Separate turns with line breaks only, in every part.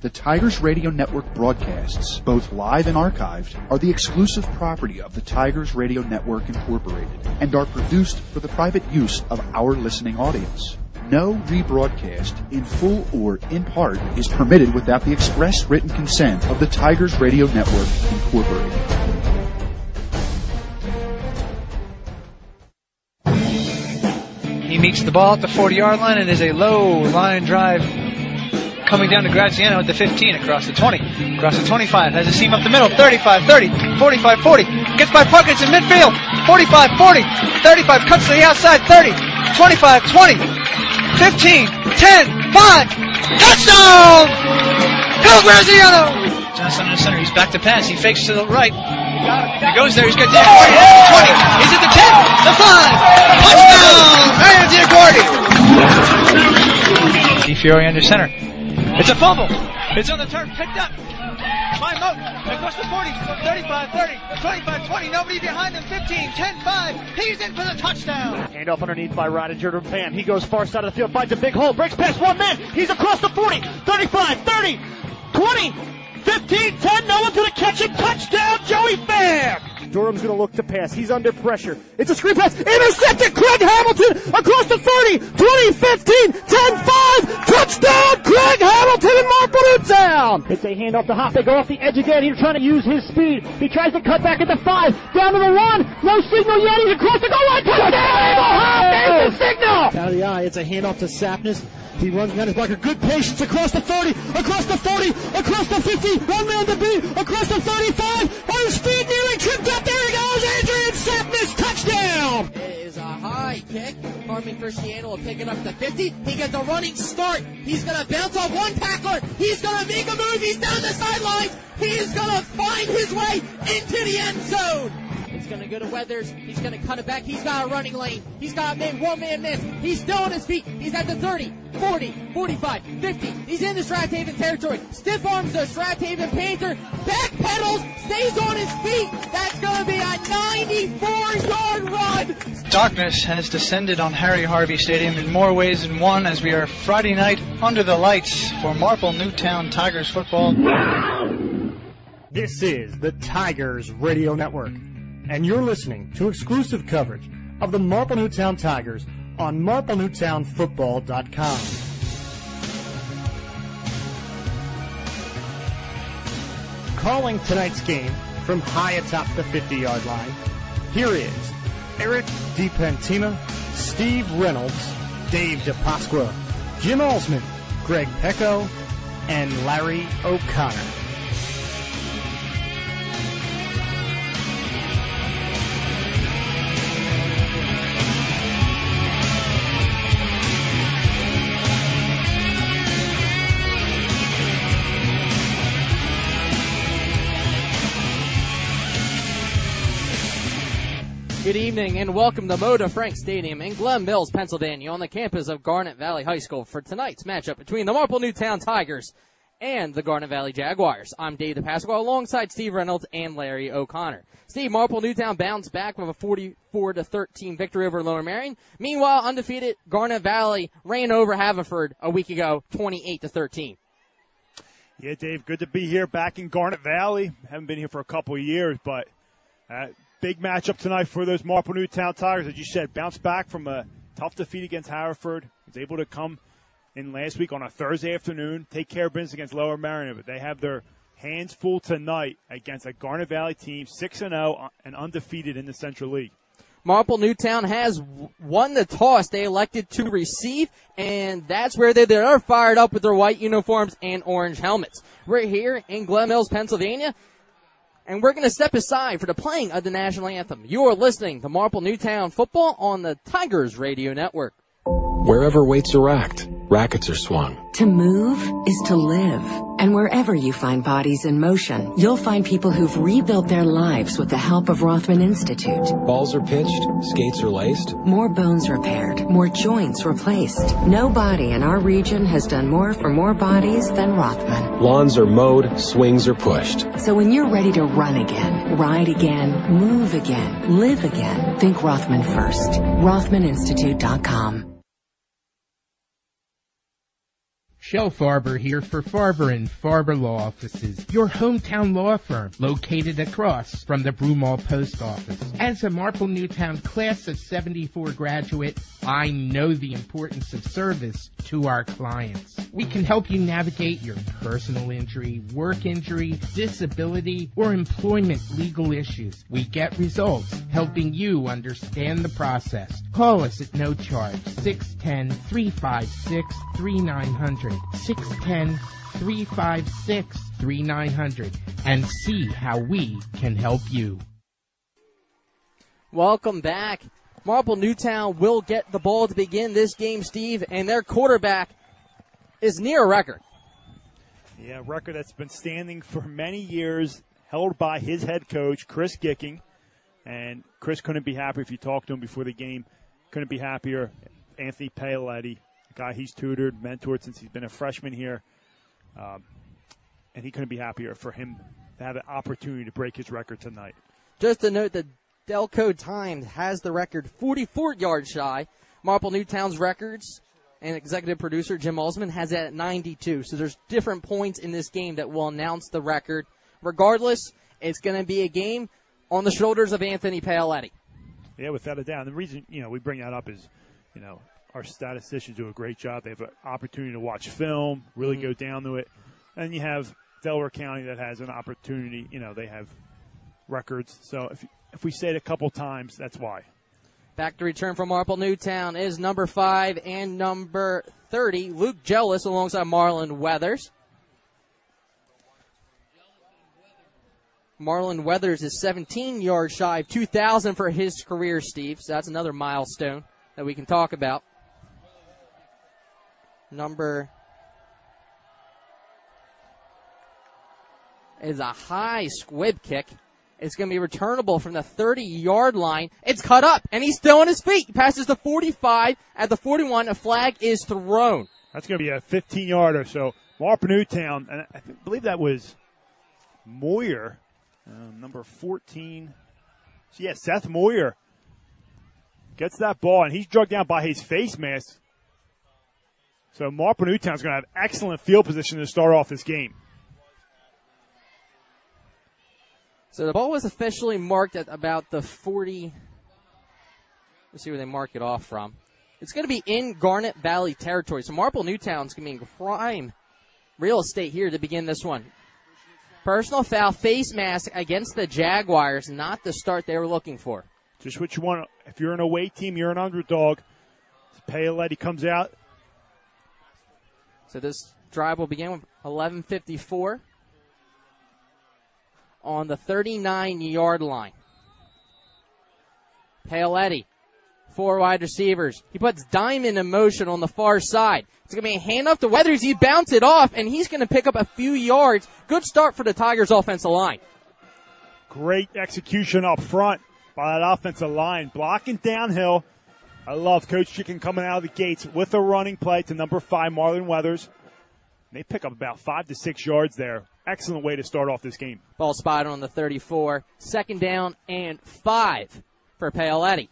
The Tigers Radio Network broadcasts, both live and archived, are the exclusive property of the Tigers Radio Network Incorporated and are produced for the private use of our listening audience. No rebroadcast, in full or in part, is permitted without the express written consent of the Tigers Radio Network Incorporated.
The ball at the 40 yard line and is a low line drive coming down to Graziano at the 15, across the 20, across the 25, has a seam up the middle, 35, 30, 45, 40, gets by Puckett in midfield, 45, 40, 35, cuts to the outside, 30, 25, 20, 15, 10, 5, touchdown! Phil Graziano! Johnson in the center, he's back to pass, he fakes to the right, he goes there, he's got Diaguardi, 20, he's at the 10, the 5, touchdown! Mario Diaguardi! Di Fiore under center. It's a fumble. It's on the turf, picked up by Moat. Across the 40, 35, 30, 25, 20. Nobody behind him. 15, 10, 5. He's in for the touchdown.
Handoff underneath by Rodinger to Van. He goes far side of the field, finds a big hole, breaks past one man. He's across the 40, 35, 30, 20, 15, 10. No one's going to catch him. Touchdown, Joey Van. Durham's going to look to pass. He's under pressure. It's a screen pass. Intercepted. Craig Hamilton across the 30, 20, 15, 10, 5. Touchdown, Craig Hamilton in Marple Newtown. It's a handoff to Hop. They go off the edge again. He's trying to use his speed. He tries to cut back at the 5. Down to the 1. No signal yet. He's across the goal line. Touchdown, Hop. There's the signal.
Out of the eye. It's a handoff to Sapness. He runs behind his blocker. Good patience across the 40, across the 40, across the 50. One man to beat. Across the 35. On his feet, nearly tripped up. There he goes. Adrian Sapness. Touchdown.
It is a high kick. Carmen Cristiano will pick it up to 50. He gets a running start. He's going to bounce off one tackler. He's going to make a move. He's down the sidelines. He is going to find his way into the end zone. It's going to go to Weathers. He's going to cut it back. He's got a running lane. He's got a man, one man miss. He's still on his feet. He's at the 30, 40, 45, 50. He's in the Strath Haven territory. Stiff arms the Strath Haven Panther. Back pedals. Stays on his feet. That's going to be a 94 yard run.
Darkness has descended on Harry Harvey Stadium in more ways than one as we are Friday night under the lights for Marple Newtown Tigers football.
This is the Tigers Radio Network, and you're listening to exclusive coverage of the Marple Newtown Tigers on MarpleNewtownFootball.com. Calling tonight's game from high atop the 50 yard line, here is Eric DiPentina, Steve Reynolds, Dave DiPasqua, Jim Alsman, Greg Pecco, and Larry O'Connor.
Good evening and welcome to Moe DeFrank Stadium in Glen Mills, Pennsylvania, on the campus of Garnet Valley High School for tonight's matchup between the Marple Newtown Tigers and the Garnet Valley Jaguars. I'm Dave DiPasqua alongside Steve Reynolds and Larry O'Connor. Steve, Marple Newtown bounced back with a 44 to 13 victory over Lower Merion. Meanwhile, undefeated Garnet Valley ran over Haverford a week ago, 28 to 13.
Yeah, Dave, good to be here back in Garnet Valley. Haven't been here for a couple years, but uh, big matchup tonight for those Marple Newtown Tigers. As you said, bounced back from a tough defeat against Haverford. Was able to come in last week on a Thursday afternoon, take care of business against Lower Merion, but they have their hands full tonight against a Garnet Valley team, 6 and 0 and undefeated in the Central League.
Marple Newtown has won the toss they elected to receive, and that's where they, they're fired up with their white uniforms and orange helmets. We're here in Glen Mills, Pennsylvania, and we're going to step aside for the playing of the national anthem. You are listening to Marple Newtown football on the Tigers Radio Network.
Wherever weights are racked, rackets are swung.
To move is to live. And wherever you find bodies in motion, you'll find people who've rebuilt their lives with the help of Rothman Institute.
Balls are pitched, skates are laced.
More bones repaired, more joints replaced. No body in our region has done more for more bodies than Rothman.
Lawns are mowed, swings are pushed.
So when you're ready to run again, ride again, move again, live again, think Rothman first. RothmanInstitute.com.
Shel Farber here for Farber and Farber Law Offices, your hometown law firm located across from the Broomall Post Office. As a Marple Newtown class of 74 graduate, I know the importance of service to our clients. We can help you navigate your personal injury, work injury, disability, or employment legal issues. We get results helping you understand the process. Call us at no charge 610 356 3900. 610 356 3900 and see how we can help you.
Welcome back. Marple Newtown will get the ball to begin this game, Steve, and their quarterback is near a record.
Yeah, record that's been standing for many years, held by his head coach, Chris Gicking. And Chris couldn't be happier if you talked to him before the game. Couldn't be happier. Anthony Paoletti, a guy he's tutored, mentored since he's been a freshman here. Um, and he couldn't be happier for him to have an opportunity to break his record tonight.
Just to note that Delco Times has the record 44 yards shy. Marple Newtown's records and executive producer Jim Osman has it at 92. So there's different points in this game that will announce the record. Regardless, it's going to be a game on the shoulders of Anthony Paoletti.
Yeah, without a doubt. And the reason you know we bring that up is, you know, our statisticians do a great job. They have an opportunity to watch film, really
Mm-hmm.
go down to it, and you have Delaware County that has an opportunity. You know, they have records. So if if we say it a couple times, that's why.
Back to return from Marple Newtown is number five and number 30, Luke Jealous alongside Marlon Weathers. Marlon Weathers is 17 yards shy of 2,000 for his career, Steve. So that's another milestone that we can talk about. Number is a high squib kick. It's going to be returnable from the 30 yard line. It's cut up, and he's still on his feet. He passes the 45. At the 41, a flag is thrown.
That's going to be a 15 yarder. So Marple Newtown, and I believe that was Moyer, uh, number 14. So yeah, Seth Moyer gets that ball, and he's drugged down by his face mask. So Marple Newtown's going to have excellent field position to start off this game.
So the ball was officially marked at about the 40. Let's see where they mark it off from. It's going to be in Garnet Valley territory. So Marple Newtown's going to be in prime real estate here to begin this one. Personal foul, face mask against the Jaguars, not the start they were looking for.
Just what you want. If you're an away team, you're an underdog. Paoletti comes out.
So this drive will begin with 11:54 on the 39 yard line. Paoletti, four wide receivers. He puts Diamond in motion on the far side. It's going to be a handoff to Weathers. He bounced it off, and he's going to pick up a few yards. Good start for the Tigers' offensive line.
Great execution up front by that offensive line, blocking downhill. I love Coach Gicking coming out of the gates with a running play to number five, Marlon Weathers. They pick up about five to six yards there. Excellent way to start off this game.
Ball spotted on the 34. Second down and five for Paoletti.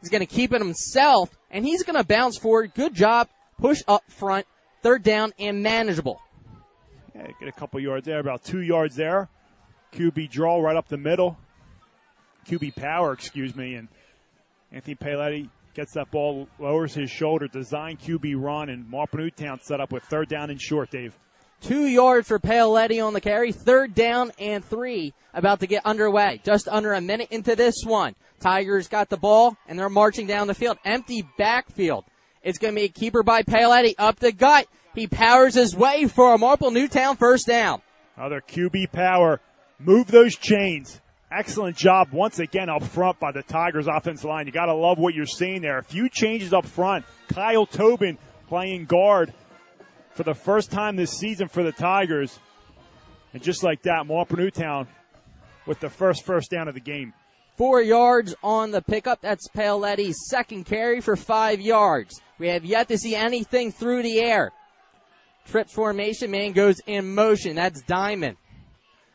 He's going to keep it himself, and he's going to bounce forward. Good job. Push up front. Third down and manageable.
Yeah, get a couple yards there, about two yards there. QB draw right up the middle. QB power, excuse me, and Anthony Paoletti gets that ball, lowers his shoulder, design QB run, and Marple Newtown set up with third down and short, Dave.
Two yards for Paoletti on the carry. Third down and three about to get underway. Just under a minute into this one. Tigers got the ball and they're marching down the field. Empty backfield. It's going to be a keeper by Paoletti up the gut. He powers his way for a Marple Newtown first down.
Another QB power. Move those chains. Excellent job once again up front by the Tigers offensive line. You got to love what you're seeing there. A few changes up front. Kyle Tobin playing guard for the first time this season for the Tigers. And just like that, Marple Newtown with the first first down of the game.
Four yards on the pickup. That's Paoletti's second carry for five yards. We have yet to see anything through the air. Trips formation, man goes in motion. That's Diamond.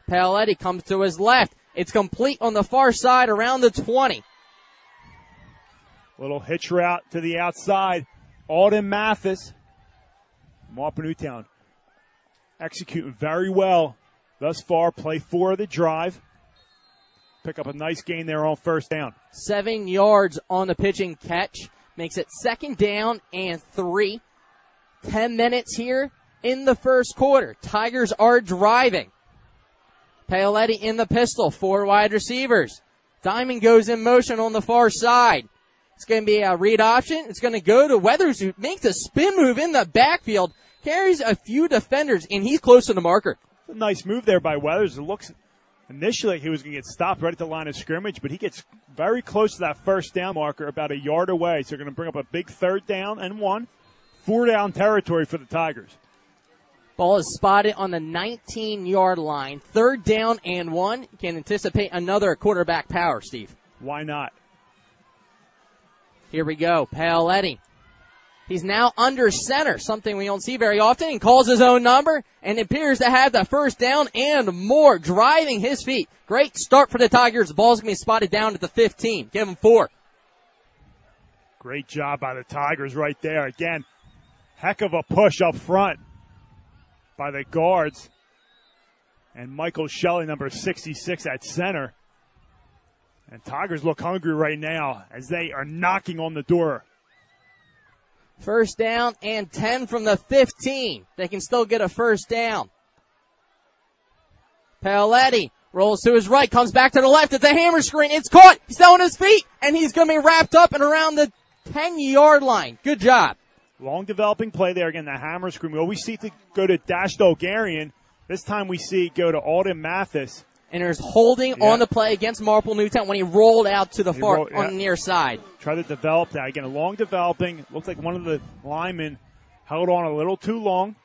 Paoletti comes to his left. It's complete on the far side around the 20.
Little hitch route to the outside. Alden Mathis Marple Newtown executing very well thus far. Play four of the drive. Pick up a nice gain there on first down.
Seven yards on the pitching catch makes it second down and three. Ten minutes here in the first quarter. Tigers are driving. Paoletti in the pistol, four wide receivers. Diamond goes in motion on the far side. It's going to be a read option. It's going to go to Weathers, who makes a spin move in the backfield, carries a few defenders, and he's close to the marker.
Nice move there by Weathers. It looks initially he was going to get stopped right at the line of scrimmage, but he gets very close to that first down marker, about a yard away. So they're going to bring up a big third down and one. Four down territory for the Tigers.
Ball is spotted on the 19 yard line. Third down and one. You can anticipate another quarterback power, Steve.
Why not?
Here we go. Paoletti. He's now under center, something we don't see very often, and calls his own number and appears to have the first down and more, driving his feet. Great start for the Tigers. The ball's going to be spotted down at the 15. Give him four.
Great job by the Tigers right there. Again, heck of a push up front by the guards. And Michael Shelley, number 66 at center. And Tigers look hungry right now as they are knocking on the door.
First down and 10 from the 15. They can still get a first down. Paoletti rolls to his right, comes back to the left at the hammer screen. It's caught. He's still on his feet, and he's going to be wrapped up and around the 10 yard line. Good job.
Long developing play there. Again, the hammer screen. We always see to go to Dash Dolgarian. This time we see it go to Alden Mathis.
And there's holding
Yeah.
on the play against Marple Newtown when he rolled out to the
He
far
rolled-
on
yeah.
the near side.
Try to develop that. Again, a long developing. Looks like one of the linemen held on a little too long.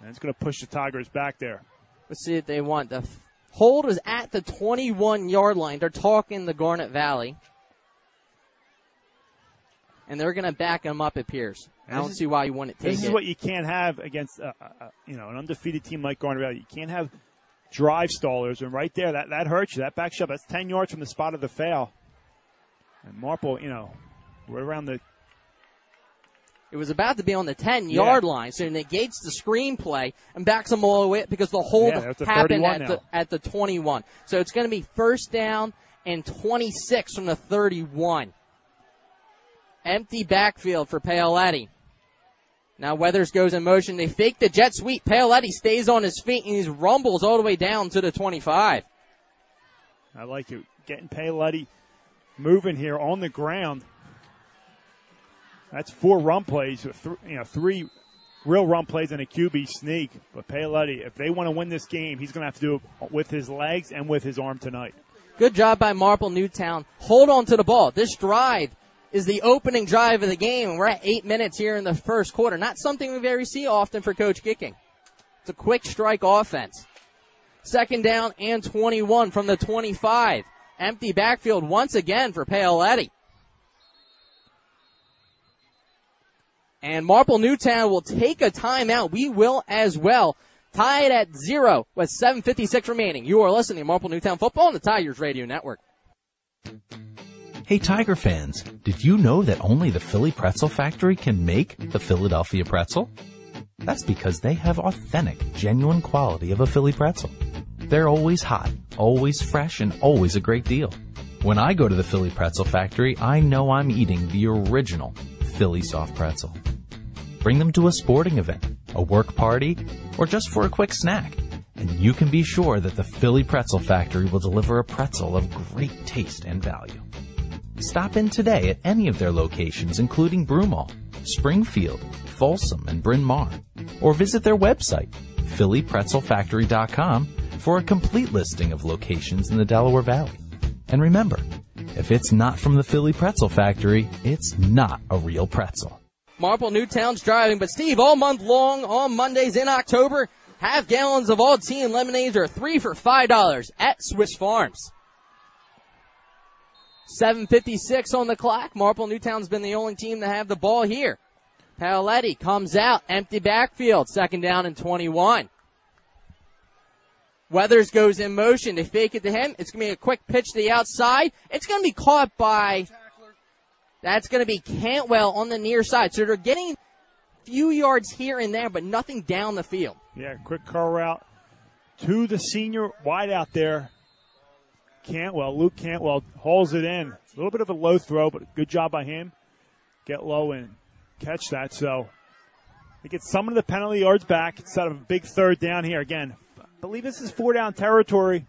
And it's going to push the Tigers back there.
Let's see if they want. The f- hold is at the 21 yard line. They're talking the Garnet Valley. And they're going to back him up, it appears. I don't
is-
see why you wouldn't take
This is
it.
what you can't have against uh, uh, uh, you know an undefeated team like Garnet Valley. You can't have drive stallers, and right there that that hurts you. That back shove that's ten yards from the spot of the fail. And Marple, you know, we're around the
It was about to be on the 10 yard
Yeah.
line, so it negates the screenplay and backs them all the way up because the hold
Yeah,
happened at
now.
the, at the 21. So it's going to be first down and 26 from the 31. Empty backfield for Paoletti. Now Weathers goes in motion. They fake the jet sweep. Paoletti stays on his feet and he rumbles all the way down to the 25.
I like it getting Paoletti moving here on the ground. That's four run plays, you know, three real run plays and a QB sneak. But Paoletti, if they want to win this game, he's going to have to do it with his legs and with his arm tonight.
Good job by Marple Newtown. Hold on to the ball. This drive is the opening drive of the game, we're at eight minutes here in the first quarter. Not something we very see often for Coach Gicking. It's a quick strike offense. Second down and 21 from the 25. Empty backfield once again for Paoletti. And Marple Newtown will take a timeout. We will as well. Tied at zero with 7.56 remaining. You are listening to Marple Newtown Football on the Tigers Radio Network.
Hey Tiger fans, did you know that only the Philly Pretzel Factory can make the Philadelphia pretzel? That's because they have authentic, genuine quality of a Philly pretzel. They're always hot, always fresh, and always a great deal. When I go to the Philly Pretzel Factory, I know I'm eating the original Philly soft pretzel. Bring them to a sporting event, a work party, or just for a quick snack. And you can be sure that the Philly Pretzel Factory will deliver a pretzel of great taste and value. Stop in today at any of their locations, including Broomall, Springfield, Folsom, and Bryn Mawr, or visit their website, phillypretzelfactory.com, for a complete listing of locations in the Delaware Valley. And remember, if it's not from the Philly Pretzel Factory, it's not a real pretzel.
Marple Newtown's driving, but Steve, all month long, on Mondays in October, half gallons of all tea and lemonades are three for five dollars at Swiss Farms. 7.56 on the clock. Marple Newtown's been the only team to have the ball here. Paoletti comes out, empty backfield, second down and 21. Weathers goes in motion. They fake it to him. It's going to be a quick pitch to the outside. It's going to be caught by, that's going to be Cantwell on the near side. So they're getting a few yards here and there, but nothing down the field.
Yeah, quick car route to the senior wide out there. Cantwell, Luke Cantwell hauls it in. A little bit of a low throw, but good job by him. Get low and catch that. So they get some of the penalty yards back instead of a big third down here. Again, I believe this is four down territory,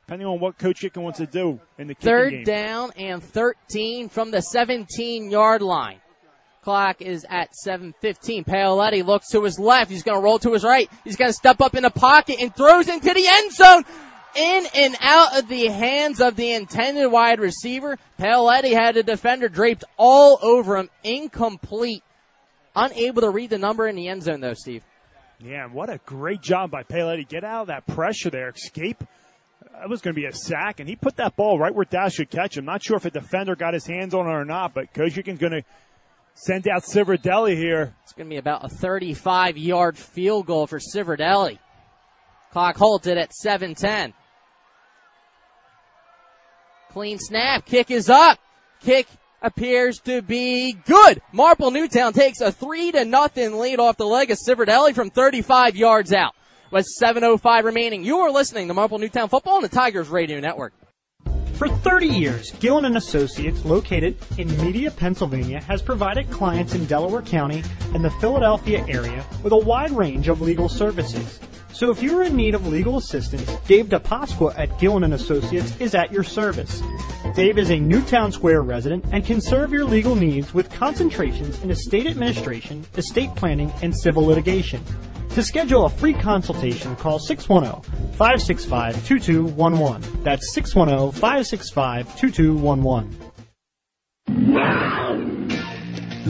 depending on what Coach Gicking wants to do in the
Third
game.
down and 13 from the 17 yard line. Clock is at 7.15. Paoletti looks to his left. He's going to roll to his right. He's going to step up in the pocket and throws into the end zone. In and out of the hands of the intended wide receiver. Paoletti had a defender draped all over him. Incomplete. Unable to read the number in the end zone though, Steve.
Yeah, and what a great job by Paoletti. Get out of that pressure there. Escape. That was going to be a sack, and he put that ball right where Dash should catch him. Not sure if a defender got his hands on it or not, but Gicking's going to send out Civerdelli here.
It's going to be about a 35 yard field goal for Civerdelli. Clock halted at 7:10. Clean snap. Kick is up. Kick appears to be good. Marple Newtown takes a three to nothing lead off the leg of Civerdelli from 35 yards out. With 7.05 remaining, you are listening to Marple Newtown Football on the Tigers Radio Network.
For 30 years, Gillen and Associates, located in Media, Pennsylvania, has provided clients in Delaware County and the Philadelphia area with a wide range of legal services. So if you're in need of legal assistance, Dave DiPasqua at Gillen Associates is at your service. Dave is a Newtown Square resident and can serve your legal needs with concentrations in estate administration, estate planning, and civil litigation. To schedule a free consultation, call 610-565-2211. That's 610-565-2211.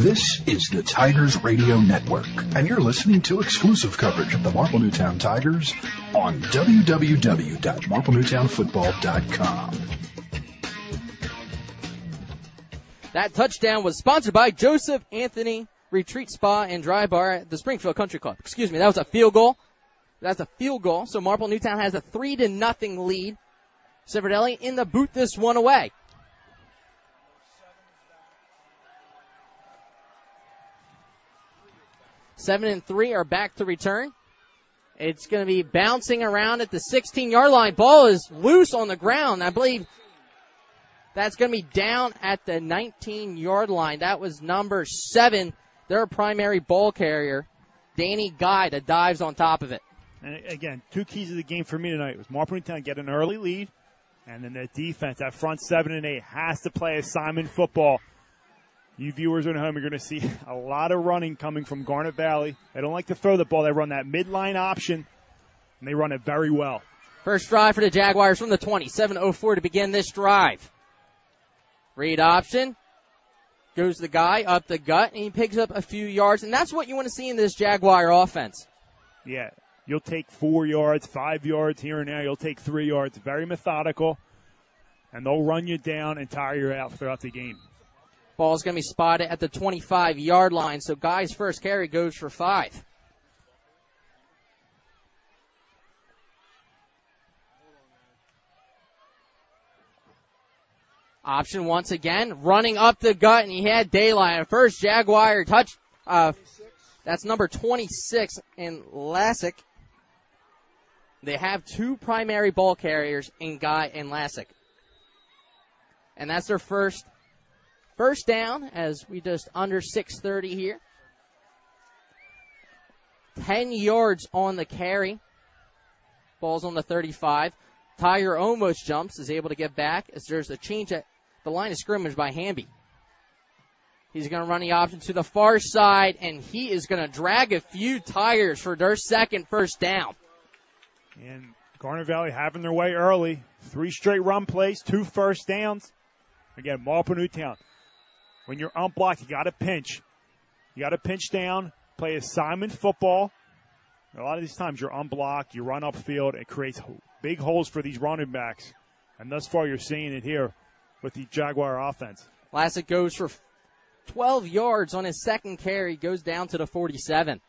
This is the Tigers Radio Network, and you're listening to exclusive coverage of the Marple Newtown Tigers on www.marplenewtownfootball.com.
That touchdown was sponsored by Joseph Anthony Retreat Spa and Dry Bar at the Springfield Country Club. Excuse me, that was a field goal. That's a field goal. So Marple Newtown has a three to nothing lead. Civerdelli in the boot this one away. Seven and three are back to return. It's going to be bouncing around at the 16 yard line. Ball is loose on the ground. I believe that's going to be down at the 19 yard line. That was number seven, their primary ball carrier, Danny Guy, that dives on top of it.
And again, two keys of the game for me tonight was Marple Newtown get an early lead, and then the defense, that front seven and eight, has to play assignment football. You viewers at home you're going to see a lot of running coming from Garnet Valley. They don't like to throw the ball. They run that midline option, and they run it very well.
First drive for the Jaguars from the 20. 7.04 to begin this drive. Read option. Goes the guy up the gut, and he picks up a few yards. And that's what you want to see in this Jaguar offense.
Yeah, you'll take four yards, five yards here and there. You'll take three yards. Very methodical, and they'll run you down and tire you out throughout the game.
Ball's going to be spotted at the 25 yard line, so Guy's first carry goes for five. Option once again, running up the gut, and he had daylight. First Jaguar touch. Uh, that's number 26 in Lassick. They have two primary ball carriers in Guy and Lassick. And that's their first first down as we just under 630 here. 10 yards on the carry. Ball's on the 35. Tiger almost jumps, is able to get back as there's a change at the line of scrimmage by Hamby. He's going to run the option to the far side, and he is going to drag a few tires for their second first down.
And Garnet Valley having their way early. Three straight run plays, two first downs. Again, Marple Newtown. When you're unblocked, you got to pinch. You got to pinch down, play assignment football. A lot of these times you're unblocked, you run upfield, it creates big holes for these running backs. And thus far, you're seeing it here with the Jaguar offense.
Lassick goes for 12 yards on his second carry, goes down to the 47.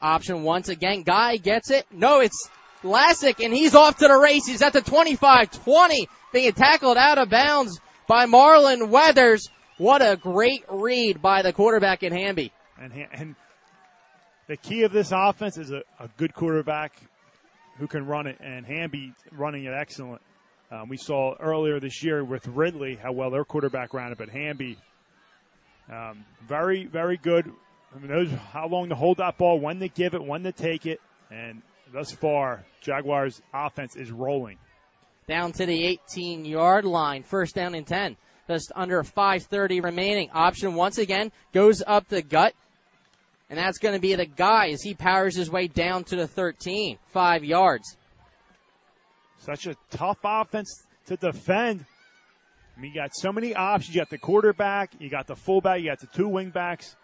Option once again. Guy gets it. No, it's Lassick, and he's off to the race. He's at the 25 20, being tackled out of bounds by Marlon Weathers. What a great read by the quarterback in Hamby.
And, and the key of this offense is a, a good quarterback who can run it, and Hamby running it excellent. Um, we saw earlier this year with Ridley how well their quarterback ran it, but Hamby, um, very, very good. I mean, knows how long to hold that ball, when to give it, when to take it, and thus far, Jaguars' offense is rolling.
Down to the 18 yard line, first down and 10. Just under 5.30 remaining. Option once again goes up the gut. And that's going to be the guy as he powers his way down to the 13, five yards.
Such a tough offense to defend. I mean, you got so many options. You got the quarterback, you got the fullback, you got the two wingbacks.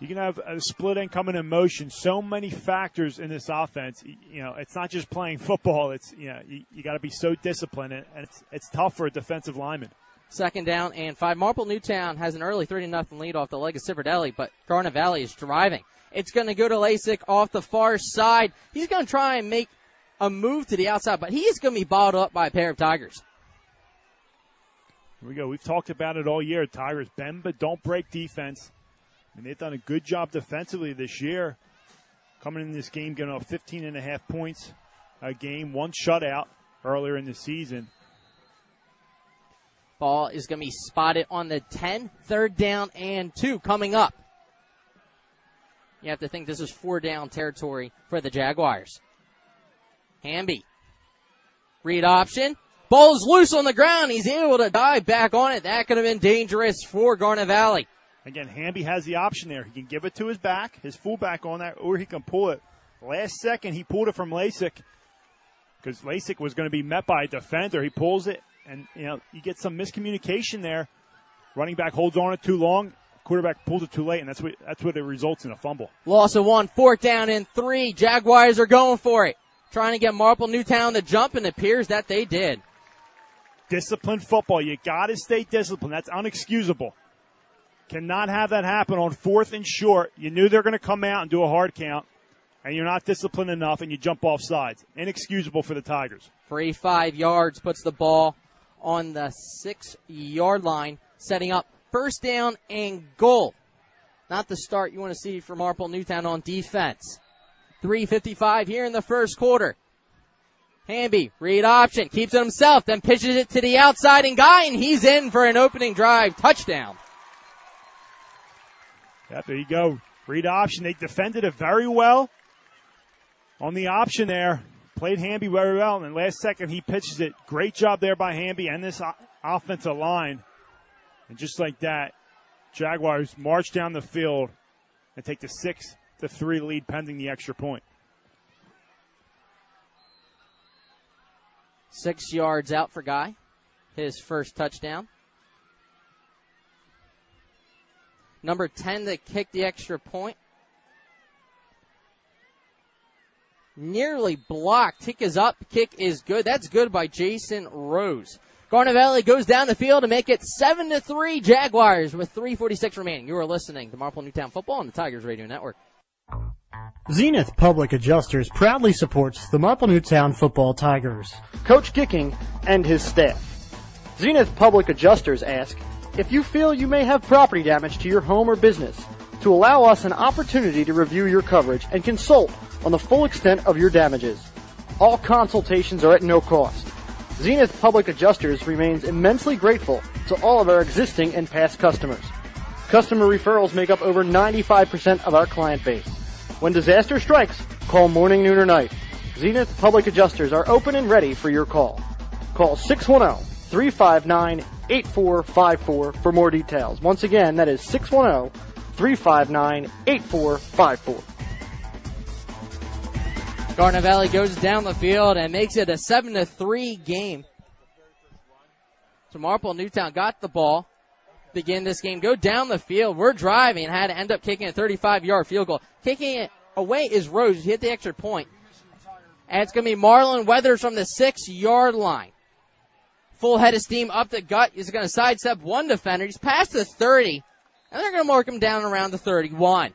You can have a split end coming in motion. So many factors in this offense. You know, it's not just playing football. It's you know, you, you got to be so disciplined, and it's it's tough for a defensive lineman.
Second down and five. Marple Newtown has an early 30 0 lead off the leg of Civerdelli, but Garnet Valley is driving. It's going to go to Lasik off the far side. He's going to try and make a move to the outside, but he is going to be bottled up by a pair of Tigers.
Here we go. We've talked about it all year. Tigers bend but don't break defense. And they've done a good job defensively this year. Coming in this game, getting off 15 and a half points a game, one shutout earlier in the season.
Ball is going to be spotted on the 10, third down and two coming up. You have to think this is four down territory for the Jaguars. Hamby. Read option. Ball's loose on the ground. He's able to dive back on it. That could have been dangerous for Garnet Valley.
Again, Hamby has the option there. He can give it to his back, his fullback on that, or he can pull it. Last second, he pulled it from Lasik because Lasik was going to be met by a defender. He pulls it, and you know you get some miscommunication there. Running back holds on it too long. Quarterback pulls it too late, and that's what that's what it results in a fumble.
Loss of one, fourth down and three. Jaguars are going for it, trying to get Marple Newtown to jump, and it appears that they did.
Disciplined football. You got to stay disciplined. That's unexcusable. Cannot have that happen on fourth and short. You knew they're going to come out and do a hard count, and you're not disciplined enough, and you jump off sides. Inexcusable for the Tigers.
Free five yards puts the ball on the six yard line, setting up first down and goal. Not the start you want to see from Marple Newtown on defense. 3.55 here in the first quarter. Hamby, read option, keeps it himself, then pitches it to the outside and guy, and he's in for an opening drive touchdown.
Yep, there you go. Read option. They defended it very well on the option there. Played Hamby very well. And last second, he pitches it. Great job there by Hamby and this offensive line. And just like that, Jaguars march down the field and take the six to three lead pending the extra point.
Six yards out for Guy. His first touchdown. Number 10 that kicked the extra point. Nearly blocked. Kick is up. Kick is good. That's good by Jason Rose. Garnet Valley goes down the field to make it 7 to 3 Jaguars with 346 remaining. You are listening to Marple Newtown Football on the Tigers Radio Network.
Zenith Public Adjusters proudly supports the Marple Newtown Football Tigers.
Coach Gicking and his staff. Zenith Public Adjusters ask if you feel you may have property damage to your home or business, to allow us an opportunity to review your coverage and consult on the full extent of your damages. All consultations are at no cost. Zenith Public Adjusters remains immensely grateful to all of our existing and past customers. Customer referrals make up over 95% of our client base. When disaster strikes, call morning, noon, or night. Zenith Public Adjusters are open and ready for your call. Call 610 359 8454 for more details. Once again, that is 610 359 8454.
Garnet Valley goes down the field and makes it a 7 to 3 game. So Marple Newtown got the ball, begin this game, go down the field. We're driving had to end up kicking a 35 yard field goal. Kicking it away is Rose. Hit the extra point. And it's going to be Marlon Weathers from the six yard line. Full head of steam up the gut. He's going to sidestep one defender. He's past the 30. And they're going to mark him down around the 31.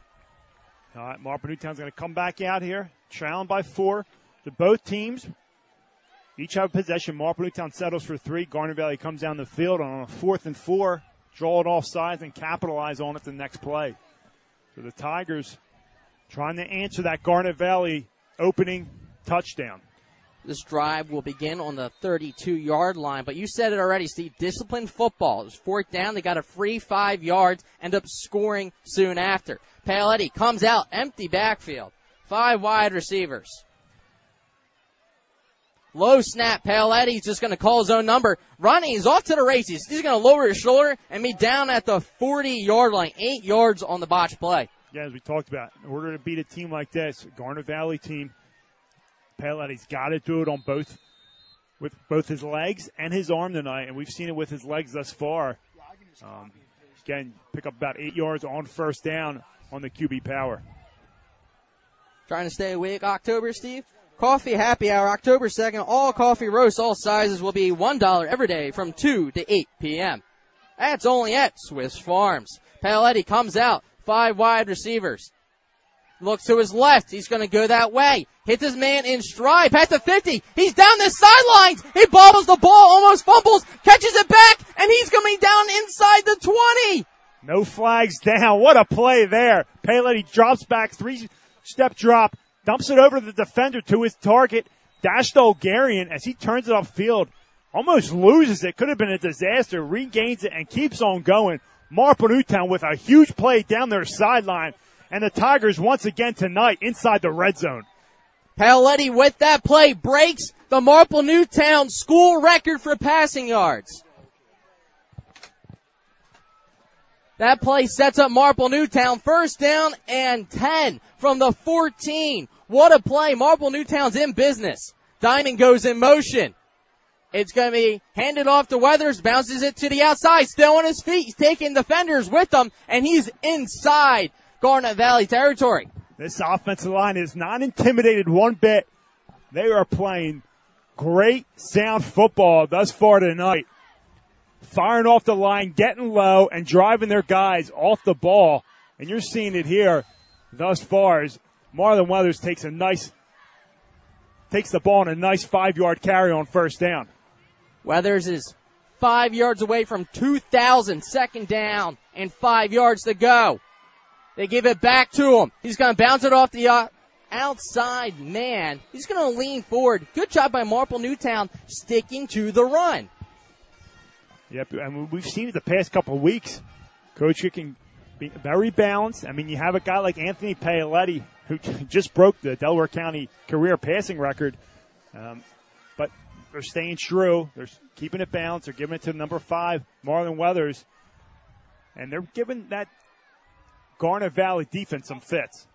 All right, Marple Newtown's going to come back out here, trailing by four. To both teams, each have possession. Marple Newtown settles for three. Garnet Valley comes down the field on a fourth and four. draw it off sides and capitalize on it the next play. So the Tigers trying to answer that Garnet Valley opening touchdown.
This drive will begin on the 32 yard line, but you said it already, Steve. Disciplined football. It was fourth down. They got a free five yards, end up scoring soon after. Paoletti comes out, empty backfield. Five wide receivers. Low snap. Paoletti's just going to call his own number. Running, he's off to the races. He's going to lower his shoulder and be down at the 40 yard line. Eight yards on the botch play.
Yeah, as we talked about, in order to beat a team like this, Garnet Valley team, Paoletti's got to do it on both with both his legs and his arm tonight, and we've seen it with his legs thus far. Um, again, pick up about eight yards on first down on the QB power.
Trying to stay awake October, Steve? Coffee Happy Hour, October 2nd. All coffee roasts, all sizes will be $1 every day from 2 to 8 p.m. That's only at Swiss Farms. Paoletti comes out, five wide receivers. Looks to his left. He's going to go that way. Hits his man in stride. Past the 50. He's down the sidelines. He bobbles the ball, almost fumbles, catches it back, and he's coming down inside the 20.
No flags down. What a play there. Paoletti drops back, three step drop, dumps it over the defender to his target. Dash Dolgarian as he turns it upfield. Almost loses it. Could have been a disaster. Regains it and keeps on going. Marple Newtown with a huge play down their sideline and the Tigers once again tonight inside the red zone.
Paoletti with that play breaks the Marple Newtown school record for passing yards. That play sets up Marple Newtown first down and 10 from the 14. What a play. Marple Newtown's in business. Diamond goes in motion. It's going to be handed off to Weathers, bounces it to the outside, still on his feet. He's taking defenders with him, and he's inside Garnet Valley territory.
This offensive line is not intimidated one bit. They are playing great sound football thus far tonight. Firing off the line, getting low, and driving their guys off the ball. And you're seeing it here thus far as Marlon Weathers takes a nice, takes the ball on a nice five yard carry on first down.
Weathers is five yards away from 2,000, second down, and five yards to go. They give it back to him. He's going to bounce it off the uh, outside man. He's going to lean forward. Good job by Marple Newtown sticking to the run.
Yep, and we've seen it the past couple of weeks. Coach can be very balanced. I mean, you have a guy like Anthony Paoletti who just broke the Delaware County career passing record, um, but they're staying true. They're keeping it balanced. They're giving it to number five, Marlon Weathers, and they're giving that Garnet Valley defense some fits.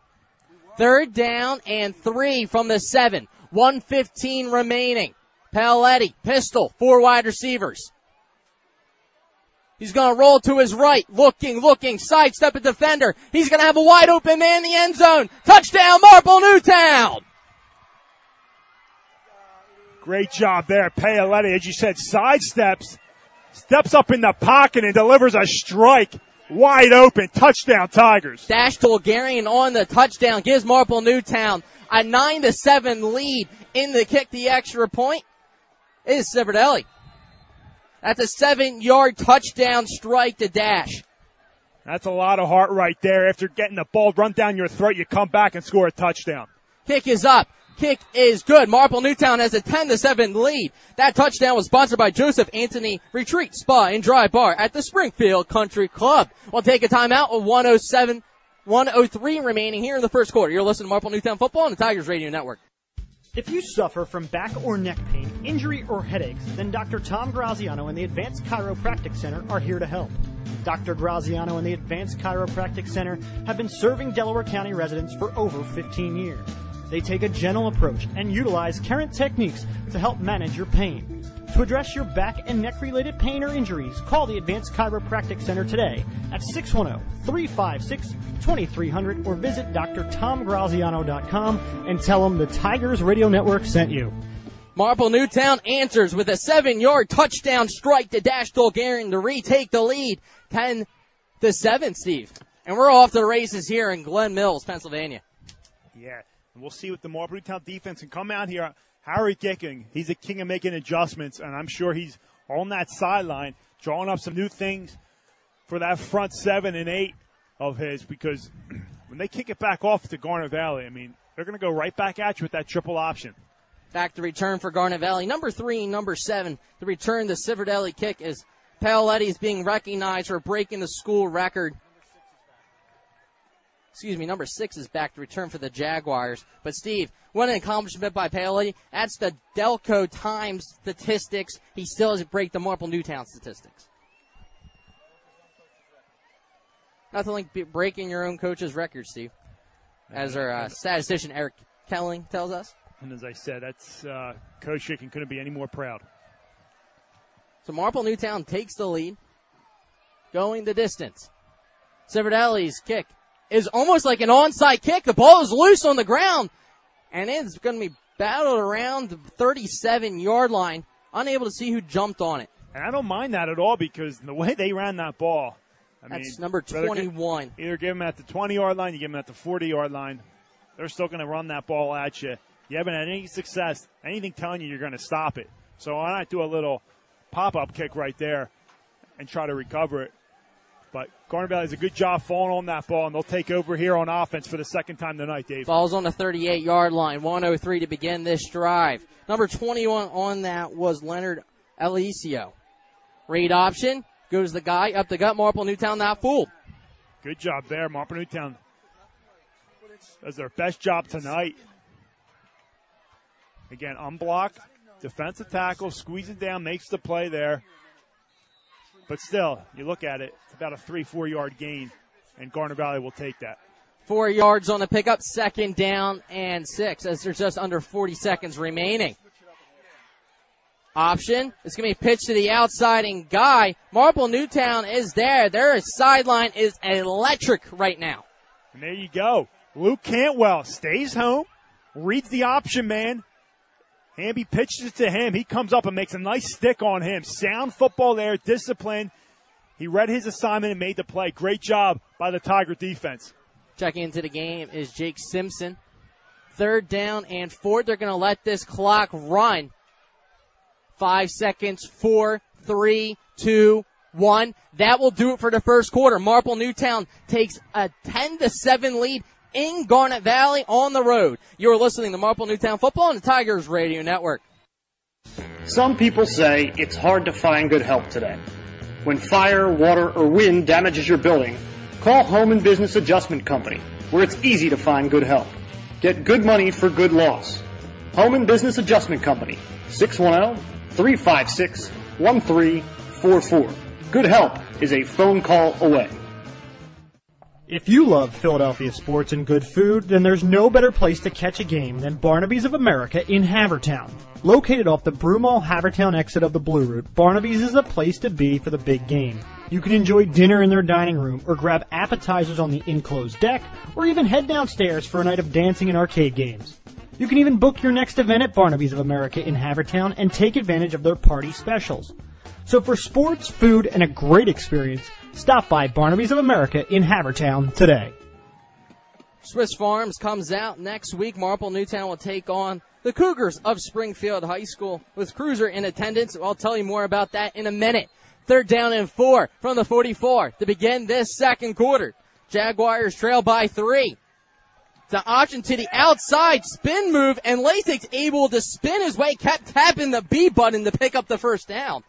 Third down and three from the seven. 115 remaining. Paoletti, pistol, four wide receivers. He's going to roll to his right, looking, looking, sidestep a defender. He's going to have a wide open man in the end zone. Touchdown, Marple Newtown!
Great job there, Paoletti. As you said, sidesteps, steps up in the pocket and delivers a strike. Wide open. Touchdown, Tigers.
Dash Dolgarian on the touchdown gives Marple Newtown a 9 to 7 lead in the kick the extra point. It is Civerdelli. That's a seven yard touchdown strike to Dash.
That's a lot of heart right there. After getting the ball run down your throat, you come back and score a touchdown.
Kick is up. Kick is good. Marple Newtown has a 10 to 7 lead. That touchdown was sponsored by Joseph Anthony Retreat Spa and Dry Bar at the Springfield Country Club. We'll take a timeout with 107, 103 remaining here in the first quarter. You're listening to Marple Newtown Football on the Tigers Radio Network.
If you suffer from back or neck pain, injury, or headaches, then Dr. Tom Graziano and the Advanced Chiropractic Center are here to help. Dr. Graziano and the Advanced Chiropractic Center have been serving Delaware County residents for over 15 years. They take a gentle approach and utilize current techniques to help manage your pain. To address your back and neck related pain or injuries, call the Advanced Chiropractic Center today at 610 356 2300 or visit drtomgraziano.com and tell them the Tigers Radio Network sent you.
Marple Newtown answers with a seven yard touchdown strike to Dash Dolgarian to retake the lead 10 to 7, Steve. And we're off to the races here in Glen Mills, Pennsylvania.
Yeah, and we'll see what the Marple Newtown defense can come out here. Harry Gicking, he's a king of making adjustments, and I'm sure he's on that sideline, drawing up some new things for that front seven and eight of his because when they kick it back off to Garnet Valley, I mean, they're going to go right back at you with that triple option.
Back to return for Garnet Valley. Number three, number seven, the return, the Civerdelli kick is Paoletti is being recognized for breaking the school record. Excuse me, number six is back to return for the Jaguars. But Steve, what an accomplishment by Paoletti. That's the Delco Times statistics. He still has to break the Marple Newtown statistics. Nothing like breaking your own coach's record, Steve. As our uh, statistician Eric Kelling tells us.
And as I said, that's uh, Coach Gicking couldn't be any more proud.
So Marple Newtown takes the lead, going the distance. Civerdelli's kick is almost like an onside kick. The ball is loose on the ground, and it's going to be battled around the 37 yard line, unable to see who jumped on it.
And I don't mind that at all because the way they ran that ball, I
That's
mean,
number
whether-
21.
Either give them at the 20 yard line, you give them at the 40 yard line. They're still going to run that ball at you. You haven't had any success, anything telling you you're going to stop it. So why not do a little pop up kick right there and try to recover it? But Garnet Valley does a good job falling on that ball, and they'll take over here on offense for the second time tonight, Dave.
Ball's on the 38 yard line, 103 to begin this drive. Number 21 on that was Leonard Alicio. Read option, goes the guy up the gut, Marple Newtown not fooled.
Good job there, Marple Newtown. Does their best job tonight. Again, unblocked, defensive tackle, squeezing down, makes the play there. But still, you look at it, it's about a three, four yard gain, and Garnet Valley will take that.
Four yards on the pickup, second down and six as there's just under 40 seconds remaining. Option. It's going to be pitched to the outside and Guy. Marple Newtown is there. Their sideline is electric right now.
And there you go. Luke Cantwell stays home, reads the option man. Hamby pitches it to him. He comes up and makes a nice stick on him. Sound football there, discipline. He read his assignment and made the play. Great job by the Tiger defense.
Checking into the game is Jake Simpson. Third down and four. They're going to let this clock run. Five seconds, four, three, two, one. That will do it for the first quarter. Marple Newtown takes a 10 to 7 lead in Garnet Valley on the road. You're listening to Marple Newtown Football on the Tigers Radio Network.
Some people say it's hard to find good help today. When fire, water, or wind damages your building, call Home and Business Adjustment Company, where it's easy to find good help. Get good money for good loss. Home and Business Adjustment Company, oh, 610-356-1344. Good help is a phone call away.
If you love Philadelphia sports and good food, then there's no better place to catch a game than Barnaby's of America in Havertown. Located off the Broomall Havertown exit of the Blue Route, Barnaby's is a place to be for the big game. You can enjoy dinner in their dining room or grab appetizers on the enclosed deck or even head downstairs for a night of dancing and arcade games. You can even book your next event at Barnaby's of America in Havertown and take advantage of their party specials. So for sports, food, and a great experience, stop by Barnaby's of America in Havertown today.
Swiss Farms comes out next week. Marple Newtown will take on the Cougars of Springfield High School with Cruiser in attendance. I'll tell you more about that in a minute. Third down and four from the 44 to begin this second quarter. Jaguars trail by three. The option to the outside spin move and Lasik's able to spin his way, kept tapping the B button to pick up the first down.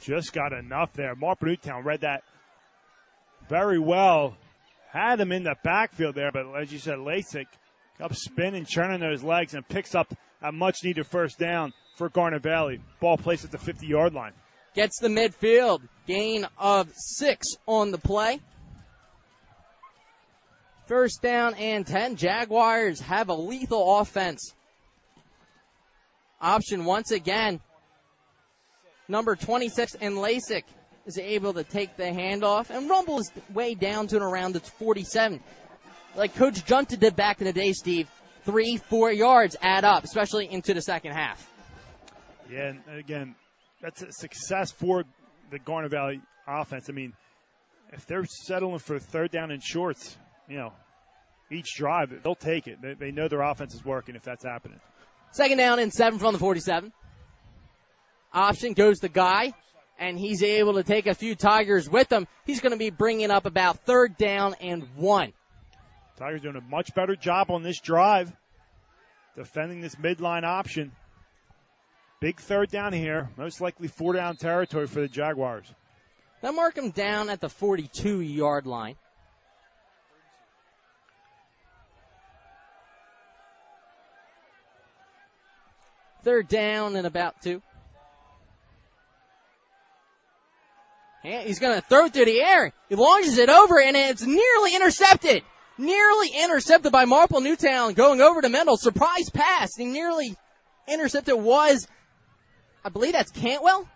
Just got enough there. Mark Newtown read that very well. Had him in the backfield there, but as you said, Lasik up spinning, churning those legs, and picks up a much needed first down for Garnet Valley. Ball placed at the 50 yard line.
Gets the midfield. Gain of six on the play. First down and 10. Jaguars have a lethal offense. Option once again. Number 26 and Lasik is able to take the handoff and rumble his way down to an around the 47. Like Coach Junta did back in the day, Steve. Three, four yards add up, especially into the second half.
Yeah, and again, that's a success for the Garnet Valley offense. I mean, if they're settling for third down and shorts, you know, each drive, they'll take it. They, they know their offense is working if that's happening.
Second down and seven from the 47. Option goes the guy and he's able to take a few Tigers with him. He's going to be bringing up about third down and one.
Tigers doing a much better job on this drive, defending this midline option. Big third down here, most likely four down territory for the Jaguars.
Now mark him down at the 42 yard line. Third down and about two. He's going to throw it through the air. He launches it over and it's nearly intercepted. Nearly intercepted by Marple Newtown going over to Mendel. Surprise pass. He nearly intercepted was, I believe that's Cantwell.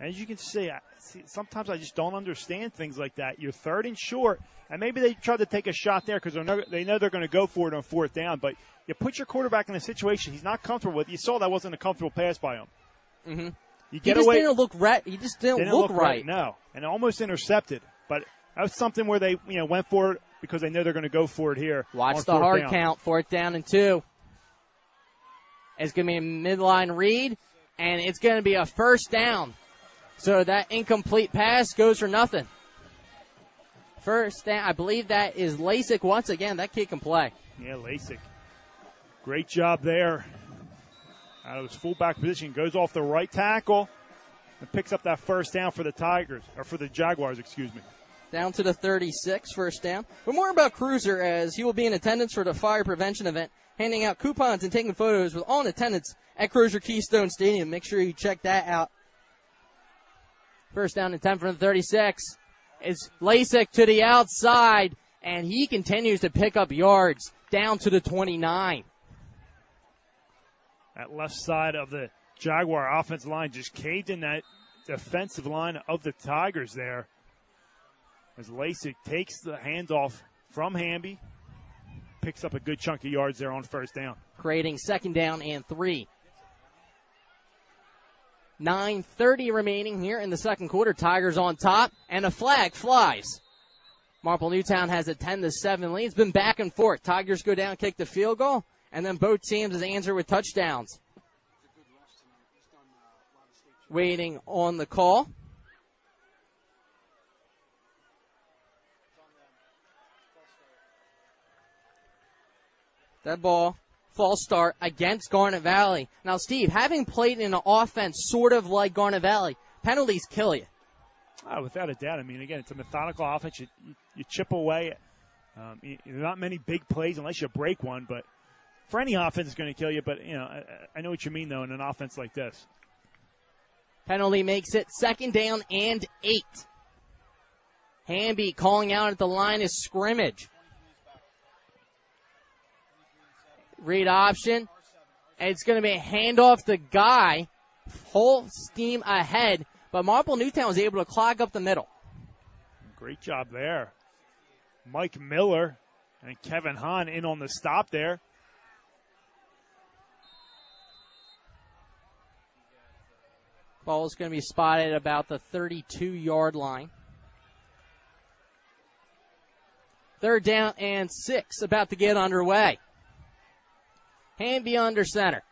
As you can see, I, see, sometimes I just don't understand things like that. You're third and short, and maybe they tried to take a shot there because they know they're going to go for it on fourth down. But you put your quarterback in a situation he's not comfortable with. You saw that wasn't a comfortable pass by him.
Mm-hmm.
You get
he just
away.
didn't look right. He just didn't,
didn't
look,
look
right.
No, and almost intercepted. But that was something where they you know went for it because they know they're going to go for it here.
Watch the hard
down.
count. Fourth down and two. It's going to be a midline read, and it's going to be a first down. So that incomplete pass goes for nothing. First down, I believe that is Lasik once again. That kid can play.
Yeah, Lasik. Great job there. Out of his fullback position, goes off the right tackle and picks up that first down for the Tigers, or for the Jaguars, excuse me.
Down to the 36, first down. But more about Cruiser as he will be in attendance for the fire prevention event, handing out coupons and taking photos with all in attendance at Cruiser Keystone Stadium. Make sure you check that out. First down and 10 from the 36. It's Lasik to the outside, and he continues to pick up yards down to the 29.
That left side of the Jaguar offensive line just caved in that defensive line of the Tigers there. As Lasik takes the handoff from Hamby, picks up a good chunk of yards there on first down.
Creating second down and three. 9.30 remaining here in the second quarter. Tigers on top, and a flag flies. Marple Newtown has a 10 to 7 lead. It's been back and forth. Tigers go down, kick the field goal, and then both teams is answer with touchdowns. Waiting on the call. That ball, false start against Garnet Valley. Now, Steve, having played in an offense sort of like Garnet Valley, penalties kill you.
Oh, without a doubt. I mean, again, it's a methodical offense. You, you, chip away. Um, you, not many big plays unless you break one, but for any offense, is going to kill you. But, you know, I, I know what you mean, though, in an offense like this.
Penalty makes it second down and eight. Hamby calling out at the line of scrimmage. Read option. It's going to be a handoff to Guy. Full steam ahead. But Marple Newtown was able to clog up the middle.
Great job there. Mike Miller and Kevin Hahn in on the stop there.
Ball is going to be spotted about the 32 yard line. Third down and six, about to get underway. Hamby under center.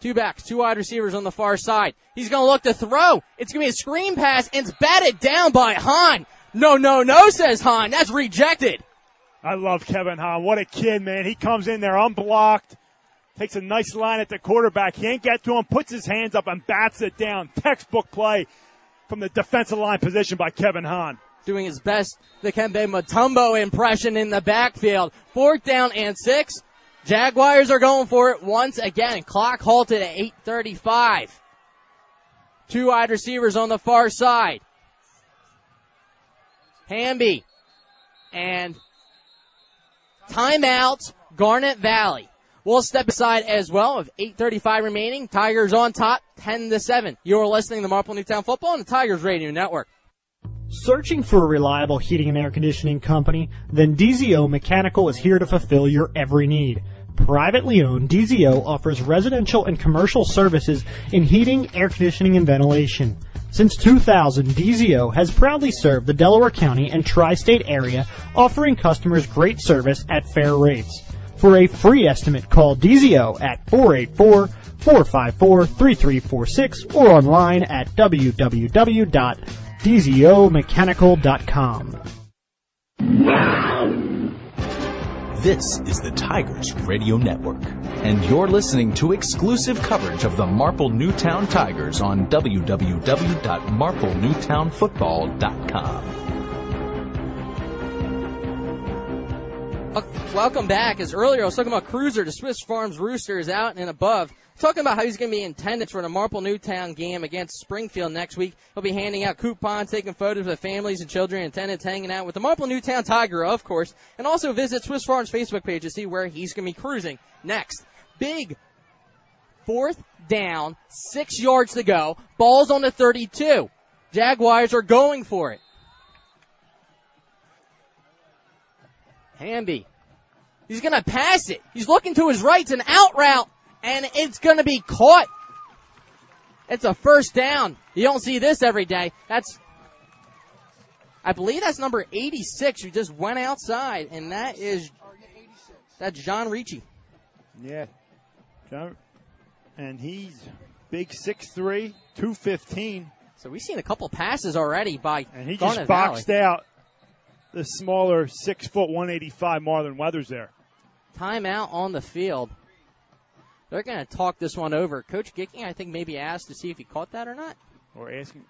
Two backs, two wide receivers on the far side. He's going to look to throw. It's going to be a screen pass, and it's batted down by Hahn. No, no, no, says Hahn. That's rejected.
I love Kevin Hahn. What a kid, man. He comes in there unblocked, takes a nice line at the quarterback. He ain't get to him, puts his hands up and bats it down. Textbook play from the defensive line position by Kevin Hahn.
Doing his best, Dikembe Mutombo impression in the backfield. Fourth down and six. Jaguars are going for it once again. Clock halted at 8.35. Two wide receivers on the far side. Hamby. And timeout, Garnet Valley. We'll step aside as well with 8.35 remaining. Tigers on top, 10 to 7. You're listening to Marple Newtown Football on the Tigers Radio Network.
Searching for a reliable heating and air conditioning company? Then DZO Mechanical is here to fulfill your every need. Privately owned, DZO offers residential and commercial services in heating, air conditioning, and ventilation. Since 2000, DZO has proudly served the Delaware County and tri-state area, offering customers great service at fair rates. For a free estimate, call DZO at 484 454 3346 or online at www.dzomechanical.com.
This is the Tigers Radio Network, and you're listening to exclusive coverage of the Marple Newtown Tigers on www.marplenewtownfootball.com.
Welcome back. As earlier I was talking about Cruiser, the Swiss Farms Roosters out and above. Talking about how he's going to be in attendance for the Marple Newtown game against Springfield next week. He'll be handing out coupons, taking photos with families and children in attendance, hanging out with the Marple Newtown Tiger, of course, and also visit Swiss Farms Facebook page to see where he's going to be cruising next. Big fourth down, six yards to go, balls on the 32. Jaguars are going for it. Hamby. He's going to pass it. He's looking to his right. It's an out route, and it's going to be caught. It's a first down. You don't see this every day. That's, I believe that's number 86 who just went outside, and that is, that's John Ricci.
Yeah. John, and he's big 6'3", 215.
So we've seen a couple passes already by
And he
Garnet
just boxed
Valley.
out the smaller six foot 185 Marlon Weathers there.
Timeout on the field. They're going to talk this one over. Coach Gicking, I think, maybe asked to see if he caught that or not.
Or asking.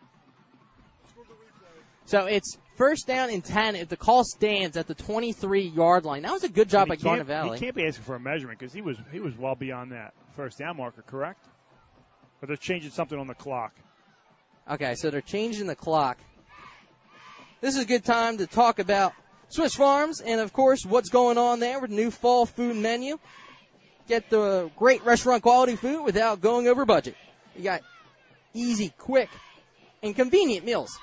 So it's first down and 10 if the call stands at the 23 yard line. That was a good job by
can't-
Valley.
He can't be asking for a measurement because he was he was well beyond that first down marker, correct? But they're changing something on the clock.
Okay, so they're changing the clock. This is a good time to talk about Swiss Farms and, of course, what's going on there with the new fall food menu. Get the great restaurant quality food without going over budget. You got easy, quick, and convenient meals.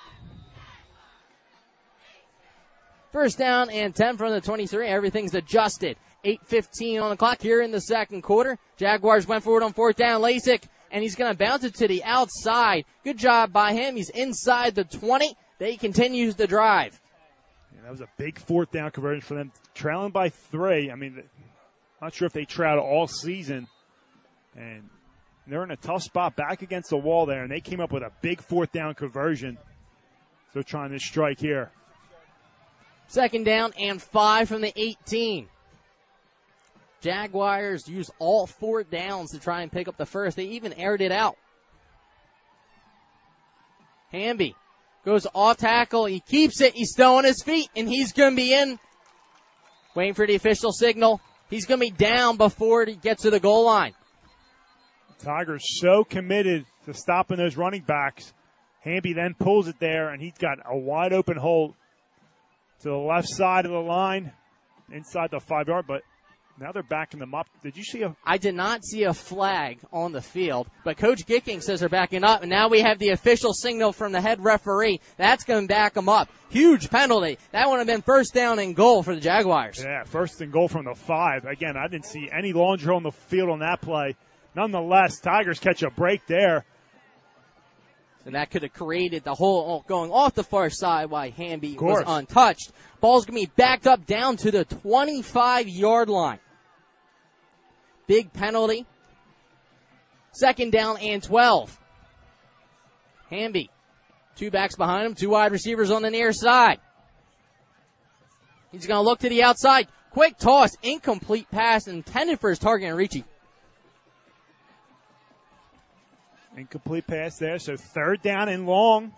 First down and 10 from the 23. Everything's adjusted. 8.15 on the clock here in the second quarter. Jaguars went forward on fourth down. Lasik, and he's going to bounce it to the outside. Good job by him. He's inside the 20. They continues the drive.
Yeah, that was a big fourth down conversion for them, trailing by three. I mean, not sure if they trailed all season, and they're in a tough spot back against the wall there, and they came up with a big fourth down conversion. So trying to strike here.
Second down and five from the 18. Jaguars use all four downs to try and pick up the first. They even aired it out. Hamby goes off tackle. He keeps it. He's still on his feet, and he's going to be in. Waiting for the official signal. He's going to be down before he gets to the goal line.
Tigers so committed to stopping those running backs. Hamby then pulls it there, and he's got a wide open hole to the left side of the line, inside the five yard. But now they're backing them up. Did you see a?
I did not see a flag on the field, but Coach Gicking says they're backing up, and now we have the official signal from the head referee. That's going to back them up. Huge penalty. That would have been first down and goal for the Jaguars.
Yeah, first and goal from the five. Again, I didn't see any laundry on the field on that play. Nonetheless, Tigers catch a break there.
And that could have created the hole oh, going off the far side while Hamby was untouched. Ball's going to be backed up down to the 25 yard line. Big penalty. Second down and 12. Hamby. Two backs behind him, two wide receivers on the near side. He's going to look to the outside. Quick toss, incomplete pass intended for his target and Ricci.
Incomplete pass there. So third down and long.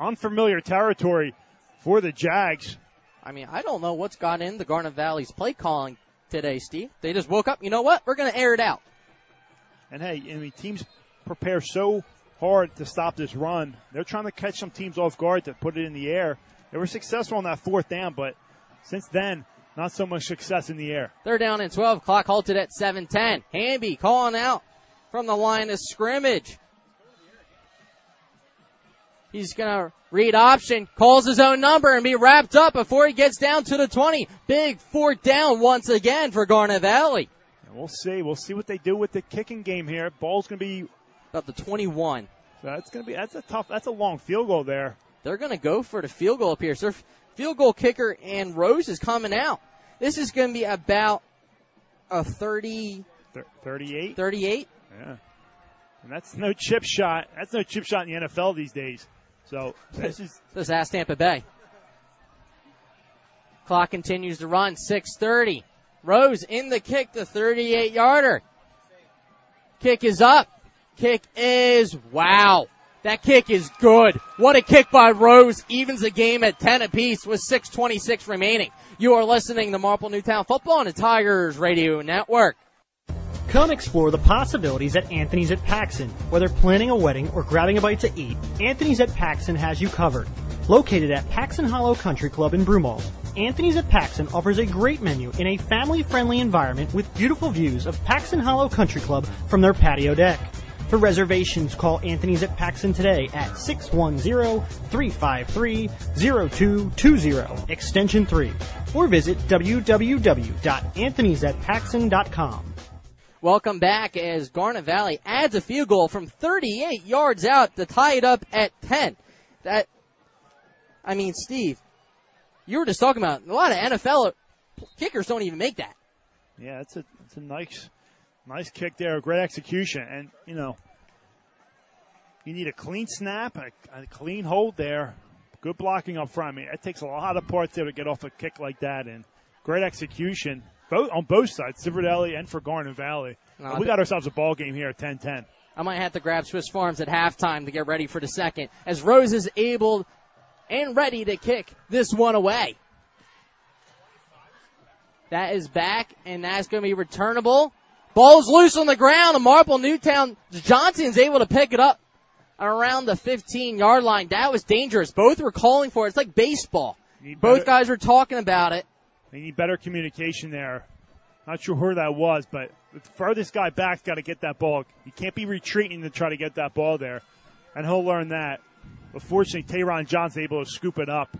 Unfamiliar territory for the Jags.
I mean, I don't know what's got in the Garnet Valley's play calling today, Steve. They just woke up. You know what? We're going to air it out.
And hey, I mean, teams prepare so hard to stop this run. They're trying to catch some teams off guard to put it in the air. They were successful on that fourth down, but since then, not so much success in the air.
Third down and 12. Clock halted at 7-10. Hamby calling out from the line of scrimmage. He's going to read option, calls his own number, and be wrapped up before he gets down to the 20. Big fourth down once again for Garnet Valley.
And we'll see. We'll see what they do with the kicking game here. Ball's going to be
about the 21.
That's going to be that's a tough. That's a long field goal there.
They're going to go for the field goal up here. So their field goal kicker and Rose is coming out. This is going to be about a 30,
38.
38.
Yeah. And that's no chip shot. That's no chip shot in the NFL these days. So this is
This ask Tampa Bay. Clock continues to run. 6:30. Rose in the kick, the 38 yarder. Kick is up. Kick is wow. That kick is good. What a kick by Rose. Evens the game at 10 apiece with 6:26 remaining. You are listening to Marple Newtown Football on the Tigers Radio Network.
Come explore the possibilities at Anthony's at Paxson. Whether planning a wedding or grabbing a bite to eat, Anthony's at Paxson has you covered. Located at Paxson Hollow Country Club in Broomall, Anthony's at Paxson offers a great menu in a family-friendly environment with beautiful views of Paxson Hollow Country Club from their patio deck. For reservations, call Anthony's at Paxson today at 610-353-0220, extension 3, or visit www.anthonysatpaxson.com.
Welcome back as Garnet Valley adds a field goal from 38 yards out to tie it up at 10. That, I mean, Steve, you were just talking about a lot of NFL kickers don't even make that.
Yeah, it's a it's a nice nice kick there, great execution, and you know you need a clean snap, a, a clean hold there, good blocking up front. I mean, it takes a lot of parts there to get off a kick like that, and great execution both on both sides, Civerdelli and for Garnet Valley.
No,
we got ourselves a ball game here at 10-10.
I might have to grab Swiss Farms at halftime to get ready for the second as Rose is able and ready to kick this one away. That is back, and that's going to be returnable. Ball's loose on the ground, and Marple Newtown Johnson's able to pick it up around the 15 yard line. That was dangerous. Both were calling for it. It's like baseball. Both guys were talking about it.
They need better communication there. Not sure who that was, but the furthest guy back's got to get that ball. You can't be retreating to try to get that ball there, and he'll learn that. But fortunately, Tayron Johnson able to scoop it up,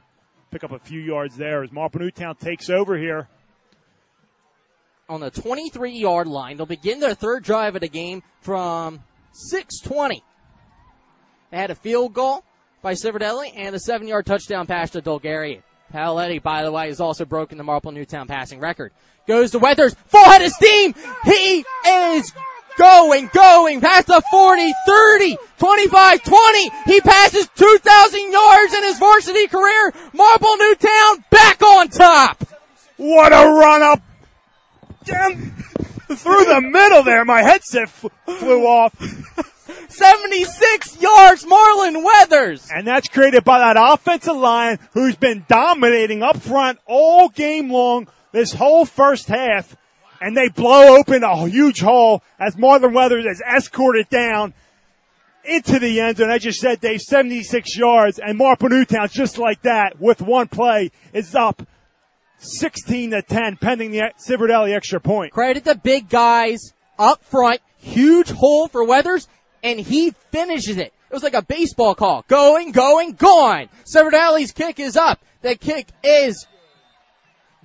pick up a few yards there as Marple Newtown takes over here.
On the 23 yard line, they'll begin their third drive of the game from 620. They had a field goal by Civerdelli and a seven yard touchdown pass to Dolgarian. Paoletti, by the way, has also broken the Marple Newtown passing record. Goes to Weathers, full head of steam. He is going, going past the 40, 30, 25, 20. He passes 2,000 yards in his varsity career. Marple Newtown back on top.
What a run up. Damn. Through the middle there, my headset flew off.
76 yards, Marlon Weathers.
And that's created by that offensive line who's been dominating up front all game long this whole first half. And they blow open a huge hole as Marlon Weathers is escorted down into the end zone. I just said, Dave, 76 yards and Marple Newtown just like that with one play is up 16 to 10 pending the Civerdelli extra point.
Credit the big guys up front. Huge hole for Weathers and he finishes it. It was like a baseball call. Going, going, gone. Civerdelli's kick is up. The kick is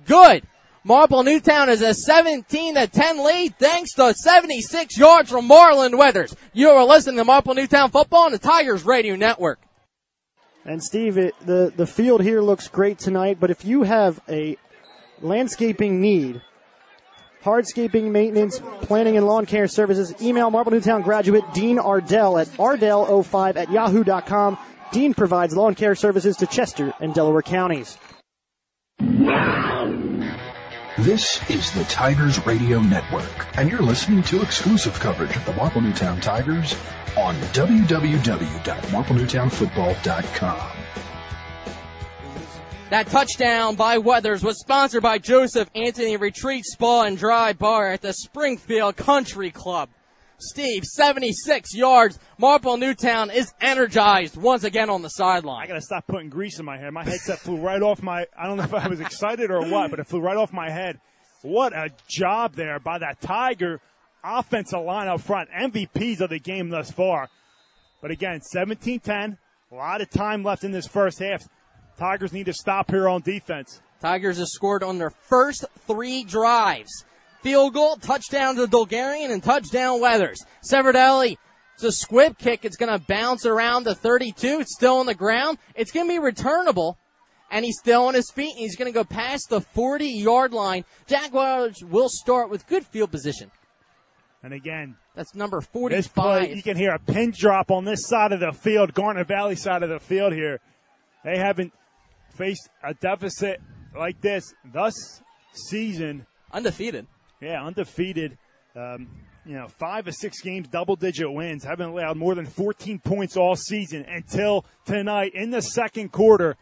good. Marple Newtown is a 17 to 10 lead thanks to 76 yards from Marlon Weathers. You are listening to Marple Newtown football on the Tigers Radio Network.
And Steve, it, the the field here looks great tonight. But if you have a landscaping need, hardscaping maintenance, planning, and lawn care services, email Marple Newtown graduate Dean Ardell at ardell05 at yahoo.com. Dean provides lawn care services to Chester and Delaware counties.
This is the Tigers Radio Network, and you're listening to exclusive coverage of the Marple Newtown Tigers on www.marplenewtownfootball.com.
That touchdown by Weathers was sponsored by Joseph Anthony Retreat Spa and Dry Bar at the Springfield Country Club. Steve, 76 yards. Marple Newtown is energized once again on the sideline.
I gotta stop putting grease in my hair. My headset flew right off my, I don't know if I was excited or what, but it flew right off my head. What a job there by that Tiger offensive line up front. MVPs of the game thus far. But again, 17-10. A lot of time left in this first half. Tigers need to stop here on defense.
Tigers have scored on their first three drives. Field goal, touchdown to Dolgarian, and touchdown Weathers. Civerdelli, it's a squib kick. It's going to bounce around the 32. It's still on the ground. It's going to be returnable. And he's still on his feet. He's going to go past the 40 yard line. Jaguars will start with good field position.
And again,
That's number
this play,
45.
you can hear a pin drop on this side of the field, Garnet Valley side of the field here. They haven't faced a deficit like this thus season.
Undefeated.
Yeah, undefeated. Um, you know, five or six games, double digit wins. Haven't allowed more than 14 points all season until tonight in the second quarter.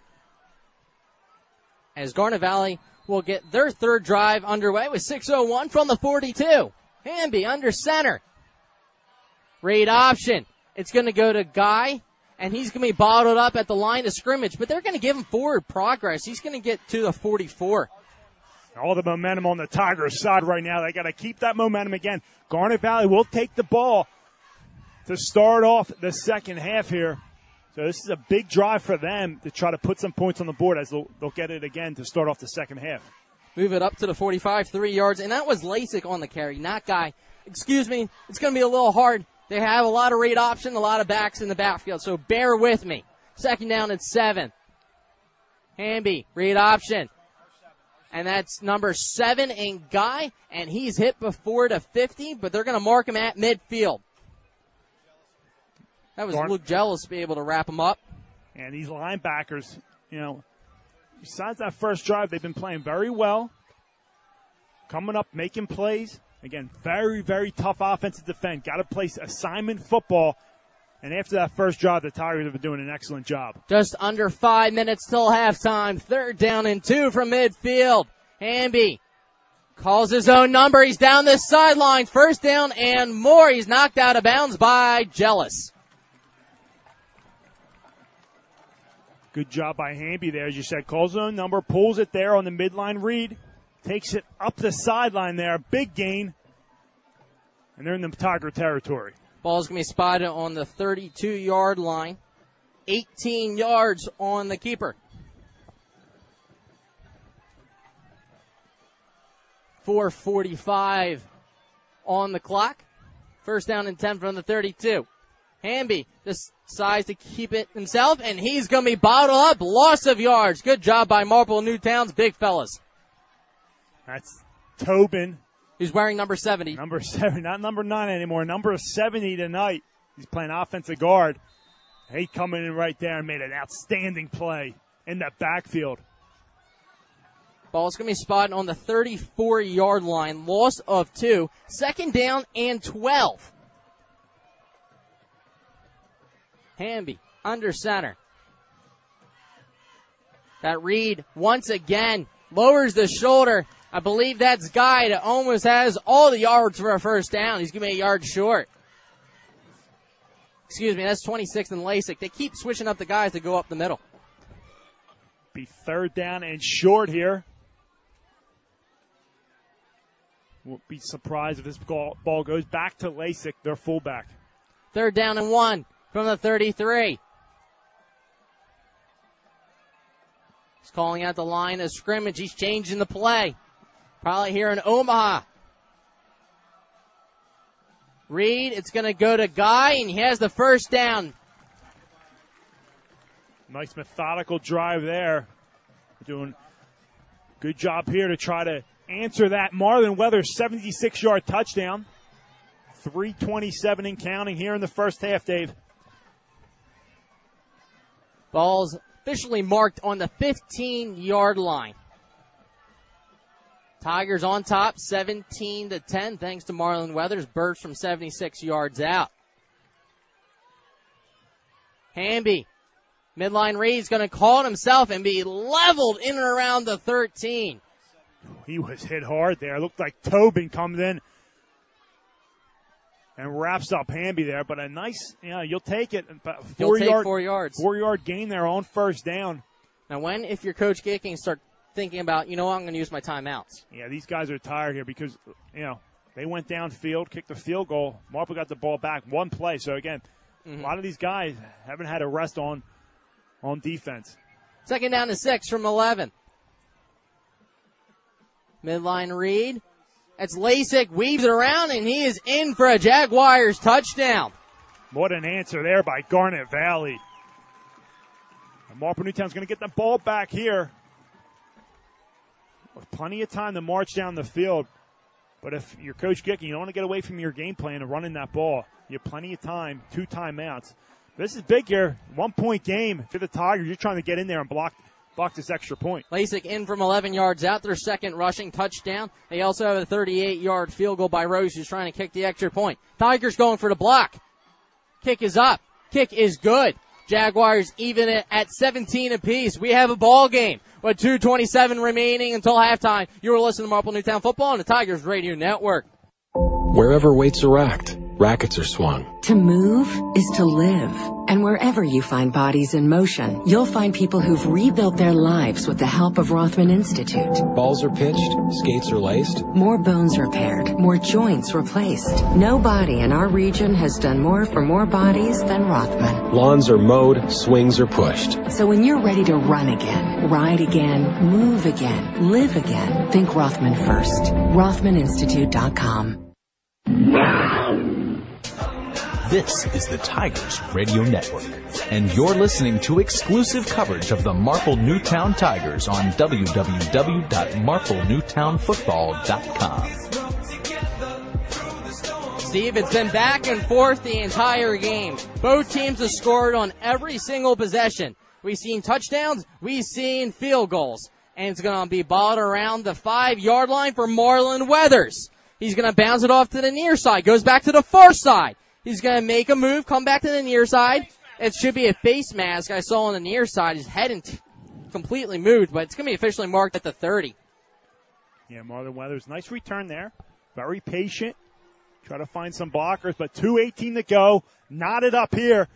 as Garnet Valley will get their third drive underway with 6.01 from the 42. Hamby under center. Read option. It's going to go to Guy, and he's going to be bottled up at the line of scrimmage, but they're going to give him forward progress. He's going to get to the 44.
All the momentum on the Tigers side right now. They got to keep that momentum again. Garnet Valley will take the ball to start off the second half here. So this is a big drive for them to try to put some points on the board as they'll, they'll get it again to start off the second half.
Move it up to the 45, three yards, and that was Lasik on the carry, not Guy. Excuse me, it's going to be a little hard. They have a lot of read option, a lot of backs in the backfield, so bear with me. Second down at seven. Hamby, read option. And that's number seven in Guy, and he's hit before to 50, but they're going to mark him at midfield. That was Luke Jealous be able to wrap him up.
And these linebackers, you know, besides that first drive, they've been playing very well. Coming up, making plays. Again, very, very tough offense to defend. Got to play assignment football. And after that first drive, the Tigers have been doing an excellent job.
Just under five minutes till halftime. Third down and two from midfield. Hamby calls his own number. He's down the sideline. First down and more. He's knocked out of bounds by Jealous.
Good job by Hamby there, as you said. Calls zone number, pulls it there on the midline read, takes it up the sideline there. Big gain. And they're in the Tiger territory.
Ball's going to be spotted on the 32 yard line. 18 yards on the keeper. 445 on the clock. First down and 10 from the 32. Hamby decides to keep it himself, and he's going to be bottled up. Loss of yards. Good job by Marple Newtown's big fellas.
That's Tobin.
He's wearing number 70.
Number seven, not number nine anymore. Number 70 tonight. He's playing offensive guard. He coming in right there and made an outstanding play in that backfield.
Ball's going to be spotted on the 34 yard line. Loss of two. Second down and 12. Hamby under center. That read once again lowers the shoulder. I believe that's Guy that almost has all the yards for a first down. He's going to be a yard short. Excuse me, that's 26 and Lasik. They keep switching up the guys to go up the middle.
Be third down and short here. Won't be surprised if this ball, ball goes back to Lasik, their fullback.
Third down and one from the 33. He's calling out the line of scrimmage. He's changing the play. Probably here in Omaha. read, it's going to go to Guy, and he has the first down.
Nice methodical drive there. Doing good job here to try to answer that Marlon Weather 76 yard touchdown. 327 and counting here in the first half, Dave.
Ball's officially marked on the 15 yard line. Tigers on top, 17 to 10, thanks to Marlon Weathers. Burst from 76 yards out. Hamby, midline read's going to call it himself and be leveled in and around the 13.
He was hit hard there. Looked like Tobin comes in and wraps up Hamby there, but a nice, you know, you'll take it. 4
You'll take
yard,
four yards.
Four yard gain there on first down.
Now, when, if you're Coach Gicking, start thinking about, you know what, I'm going to use my timeouts.
Yeah, these guys are tired here because, you know, they went downfield, kicked the field goal. Marple got the ball back one play. So again,
Mm-hmm.
a lot of these guys haven't had a rest on on defense.
Second down to six from 11. Midline read. That's Lasik, weaves it around, and he is in for a Jaguars touchdown.
What an answer there by Garnet Valley. And Marple Newtown's going to get the ball back here. With plenty of time to march down the field. But if you're Coach Gick you don't want to get away from your game plan of running that ball, you have plenty of time, two timeouts. This is big here. One point game for the Tigers. You're trying to get in there and block block this extra point.
Lasik in from 11 yards out, their second rushing touchdown. They also have a 38 yard field goal by Rose, who's trying to kick the extra point. Tigers going for the block. Kick is up. Kick is good. Jaguars even it at 17 apiece. We have a ball game with 2.27 remaining until halftime. You are listening to Marple Newtown Football on the Tigers Radio Network.
Wherever weights are racked, rackets are swung.
To move is to live. And wherever you find bodies in motion, you'll find people who've rebuilt their lives with the help of Rothman Institute.
Balls are pitched, skates are laced.
More bones repaired, more joints replaced. No body in our region has done more for more bodies than Rothman.
Lawns are mowed, swings are pushed.
So when you're ready to run again, ride again, move again, live again, think Rothman first. RothmanInstitute.com.
This is the Tigers Radio Network, and you're listening to exclusive coverage of the Marple Newtown Tigers on www.marplenewtownfootball.com.
Steve, it's been back and forth the entire game. Both teams have scored on every single possession. We've seen touchdowns, we've seen field goals, and it's going to be balled around the five yard line for Marlon Weathers. He's going to bounce it off to the near side, goes back to the far side. He's going to make a move, come back to the near side. It should be a face mask I saw on the near side. His head t- completely moved, but it's going to be officially marked at the 30.
Yeah, Marlon Weathers, nice return there. Very patient. Try to find some blockers, but 2.18 to go. Knotted up here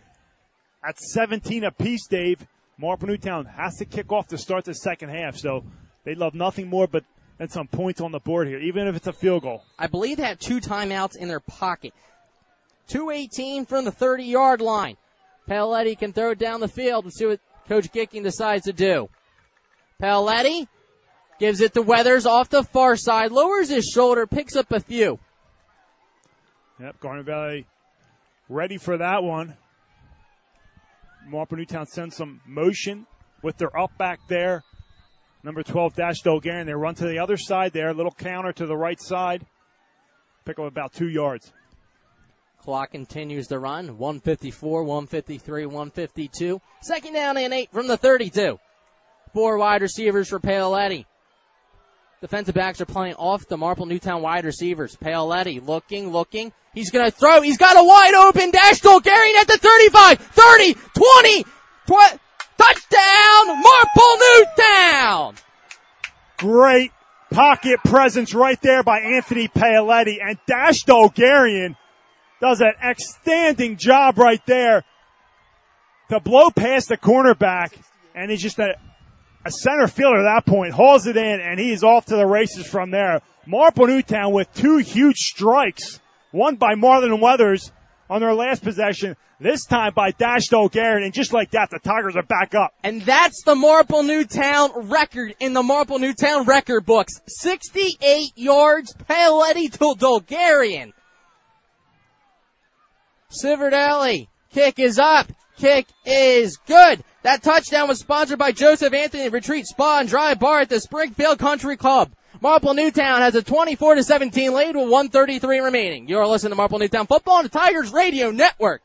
at 17 apiece, Dave. Marple Newtown has to kick off to start the second half, so they'd love nothing more but than some points on the board here, even if it's a field goal.
I believe they have two timeouts in their pocket. 218 from the 30 yard line. Paoletti can throw it down the field and see what Coach Gicking decides to do. Paoletti gives it to Weathers off the far side, lowers his shoulder, picks up a few.
Yep, Garnet Valley ready for that one. Marple Newtown sends some motion with their up back there. Number 12, Dash Dolgarian. They run to the other side there. A little counter to the right side. Pick up about two yards.
Clock continues to run. 154, 153, 152. Second down and eight from the 32. Four wide receivers for Paoletti. Defensive backs are playing off the Marple Newtown wide receivers. Paoletti looking, looking. He's to throw. He's got a wide open dash goal. At the 35, 30, 20, 20. Touchdown, Marple Newtown!
Great pocket presence right there by Anthony Paoletti and Dash Dolgarian does an outstanding job right there to blow past the cornerback and he's just a, a center fielder at that point, hauls it in and he is off to the races from there. Marple Newtown with two huge strikes, one by Marlon Weathers on their last possession, this time by Dash Dolgarian, and just like that, the Tigers are back up.
And that's the Marple Newtown record in the Marple Newtown record books. 68 yards, Paoletti to Dolgarian. Civerdelli, kick is up, kick is good. That touchdown was sponsored by Joseph Anthony Retreat Spa and Dry Bar at the Springfield Country Club. Marple Newtown has a 24 to 17 lead with 133 remaining. You're listening to Marple Newtown football on the Tigers Radio Network.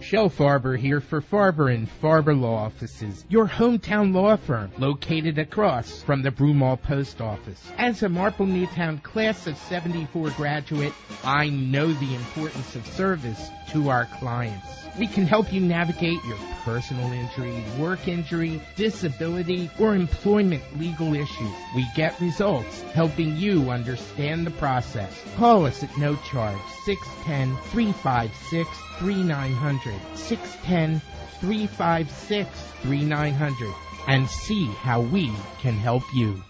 Shell Farber here for Farber and Farber Law Offices, your hometown law firm located across from the Broomall Post Office. As a Marple Newtown class of 74 graduate, I know the importance of service to our clients. We can help you navigate your personal injury, work injury, disability, or employment legal issues. We get results helping you understand the process. Call us at no charge 610 356 3900 610 356 3900 and see how we can help you.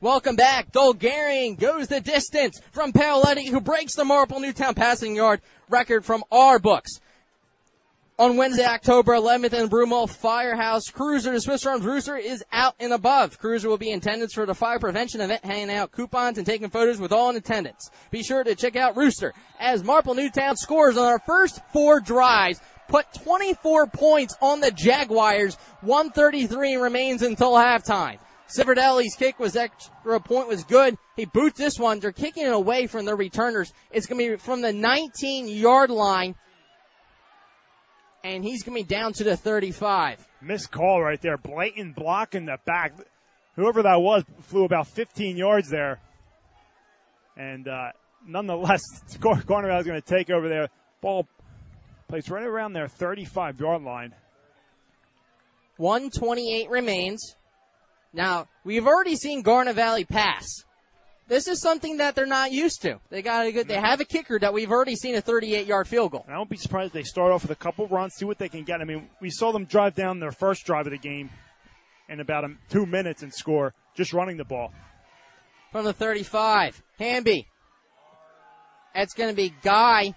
Welcome back. Dolgarian goes the distance from Paoletti, who breaks the Marple Newtown passing yard record from our books. On Wednesday, October 11th in Broomall Firehouse, Cruiser, the Swiss Farms Rooster is out and above. Cruiser will be in attendance for the fire prevention event, handing out coupons and taking photos with all in attendance. Be sure to check out Rooster as Marple Newtown scores on our first four drives, put 24 points on the Jaguars. 133 remains until halftime. Civerdelli's kick was extra point was good. He boots this one. They're kicking it away from the returners. It's going to be from the 19 yard line. And he's going to be down to the 35.
Missed call right there. Blatant block in the back. Whoever that was flew about 15 yards there. And uh, nonetheless, Garnet is going to take over there. Ball plays right around their 35 yard line.
128 remains. Now, we've already seen Garnet Valley pass. This is something that they're not used to. They got a good, they have a kicker that we've already seen a 38 yard field goal.
I won't be surprised if they start off with a couple runs, see what they can get. I mean, we saw them drive down their first drive of the game in about a, two minutes and score just running the ball.
From the 35, Hamby. That's going to be Guy,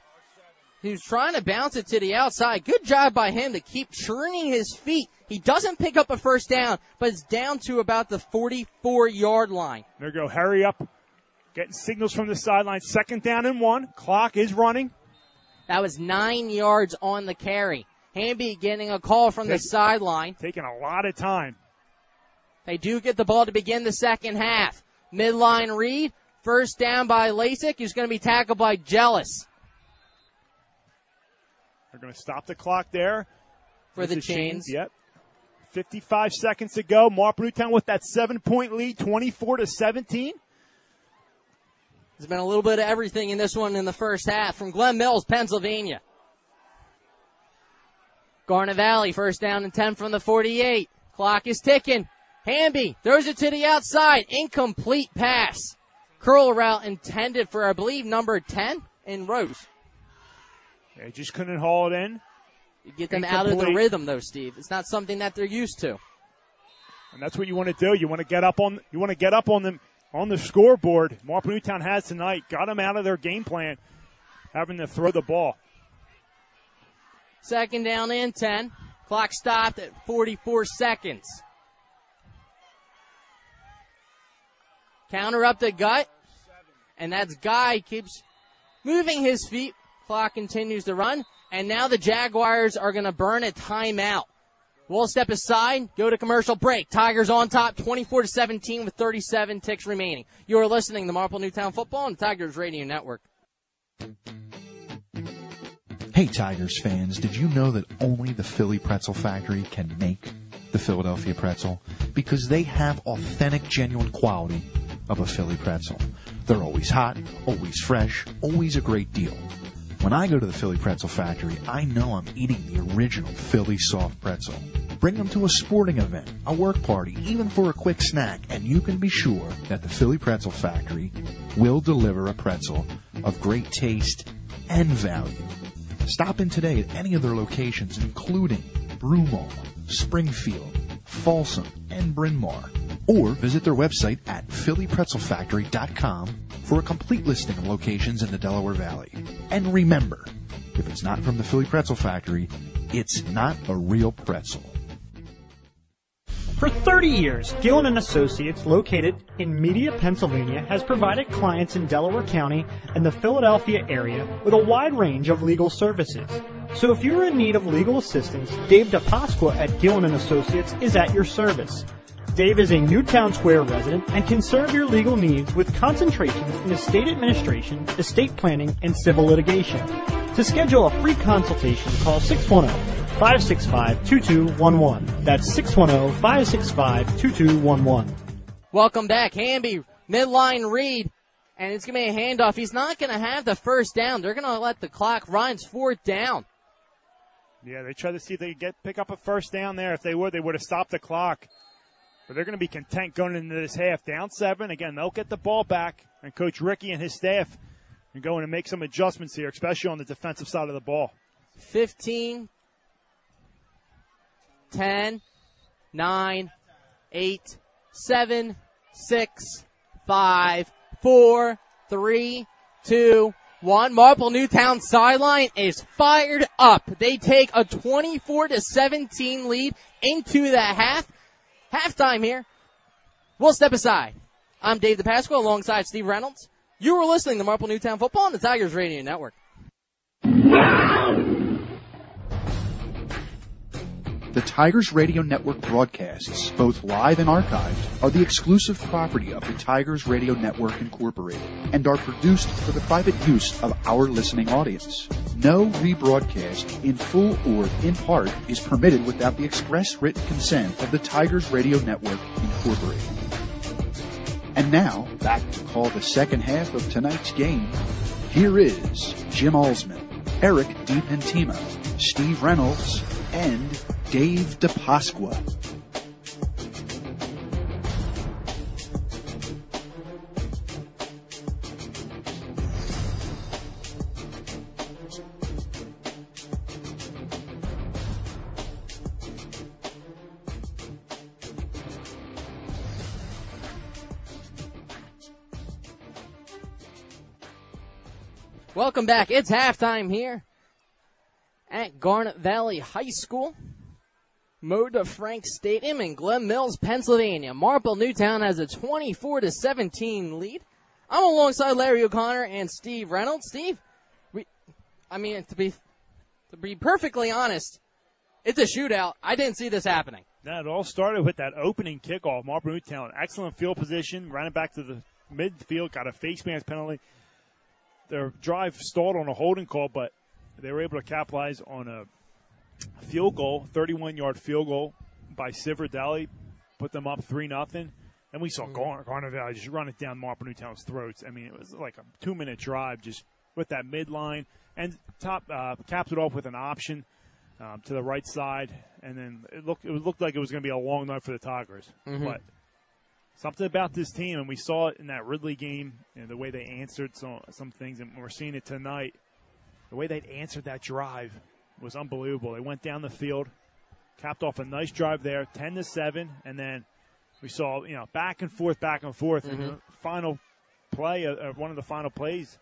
who's trying to bounce it to the outside. Good job by him to keep churning his feet. He doesn't pick up a first down, but it's down to about the 44 yard line.
There you go. Hurry up. Getting signals from the sideline. Second down and one. Clock is running.
That was nine yards on the carry. Hamby getting a call from Take, the sideline.
Taking a lot of time.
They do get the ball to begin the second half. Midline read. First down by Lasik, He's going to be tackled by Jealous.
They're going to stop the clock there.
For the, the chains.
chains. Yep. 55 seconds to go. Marple Newtown with that seven point lead, 24 to 17.
There's been a little bit of everything in this one in the first half from Glen Mills, Pennsylvania. Garnet Valley, first down and 10 from the 48. Clock is ticking. Hamby throws it to the outside. Incomplete pass. Curl route intended for, I believe, number 10 in Rose.
They just couldn't haul it in.
You get them Incomplete. out of the rhythm, though, Steve. It's not something that they're used to.
And that's what you want to do. You want to get up on. You want to get up on them on the scoreboard. Marple Newtown has tonight. Got them out of their game plan, having to throw the ball.
Second down and 10. Clock stopped at 44 seconds. Counter up the gut. And that's Guy keeps moving his feet. Clock continues to run. And now the Jaguars are going to burn a timeout. We'll step aside, go to commercial break. Tigers on top, 24 to 17 with 37 ticks remaining. You are listening to Marple Newtown Football on the Tigers Radio Network.
Hey Tigers fans, did you know that only the Philly Pretzel Factory can make the Philadelphia pretzel? Because they have authentic, genuine quality of a Philly pretzel. They're always hot, always fresh, always a great deal. When I go to the Philly Pretzel Factory, I know I'm eating the original Philly soft pretzel. Bring them to a sporting event, a work party, even for a quick snack, and you can be sure that the Philly Pretzel Factory will deliver a pretzel of great taste and value. Stop in today at any of their locations, including Broomall, Springfield, Folsom, and Bryn Mawr or visit their website at phillypretzelfactory.com for a complete listing of locations in the Delaware Valley. And remember, if it's not from the Philly Pretzel Factory, it's not a real pretzel.
For 30 years, Gillen and Associates, located in Media, Pennsylvania, has provided clients in Delaware County and the Philadelphia area with a wide range of legal services. So if you're in need of legal assistance, Dave DiPasqua at Gillen and Associates is at your service. Dave is a Newtown Square resident and can serve your legal needs with concentrations in estate administration, estate planning, and civil litigation. To schedule a free consultation, call 610-565-2211. That's 610-565-2211.
Welcome back, Hamby. Midline read, and it's going to be a handoff. He's not going to have the first down. They're going to let the clock run. It's fourth down.
Yeah, they tried to see if they could get pick up a first down there. If they would, they would have stopped the clock. But they're going to be content going into this half. Down seven. Again, they'll get the ball back. And Coach Ricky and his staff are going to make some adjustments here, especially on the defensive side of the ball.
15, 10, 9, 8, 7, 6, 5, 4, 3, 2, 1. Marple Newtown sideline is fired up. They take a 24 to 17 lead into the half. Halftime here. We'll step aside. I'm Dave DiPasqua alongside Steve Reynolds. You were listening to Marple Newtown Football on the Tigers Radio Network.
The Tigers Radio Network broadcasts, both live and archived, are the exclusive property of the Tigers Radio Network Incorporated and are produced for the private use of our listening audience. No rebroadcast, in full or in part, is permitted without the express written consent of the Tigers Radio Network Incorporated. And now, back to call the second half of tonight's game. Here is Jim Alsman, Eric DiPentima, Steve Reynolds, and Dave DiPasqua.
Welcome back. It's halftime here at Garnet Valley High School. Moe DeFrank Stadium in Glen Mills, Pennsylvania. Marple Newtown has a 24 to 17 lead. I'm alongside Larry O'Connor and Steve Reynolds. Steve, we, I mean to be to be perfectly honest, it's a shootout. I didn't see this happening.
Now it all started with that opening kickoff. Marple Newtown, excellent field position, ran it back to the midfield, got a face mask penalty. Their drive stalled on a holding call, but they were able to capitalize on a field goal, 31 yard field goal by Civerdelli, put them up 3 nothing. And we saw Gar- Garnet Valley just run it down Marple Newtown's throats. I mean, it was like a two minute drive just with that midline and top uh, capped it off with an option um, to the right side. And then it looked, it looked like it was going to be a long night for the Tigers.
Mhm.
But something about this team, and we saw it in that Ridley game, you know, the way they answered some, some things, and we're seeing it tonight the way they'd answered that drive was unbelievable. They went down the field, capped off a nice drive there, ten to seven, and then we saw you know back and forth, back and forth. And
Mhm.
the final play, uh, uh, one of the final plays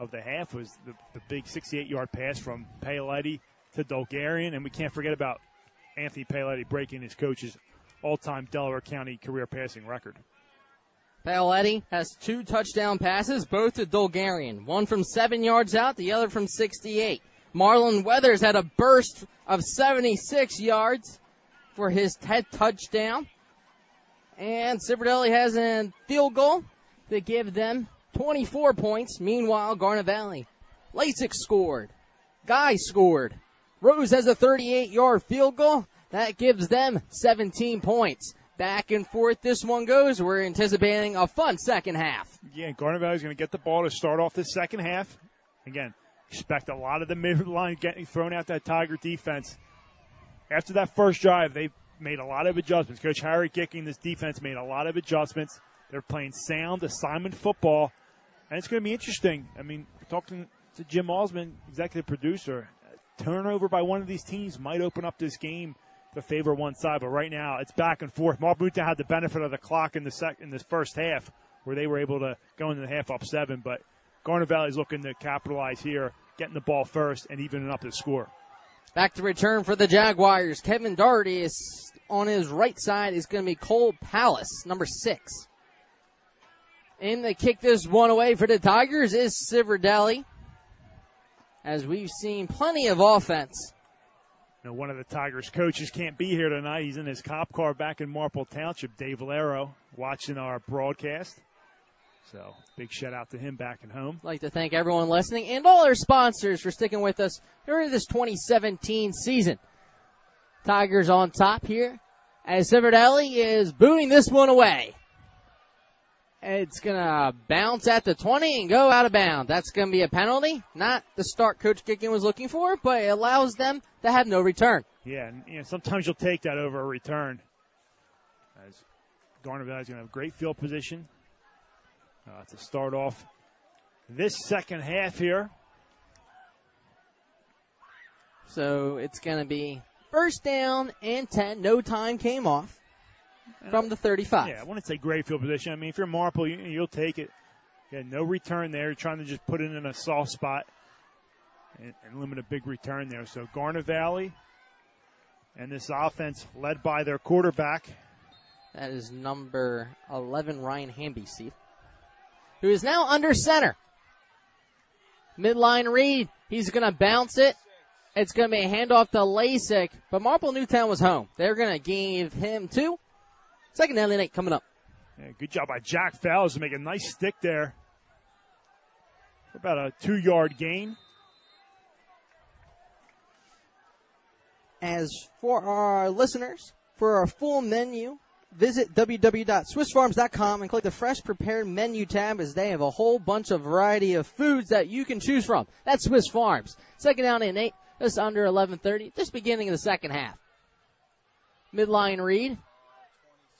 of the half was the, the big 68-yard pass from Paoletti to Dolgarian, and we can't forget about Anthony Paoletti breaking his coach's all-time Delaware County career passing record.
Paoletti has two touchdown passes, both to Dolgarian. One from seven yards out, the other from 68. Marlon Weathers had a burst of 76 yards for his 10th touchdown. And Civerdelli has a field goal to give them 24 points. Meanwhile, Garnet Valley. Lasik scored. Guy scored. Rose has a 38 yard field goal. That gives them 17 points. Back and forth this one goes. We're anticipating a fun second half.
Yeah, Garnet Valley's going to get the ball to start off the second half. Again, expect a lot of the midline getting thrown out that Tiger defense. After that first drive, they made a lot of adjustments. Coach Harry kicking this defense made a lot of adjustments. They're playing sound assignment football, and it's going to be interesting. I mean, talking to Jim Osman, executive producer, turnover by one of these teams might open up this game to favor one side. But right now, it's back and forth. Marbuta had the benefit of the clock in the sec- in this first half, where they were able to go into the half up seven. But Garnet Valley's looking to capitalize here, getting the ball first and evening up the score.
Back to return for the Jaguars. Kevin Doherty is on his right side is going to be Cole Palace, number six. And they kick this one away for the Tigers is Civerdelli. As we've seen plenty of offense.
Know, one of the Tigers coaches can't be here tonight. He's in his cop car back in Marple Township, Dave Valero, watching our broadcast. So big shout out to him back at home.
I'd like to thank everyone listening and all our sponsors for sticking with us during this 2017 season. Tigers on top here as Civerdelli is booting this one away. It's going to bounce at the 20 and go out of bounds. That's going to be a penalty. Not the start Coach Gicking was looking for, but it allows them to have no return.
Yeah, and you know, sometimes you'll take that over a return. As Garnet Valley's going to have great field position uh, to start off this second half here.
So it's going to be first down and 10. No time came off from the 35.
Yeah, I want to say great field position. I mean, if you're Marple, you, you'll take it. Yeah, no return there. You're trying to just put it in a soft spot and, and limit a big return there. So Garnet Valley and this offense led by their quarterback.
That is number 11, Ryan Hamby, Steve, who is now under center. Midline read. He's going to bounce it It's going to be a handoff to Lasik, but Marple Newtown was home. They're going to give him two. Second down and eight coming up.
Yeah, good job by Jack Fowles to make a nice stick there. For about a two yard gain.
As for our listeners, for our full menu, visit www.swissfarms.com and click the fresh prepared menu tab as they have a whole bunch of variety of foods that you can choose from. That's Swiss Farms. Second down and eight, just under 11:30, just beginning of the second half. Midline read.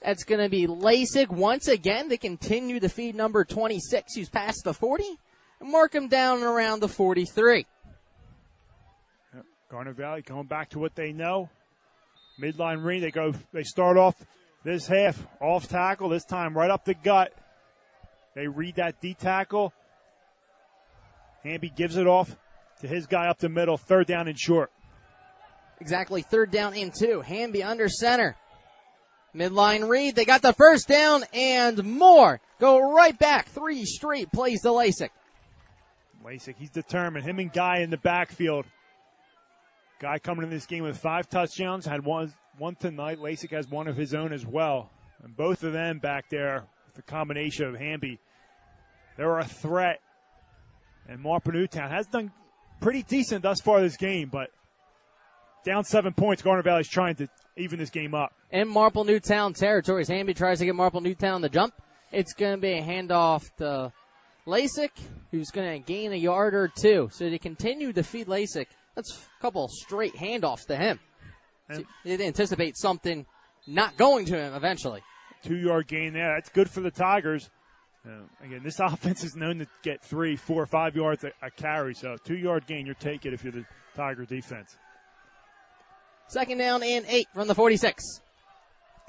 That's going to be Lasik once again to continue to feed number 26, who's past the 40, and mark him down around the 43.
Yep. Garnet Valley going back to what they know. Midline read. They go. They start off this half off tackle. This time right up the gut. They read that D tackle. Hamby gives it off to his guy up the middle. Third down and short.
Exactly. Third down and two. Hamby under center. Midline read. They got the first down and more. Go right back. Three straight plays to Lasik.
Lasik, he's determined. Him and Guy in the backfield. Guy coming in this game with five touchdowns. Had one one tonight. Lasik has one of his own as well. And both of them back there, with the combination of Hamby, they're a threat. And Marple Newtown has done pretty decent thus far this game, but down seven points. Garnet Valley's trying to even this game up.
In Marple Newtown territory, Hamby tries to get Marple Newtown the jump. It's going to be a handoff to Lasik, who's going to gain a yard or two. So to continue to feed Lasik, that's a couple straight handoffs to him. So they anticipate something not going to him eventually.
Two yard gain there. That's good for the Tigers. Uh, again, this offense is known to get three, four, five yards a, a carry. So two yard gain, you're taking it if you're the Tiger defense.
Second down and eight from the 46.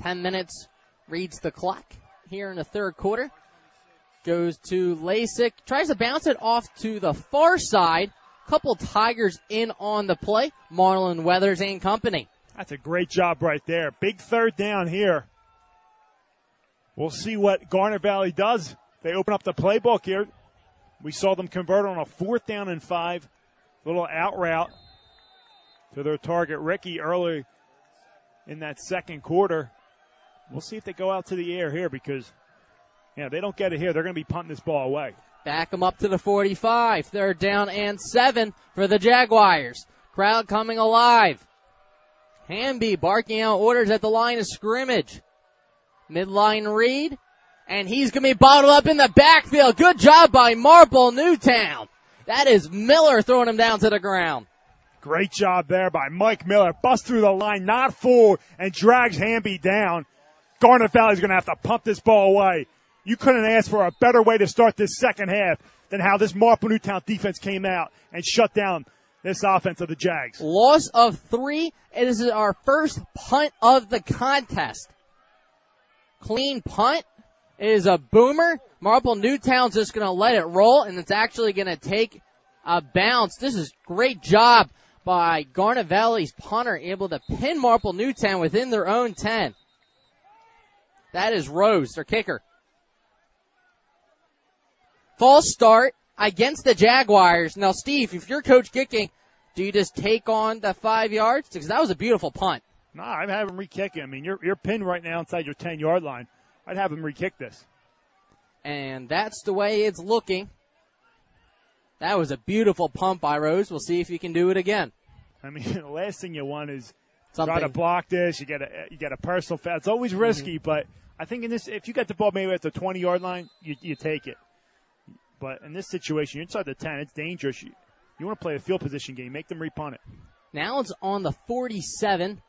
Ten minutes reads the clock here in the third quarter. Goes to Lasik. Tries to bounce it off to the far side. Couple Tigers in on the play. Marlon Weathers and company.
That's a great job right there. Big third down here. We'll see what Garnet Valley does. They open up the playbook here. We saw them convert on a fourth down and five. Little out route to their target, Ricky, early in that second quarter. We'll see if they go out to the air here because, yeah, they don't get it here. They're going to be punting this ball away.
Back them up to the 45. Third down and seven for the Jaguars. Crowd coming alive. Hamby barking out orders at the line of scrimmage. Midline read. And he's going to be bottled up in the backfield. Good job by Marple Newtown. That is Miller throwing him down to the ground.
Great job there by Mike Miller. Bust through the line, not full, and drags Hamby down. Garnet Valley's going to have to pump this ball away. You couldn't ask for a better way to start this second half than how this Marple Newtown defense came out and shut down this offense of the Jags.
Loss of three. It is our first punt of the contest. Clean punt is a boomer. Marple Newtown's just going to let it roll, and it's actually going to take a bounce. This is great job by Garnet Valley's punter, able to pin Marple Newtown within their own 10. That is Rose, their kicker. False start against the Jaguars. Now, Steve, if you're Coach Gicking, do you just take on the five yards? Because that was a beautiful punt.
Nah, I'd have him re-kick it. I mean, you're, you're pinned right now inside your 10 yard line. I'd have him re-kick this.
And that's the way it's looking. That was a beautiful pump by Rose. We'll see if you can do it again.
I mean, the last thing you want is
Something.
try to block this. You get a you get a personal foul. It's always risky,
Mm-hmm.
but I think in this, if you got the ball maybe at the 20 yard line, you, you take it. But in this situation, you're inside the 10. It's dangerous. You, you want to play a field position game. Make them repunt it.
Now it's on the 47.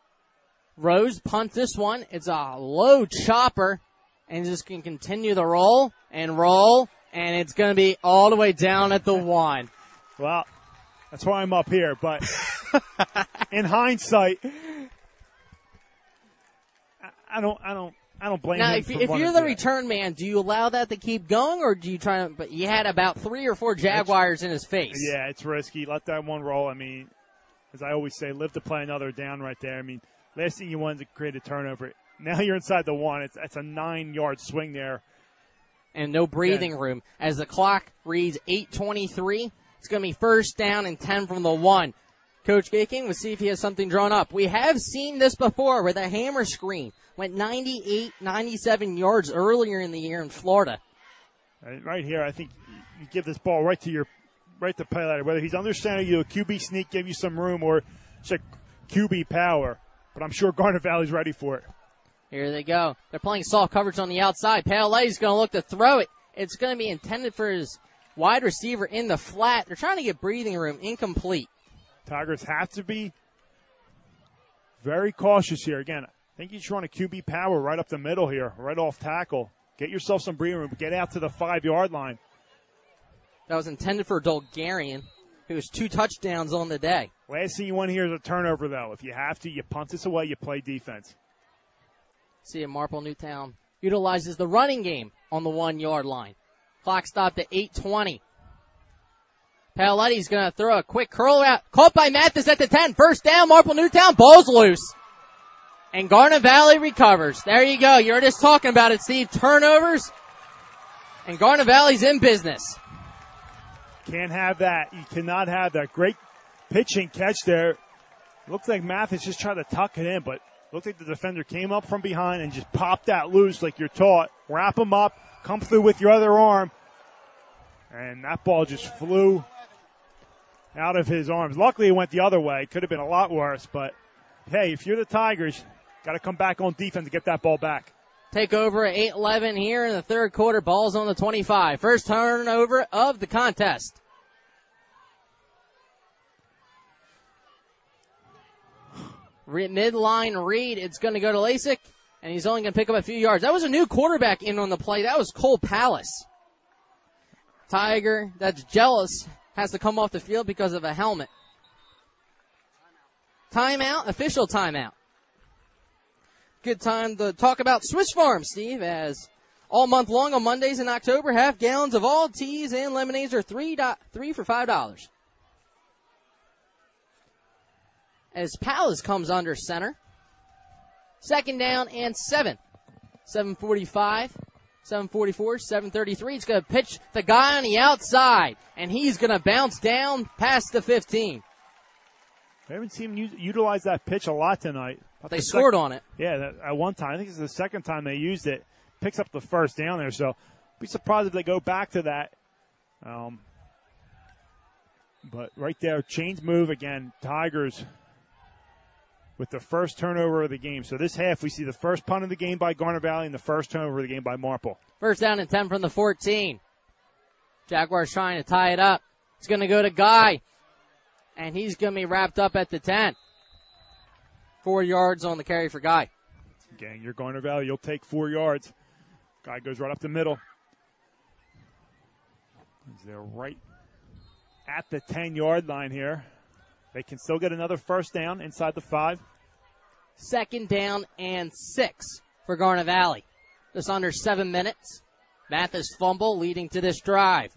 Rose punt this one. It's a low chopper and just can continue the roll and roll and it's going to be all the way down at the one.
Well, that's why I'm up here. But in hindsight, I, don't, I don't, I don't blame
Now, if, if you're the return man, do you allow that to keep going or do you try to, but you had about three or four Jaguars in his face.
Yeah, it's risky. Let that one roll. I mean, as I always say, live to play another down right there. I mean, last thing you want is to create a turnover. Now you're inside the one. It's it's a nine yard swing there.
And no breathing room. As the clock reads 8:23, it's going to be first down and 10 from the one. Coach Gicking, let's see if he has something drawn up. We have seen this before where the hammer screen went 98, 97 yards earlier in the year in Florida.
Right here, I think you give this ball right to your right to play Whether he's understanding you, a QB sneak, give you some room, or check QB power. But I'm sure Garnet Valley's ready for it.
Here they go. They're playing soft coverage on the outside. Paoletti's going to look to throw it. It's going to be intended for his wide receiver in the flat. They're trying to get breathing room. Incomplete.
Tigers have to be very cautious here. Again, I think he's trying to QB power right up the middle here, right off tackle. Get yourself some breathing room. Get out to the five yard line.
That was intended for Dolgarian, who has two touchdowns on the day.
Last thing you want here is a turnover, though. If you have to, you punt this away, you play defense.
See if Marple Newtown utilizes the running game on the one yard line. Clock stopped at 820. Paoletti's to throw a quick curl out. Caught by Mathis at the 10. First down, Marple Newtown. Ball's loose. And Garnet Valley recovers. There you go. You're just talking about it, Steve. Turnovers. And Garnet Valley's in business.
Can't have that. You cannot have that. Great pitching catch there. Looks like Mathis just tried to tuck it in, but looked like the defender came up from behind and just popped that loose like you're taught. Wrap him up, come through with your other arm. And that ball just flew out of his arms. Luckily, it went the other way. Could have been a lot worse, but hey, if you're the Tigers, got to come back on defense to get that ball back.
Take over at 8-11 here in the third quarter. Ball's on the 25. First turnover of the contest. Midline read. It's going to go to Lasik, and he's only going to pick up a few yards. That was a new quarterback in on the play. That was Cole Palace. Tiger, that's jealous, has to come off the field because of a helmet. Timeout, official timeout. Good time to talk about Swiss Farm, Steve, as all month long on Mondays in October, half gallons of all teas and lemonades are three, do- three for five dollars. As Palace comes under center. Second down and seven. 745. 744, 733. He's going to pitch the guy on the outside, and he's going to bounce down past the 15.
We haven't seen him utilize that pitch a lot tonight.
But they the scored sec- on it.
Yeah, that, at one time. I think it's the second time they used it. Picks up the first down there, so be surprised if they go back to that. Um, but right there, chains move again. Tigers with the first turnover of the game. So this half, we see the first punt of the game by Garnet Valley and the first turnover of the game by Marple.
First down and 10 from the 14. Jaguars trying to tie it up. It's going to go to Guy, and he's going to be wrapped up at the 10. Four yards on the carry for Guy.
Gang, you're Garnet Valley. You'll take four yards. Guy goes right up the middle. They're right at the 10 yard line here. They can still get another first down inside the five.
Second down and six for Garnet Valley. Just under seven minutes. Mathis fumble leading to this drive.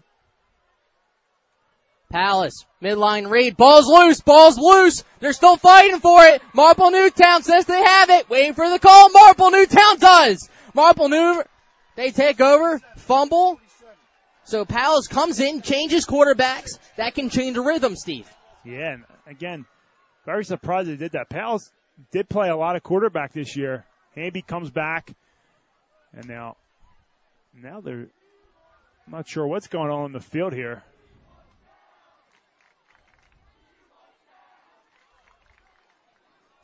Palace, midline read, ball's loose, ball's loose. They're still fighting for it. Marple Newtown says they have it. Waiting for the call. Marple Newtown does. Marple New, they take over, fumble. So Palace comes in, changes quarterbacks. That can change the rhythm, Steve.
Yeah, again, very surprised they did that. Pals did play a lot of quarterback this year. Hamby comes back, and now, now they're I'm not sure what's going on in the field here.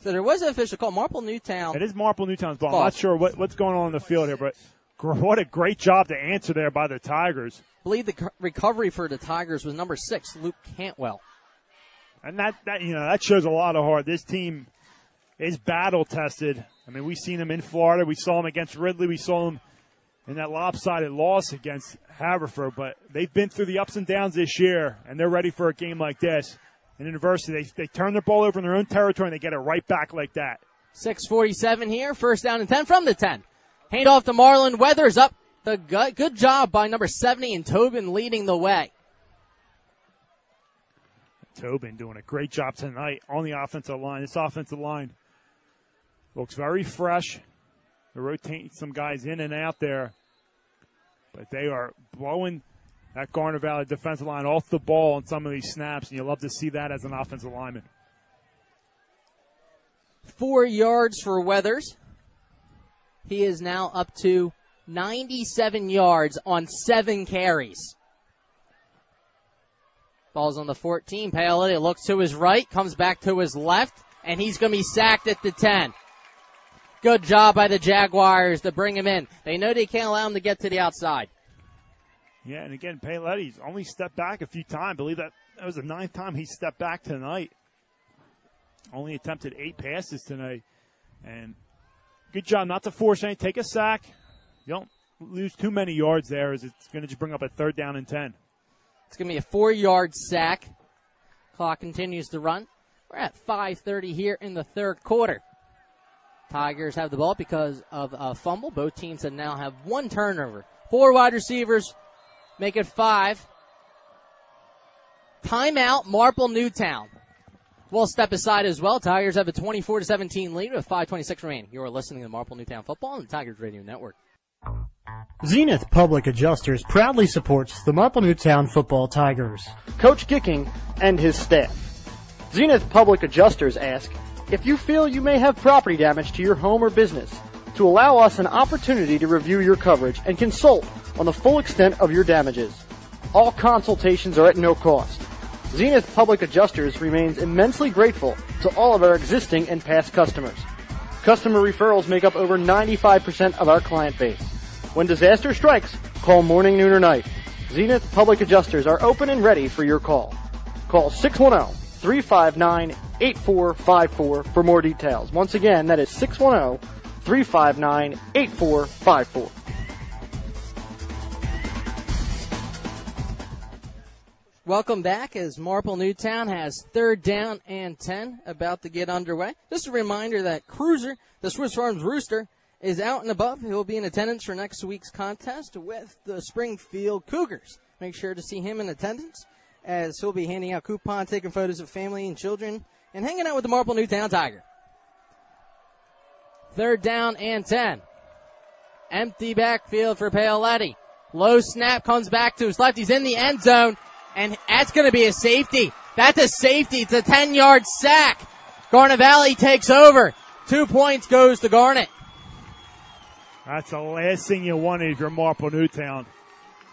So there was an official call. Marple Newtown.
It is Marple Newtown's ball. I'm not sure what, what's going on in the field here, but what a great job to answer there by the Tigers.
I believe the recovery for the Tigers was number six, Luke Cantwell
and that that you know that shows a lot of heart. This team is battle tested. I mean, we've seen them in Florida. We saw them against Ridley. We saw them in that lopsided loss against Haverford. But they've been through the ups and downs this year, and they're ready for a game like this. In university, they they turn the ball over in their own territory and they get it right back like that.
6:47 here, first down and 10 from the 10. Hand off to Marlon Weathers up the gut. Good job by number 70 and Tobin leading the way.
Tobin doing a great job tonight on the offensive line. This offensive line looks very fresh. They're rotating some guys in and out there, but they are blowing that Garnet Valley defensive line off the ball on some of these snaps, and you love to see that as an offensive lineman.
four yards for Weathers. He is now up to 97 yards on seven carries. Ball's on the 14. Paoletti looks to his right, comes back to his left, and he's going to be sacked at the 10. Good job by the Jaguars to bring him in. They know they can't allow him to get to the outside.
Yeah, and again, Paoletti's only stepped back a few times. I believe that that was the ninth time he stepped back tonight. Only attempted eight passes tonight. And good job not to force any. Take a sack. You don't lose too many yards there as it's going to just bring up a third down and 10.
It's going to be a four yard sack. Clock continues to run. We're at 5.30 here in the third quarter. Tigers have the ball because of a fumble. Both teams have now have one turnover. Four wide receivers make it five. Timeout, Marple Newtown. We'll step aside as well. Tigers have a 24 to 17 lead with 5:26 remaining. You are listening to Marple Newtown Football on the Tigers Radio Network.
Zenith Public Adjusters proudly supports the Marple Newtown Football Tigers.
Coach Gicking and his staff. Zenith Public Adjusters ask if you feel you may have property damage to your home or business, to allow us an opportunity to review your coverage and consult on the full extent of your damages. All consultations are at no cost. Zenith Public Adjusters remains immensely grateful to all of our existing and past customers. Customer referrals make up over 95% of our client base. When disaster strikes, call morning, noon, or night. Zenith Public Adjusters are open and ready for your call. Call 610-359-8454 for more details. Once again, that is 610-359-8454.
Welcome back as Marple Newtown has third down and 10 about to get underway. Just a reminder that Cruiser, the Swiss Farms Rooster, is out and above. He'll be in attendance for next week's contest with the Springfield Cougars. Make sure to see him in attendance as he'll be handing out coupons, taking photos of family and children, and hanging out with the Marple Newtown Tiger. Third down and 10. Empty backfield for Paoletti. Low snap comes back to his left. He's in the end zone and that's going to be a safety. That's a safety. It's a 10 yard sack. Garnet Valley takes over. Two points goes to Garnet.
That's the last thing you want if you're Marple Newtown.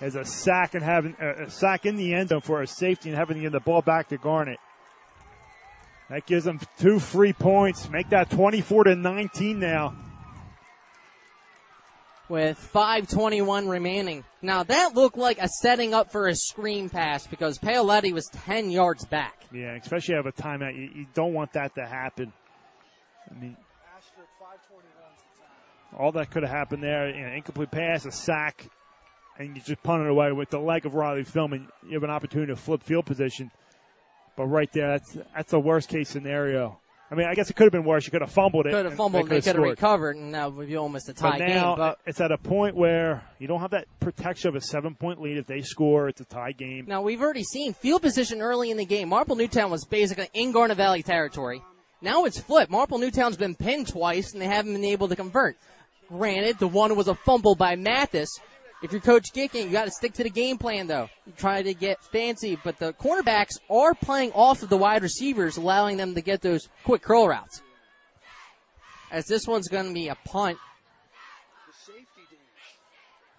Is a sack and having a sack in the end zone for a safety and having to get the ball back to Garnet. That gives them two free points. Make that 24 to 19 now
with 5:21 remaining. Now that looked like a setting up for a screen pass because Paoletti was 10 yards back.
Yeah, especially have a timeout. You, you don't want that to happen. I mean, all that could have happened there. You know, incomplete pass, a sack, and you just punt it away with the leg of Riley Filman. You have an opportunity to flip field position. But right there, that's that's the worst case scenario. I mean, I guess it could have been worse. You could have fumbled it.
Could have fumbled. They, could have recovered, and that would be almost a tie
but now,
game. But
it's at a point where you don't have that protection of a seven-point lead. If they score, it's a tie game.
Now we've already seen field position early in the game. Marple Newtown was basically in Garnet Valley territory. Now it's flipped. Marple Newtown's been pinned twice, and they haven't been able to convert. Granted, the one was a fumble by Mathis, if you're Coach Gicking, you got to stick to the game plan, though. You try to get fancy, but the cornerbacks are playing off of the wide receivers, allowing them to get those quick curl routes. As this one's going to be a punt.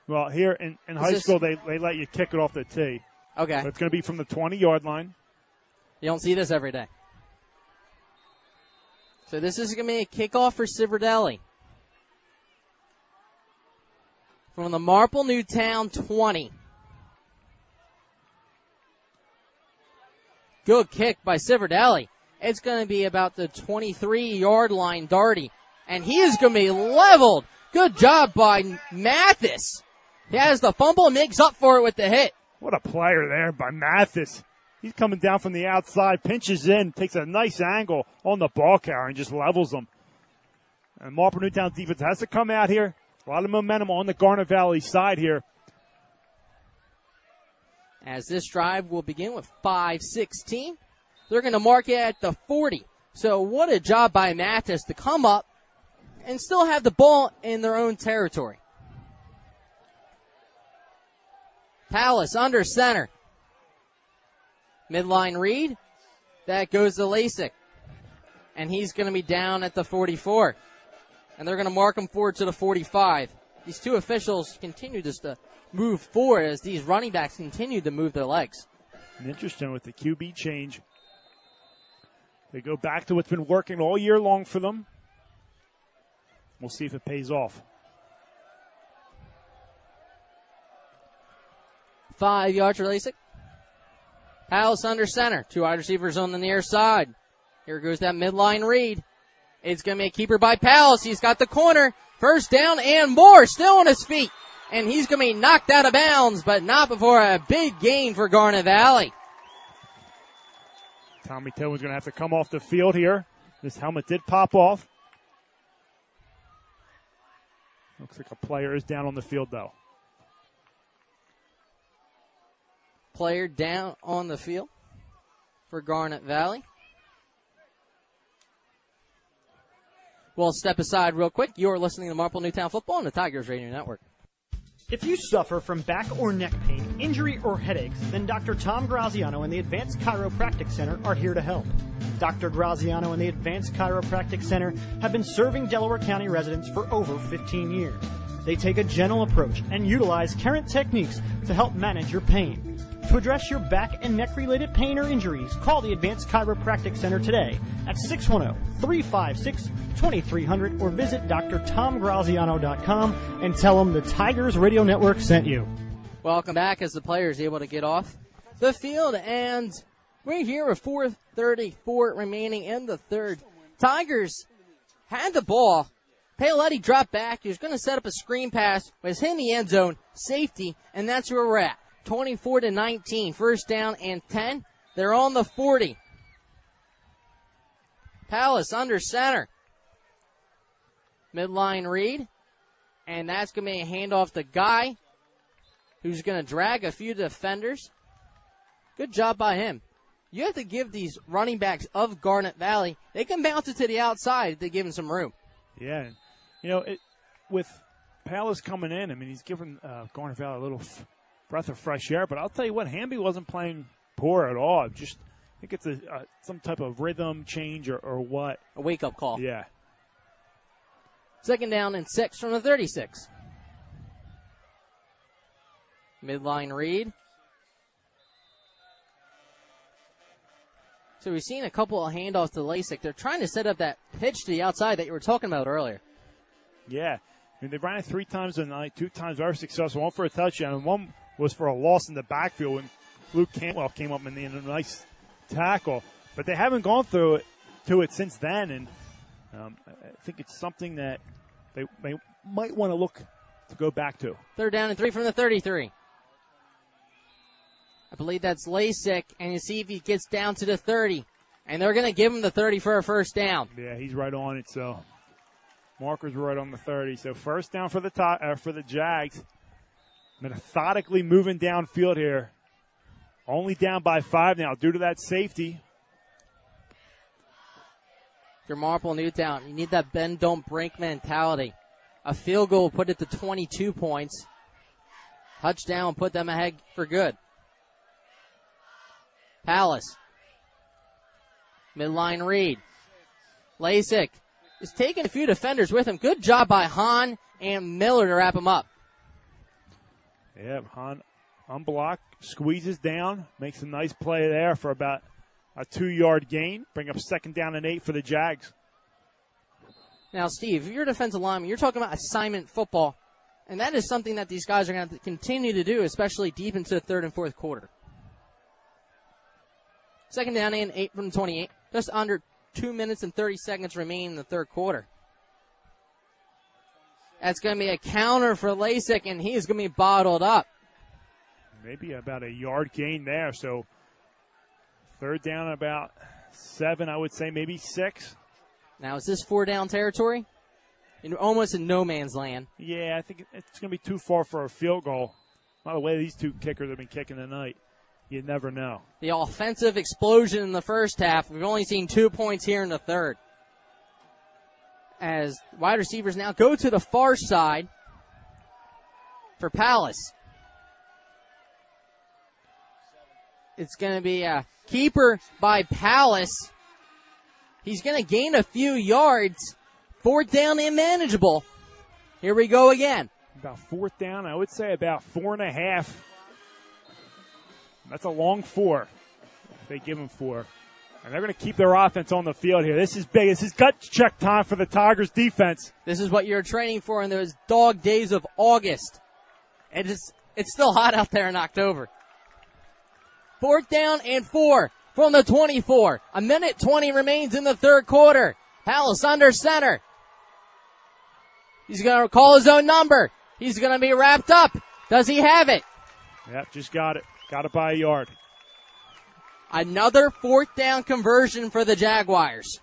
Well, here in, in high school, they, they let you kick it off the tee.
Okay.
So it's going to be from the 20 yard line.
You don't see this every day. So this is going to be a kickoff for Civerdelli. From the Marple Newtown 20. Good kick by Civerdelli. It's going to be about the 23 yard line, Darty. And he is going to be leveled. Good job by Mathis. He has the fumble and makes up for it with the hit.
What a player there by Mathis. He's coming down from the outside, pinches in, takes a nice angle on the ball carrier and just levels him. And Marple Newtown's defense has to come out here, a lot of momentum on the Garnet Valley side here.
As this drive will begin with 5-16. They're going to mark it at the 40. So what a job by Mathis to come up and still have the ball in their own territory. Palace under center. Midline read. That goes to Lasik. and he's going to be down at the 44. And they're going to mark him forward to the 45. These two officials continue just to move forward as these running backs continue to move their legs.
And interesting with the QB change. They go back to what's been working all year long for them. We'll see if it pays off.
Five yards for Lasik. Palace under center. Two wide receivers on the near side. Here goes that midline read. It's going to be a keeper by Palace. He's got the corner. First down and more. Still on his feet. And he's going to be knocked out of bounds, but not before a big gain for Garnet Valley.
Tommy Tillman's going to have to come off the field here. This helmet did pop off. Looks like a player is down on the field, though.
Player down on the field for Garnet Valley. We'll step aside real quick. You're listening to Marple Newtown Football on the Tigers Radio Network.
If you suffer from back or neck pain, injury, or headaches, then Dr. Tom Graziano and the Advanced Chiropractic Center are here to help. Dr. Graziano and the Advanced Chiropractic Center have been serving Delaware County residents for over 15 years. They take a gentle approach and utilize current techniques to help manage your pain. To address your back and neck related pain or injuries, call the Advanced Chiropractic Center today at 610 356 2300 or visit drtomgraziano.com and tell them the Tigers Radio Network sent you.
Welcome back as the player is able to get off the field, and we're here with 4:34 remaining in the third. Tigers had the ball. Paoletti dropped back. He was going to set up a screen pass, was in the end zone, safety, and that's where we're at. 24 to 19, first down and 10. They're on the 40. Palace under center. Midline read. And that's going to be a handoff to Guy, who's going to drag a few defenders. Good job by him. You have to give these running backs of Garnet Valley, they can bounce it to the outside if they give them some room.
Yeah. You know, it, with Palace coming in, I mean, he's given uh, Garnet Valley a little f- breath of fresh air. But I'll tell you what, Hamby wasn't playing poor at all. Just I think it's a uh, some type of rhythm change or, or what.
A wake up call.
Yeah.
Second down and six from the 36. Midline read. So we've seen a couple of handoffs to Lasik. They're trying to set up that pitch to the outside that you were talking about earlier.
Yeah. I mean, they ran it three times tonight, two times very successful, one for a touchdown, and one was for a loss in the backfield when Luke Cantwell came up and in a nice tackle. But they haven't gone through it to it since then, and um, I think it's something that they, they might want to look to go back to.
Third down and three from the 33. I believe that's Lasik, and you see if he gets down to the 30. And they're going to give him the 30 for a first down.
Yeah, he's right on it. So markers right on the 30. So first down for the top, uh, for the Jags. Methodically moving downfield here. Only down by five now due to that safety.
Your Marple Newtown, you need that bend don't break mentality. A field goal put it to 22 points. Touchdown put them ahead for good. Palace. Midline read. Lasik is taking a few defenders with him. Good job by Hahn and Miller to wrap him up.
Yeah, Hahn unblock, squeezes down, makes a nice play there for about a two yard gain. Bring up second down and eight for the Jags.
Now, Steve, you're a defensive lineman, you're talking about assignment football, and that is something that these guys are going to continue to do, especially deep into the third and fourth quarter. Second down and eight from 28. Just under two minutes and 30 seconds remain in the third quarter. That's going to be a counter for Lasik, and he's going to be bottled up.
Maybe about a yard gain there. So third down about seven, I would say, maybe six.
Now, is this four down territory? In almost in no man's land.
Yeah, I think it's going to be too far for a field goal. By the way, these two kickers have been kicking tonight. You never know.
The offensive explosion in the first half. We've only seen two points here in the third. As wide receivers now go to the far side for Palace. It's going to be a keeper by Palace. He's going to gain a few yards. Fourth down and manageable. Here we go again.
About fourth down, I would say about four and a half. That's a long four. They give him four. And they're going to keep their offense on the field here. This is big. This is gut check time for the Tigers defense.
This is what you're training for in those dog days of August. And it's, it's still hot out there in October. Fourth down and four from the 24. A minute 20 remains in the third quarter. Palace under center. He's going to call his own number. He's going to be wrapped up. Does he have it?
Yep, just got it. Got it by a yard.
Another fourth down conversion for the Jaguars.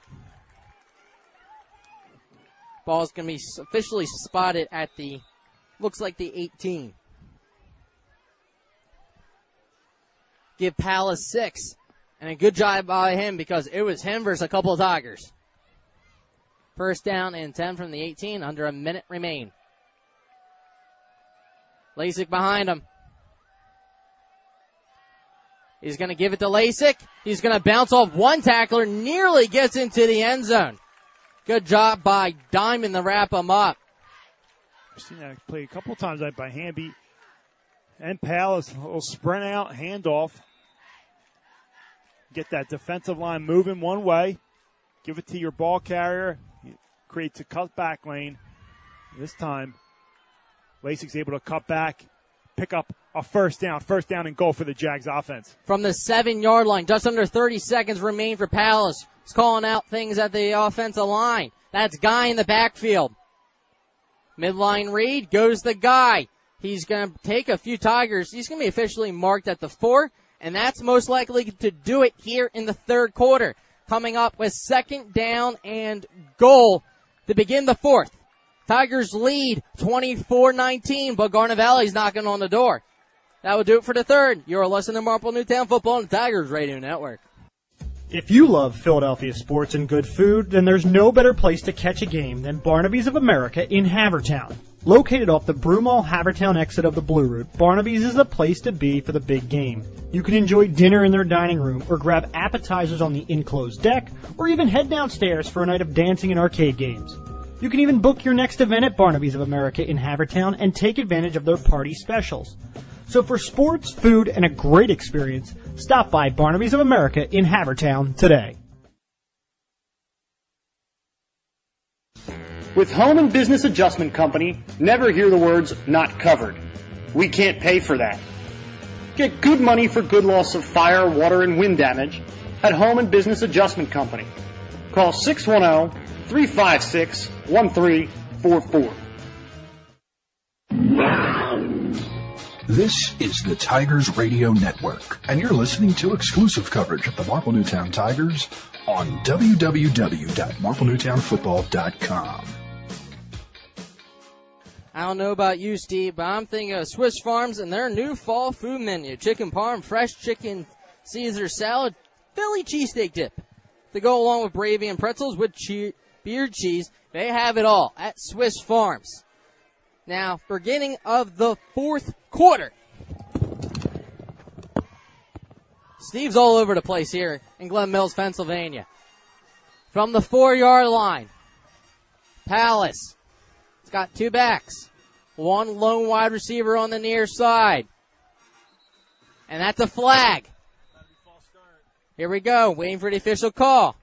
Ball is going to be officially spotted at the, looks like the 18. Give Palace six. And a good job by him because it was him versus a couple of Tigers. First down and 10 from the 18, under a minute remain. Lasik behind him. He's going to give it to Lasik. He's going to bounce off one tackler, nearly gets into the end zone. Good job by Diamond to wrap him up.
I've seen that play a couple times by Hamby and Palace. A little sprint out, handoff. Get that defensive line moving one way. Give it to your ball carrier. It creates a cutback lane. This time, Lasik's able to cut back, pick up a first down, first down and goal for the Jags offense.
From the seven yard line, just under 30 seconds remain for Palace. He's calling out things at the offensive line. That's Guy in the backfield. Midline read goes the guy. He's going to take a few Tigers. He's going to be officially marked at the four, and that's most likely to do it here in the third quarter. Coming up with second down and goal to begin the fourth. Tigers lead 24-19, but Garnet Valley's knocking on the door. That will do it for the third. You're listening to Marple Newtown Football on the Tigers Radio Network.
If you love Philadelphia sports and good food, then there's no better place to catch a game than Barnaby's of America in Havertown. Located off the Broomall Havertown exit of the Blue Route, Barnaby's is the place to be for the big game. You can enjoy dinner in their dining room or grab appetizers on the enclosed deck or even head downstairs for a night of dancing and arcade games. You can even book your next event at Barnaby's of America in Havertown and take advantage of their party specials. So for sports, food, and a great experience, stop by Barnaby's of America in Havertown today.
With Home and Business Adjustment Company, never hear the words not covered. We can't pay for that. Get good money for good loss of fire, water, and wind damage at Home and Business Adjustment Company. Call 610 356 1344.
This is the Tigers Radio Network, and you're listening to exclusive coverage of the Marple Newtown Tigers on www.marplenewtownfootball.com.
I don't know about you, Steve, but I'm thinking of Swiss Farms and their new fall food menu. Chicken parm, fresh chicken Caesar salad, Philly cheesesteak dip. To go along with gravy and pretzels with che- beard cheese, they have it all at Swiss Farms. Now, beginning of the fourth quarter. Steve's all over the place here in Glen Mills, Pennsylvania. From the four yard line. Palace. It's got two backs. One lone wide receiver on the near side. And that's a flag. Here we go, waiting for the official call.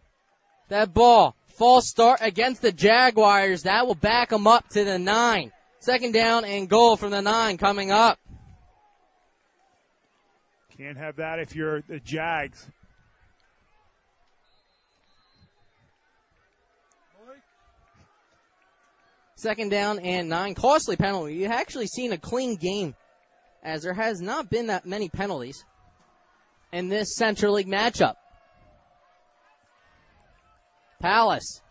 That ball, false start against the Jaguars. That will back them up to the nine. Second down and goal from the nine coming up.
Can't have that if you're the Jags.
Second down and nine. Costly penalty. You've actually seen a clean game as there has not been that many penalties in this Central League matchup. Palace.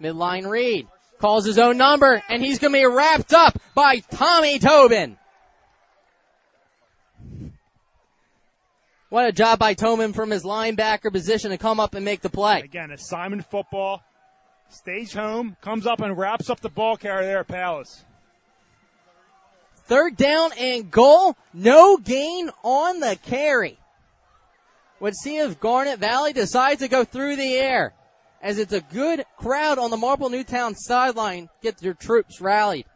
Midline read. Calls his own number and he's going to be wrapped up by Tommy Tobin. What a job by Tobin from his linebacker position to come up and make the play.
Again, assignment football. Stays home, comes up and wraps up the ball carrier there at Palace.
Third down and goal. No gain on the carry. Let's see if Garnet Valley decides to go through the air. As it's a good crowd on the Marple Newtown sideline. Get your troops rallied.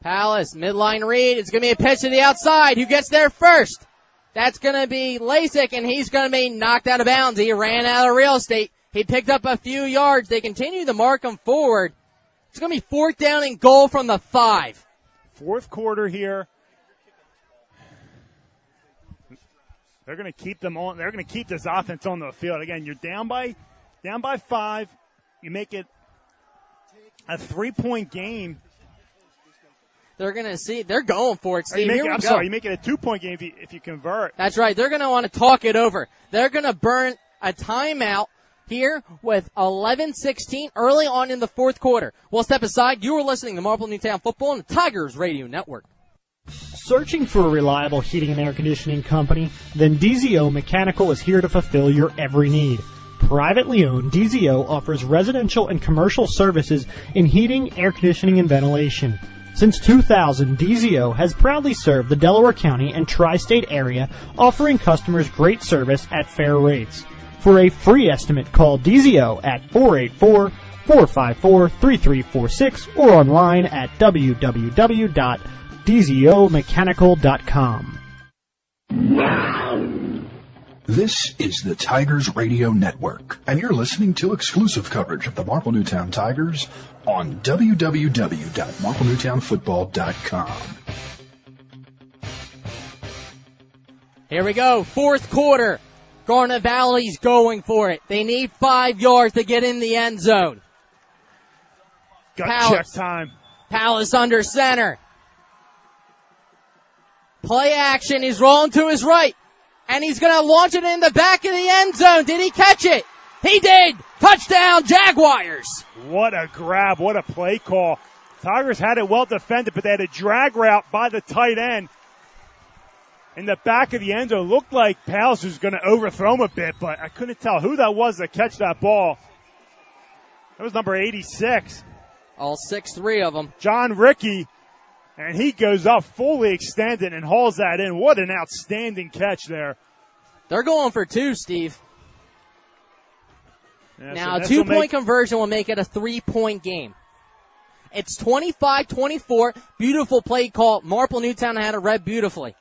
Palace, midline read. It's going to be a pitch to the outside. Who gets there first? That's going to be Lasik, and he's going to be knocked out of bounds. He ran out of real estate. He picked up a few yards. They continue to mark him forward. It's going to be fourth down and goal from the five.
Fourth quarter here. They're going to keep them on. They're going to keep this offense on the field. Again, you're down by down by five. You make it a three point game.
They're going to see. They're going for it, Steve.
make
Here we
I'm
go.
sorry, you make it a two point game if you, if you convert.
That's right. They're going to want to talk it over. They're going to burn a timeout here with 11-16 early on in the fourth quarter. We'll step aside. You are listening to Marple Newtown Football on the Tigers Radio Network.
Searching for a reliable heating and air conditioning company? Then DZO Mechanical is here to fulfill your every need. Privately owned, DZO offers residential and commercial services in heating, air conditioning, and ventilation. Since 2000, DZO has proudly served the Delaware County and tri-state area, offering customers great service at fair rates. For a free estimate, call DZO at 484-454-3346 or online at www.dzomechanical.com.
This is the Tigers Radio Network, and you're listening to exclusive coverage of the Marple Newtown Tigers on www.marplenewtownfootball.com.
Here we go. Fourth quarter. Garnet Valley's going for it. They need five yards to get in the end zone.
Gut
Palace.
check time.
Palace under center. Play action. He's rolling to his right. And he's going to launch it in the back of the end zone. Did he catch it? He did. Touchdown, Jaguars.
What a grab. What a play call. Tigers had it well defended, but they had a drag route by the tight end. In the back of the end zone, looked like Palace was going to overthrow him a bit, but I couldn't tell who that was that catch that ball. That was number 86.
All six, three of them.
John Ricci, and he goes up fully extended and hauls that in. What an outstanding catch there.
They're going for two, Steve.
Yeah, so
now, a two point
make-
conversion will make it a three point game. It's 25 24. Beautiful play call. Marple Newtown had it read beautifully.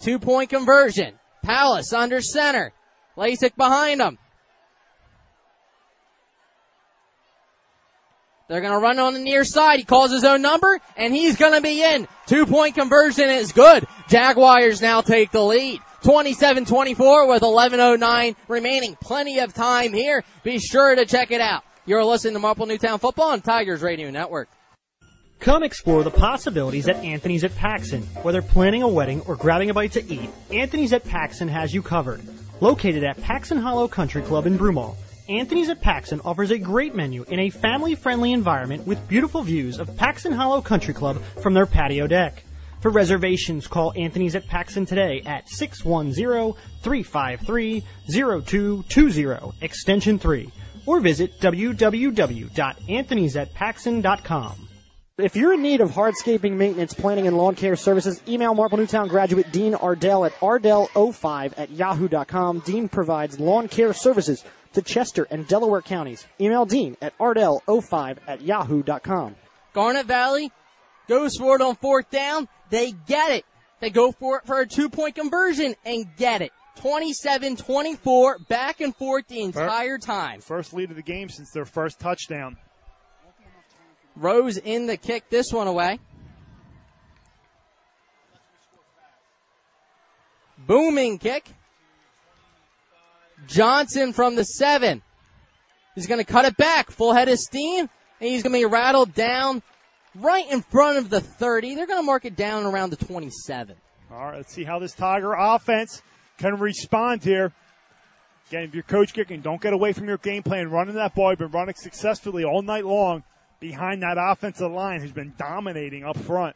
Two point conversion. Palace under center. Lasik behind him. They're going to run on the near side. He calls his own number, and he's going to be in. Two point conversion is good. Jaguars now take the lead. 27-24 with 11.09 remaining. Plenty of time here. Be sure to check it out. You're listening to Marple Newtown Football on Tigers Radio Network.
Come explore the possibilities at Anthony's at Paxson. Whether planning a wedding or grabbing a bite to eat, Anthony's at Paxson has you covered. Located at Paxson Hollow Country Club in Broomall, Anthony's at Paxson offers a great menu in a family-friendly environment with beautiful views of Paxson Hollow Country Club from their patio deck. For reservations, call Anthony's at Paxson today at 610-353-0220, extension 3, or visit www.anthonysatpaxson.com.
If you're in need of hardscaping maintenance, planning, and lawn care services, email Marple Newtown graduate Dean Ardell at ardell05 at yahoo.com. Dean provides lawn care services to Chester and Delaware counties. Email Dean at ardell05 at yahoo.com.
Garnet Valley goes for it on fourth down. They get it. They go for it for a two point conversion and get it. 27-24, back and forth the entire time.
First lead of the game since their first touchdown.
Rose in the kick this one away. Booming kick. Johnson from the seven. He's going to cut it back, full head of steam, and he's going to be rattled down right in front of the 30. They're going to mark it down around the 27.
All right, let's see how this Tiger offense can respond here. Again, if you're coach Gicking, don't get away from your game plan. Running that ball, you've been running successfully all night long behind that offensive line who's been dominating up front.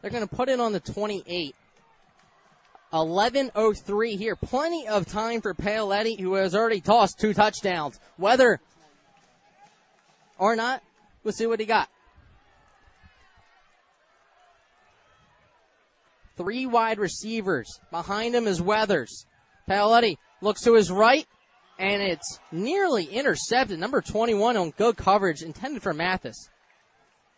They're going to put it on the 28. 11.03 here. Plenty of time for Paoletti, who has already tossed two touchdowns. Whether or not, we'll see what he got. Three wide receivers. Behind him is Weathers. Paoletti looks to his right, and it's nearly intercepted. Number 21 on good coverage, intended for Mathis.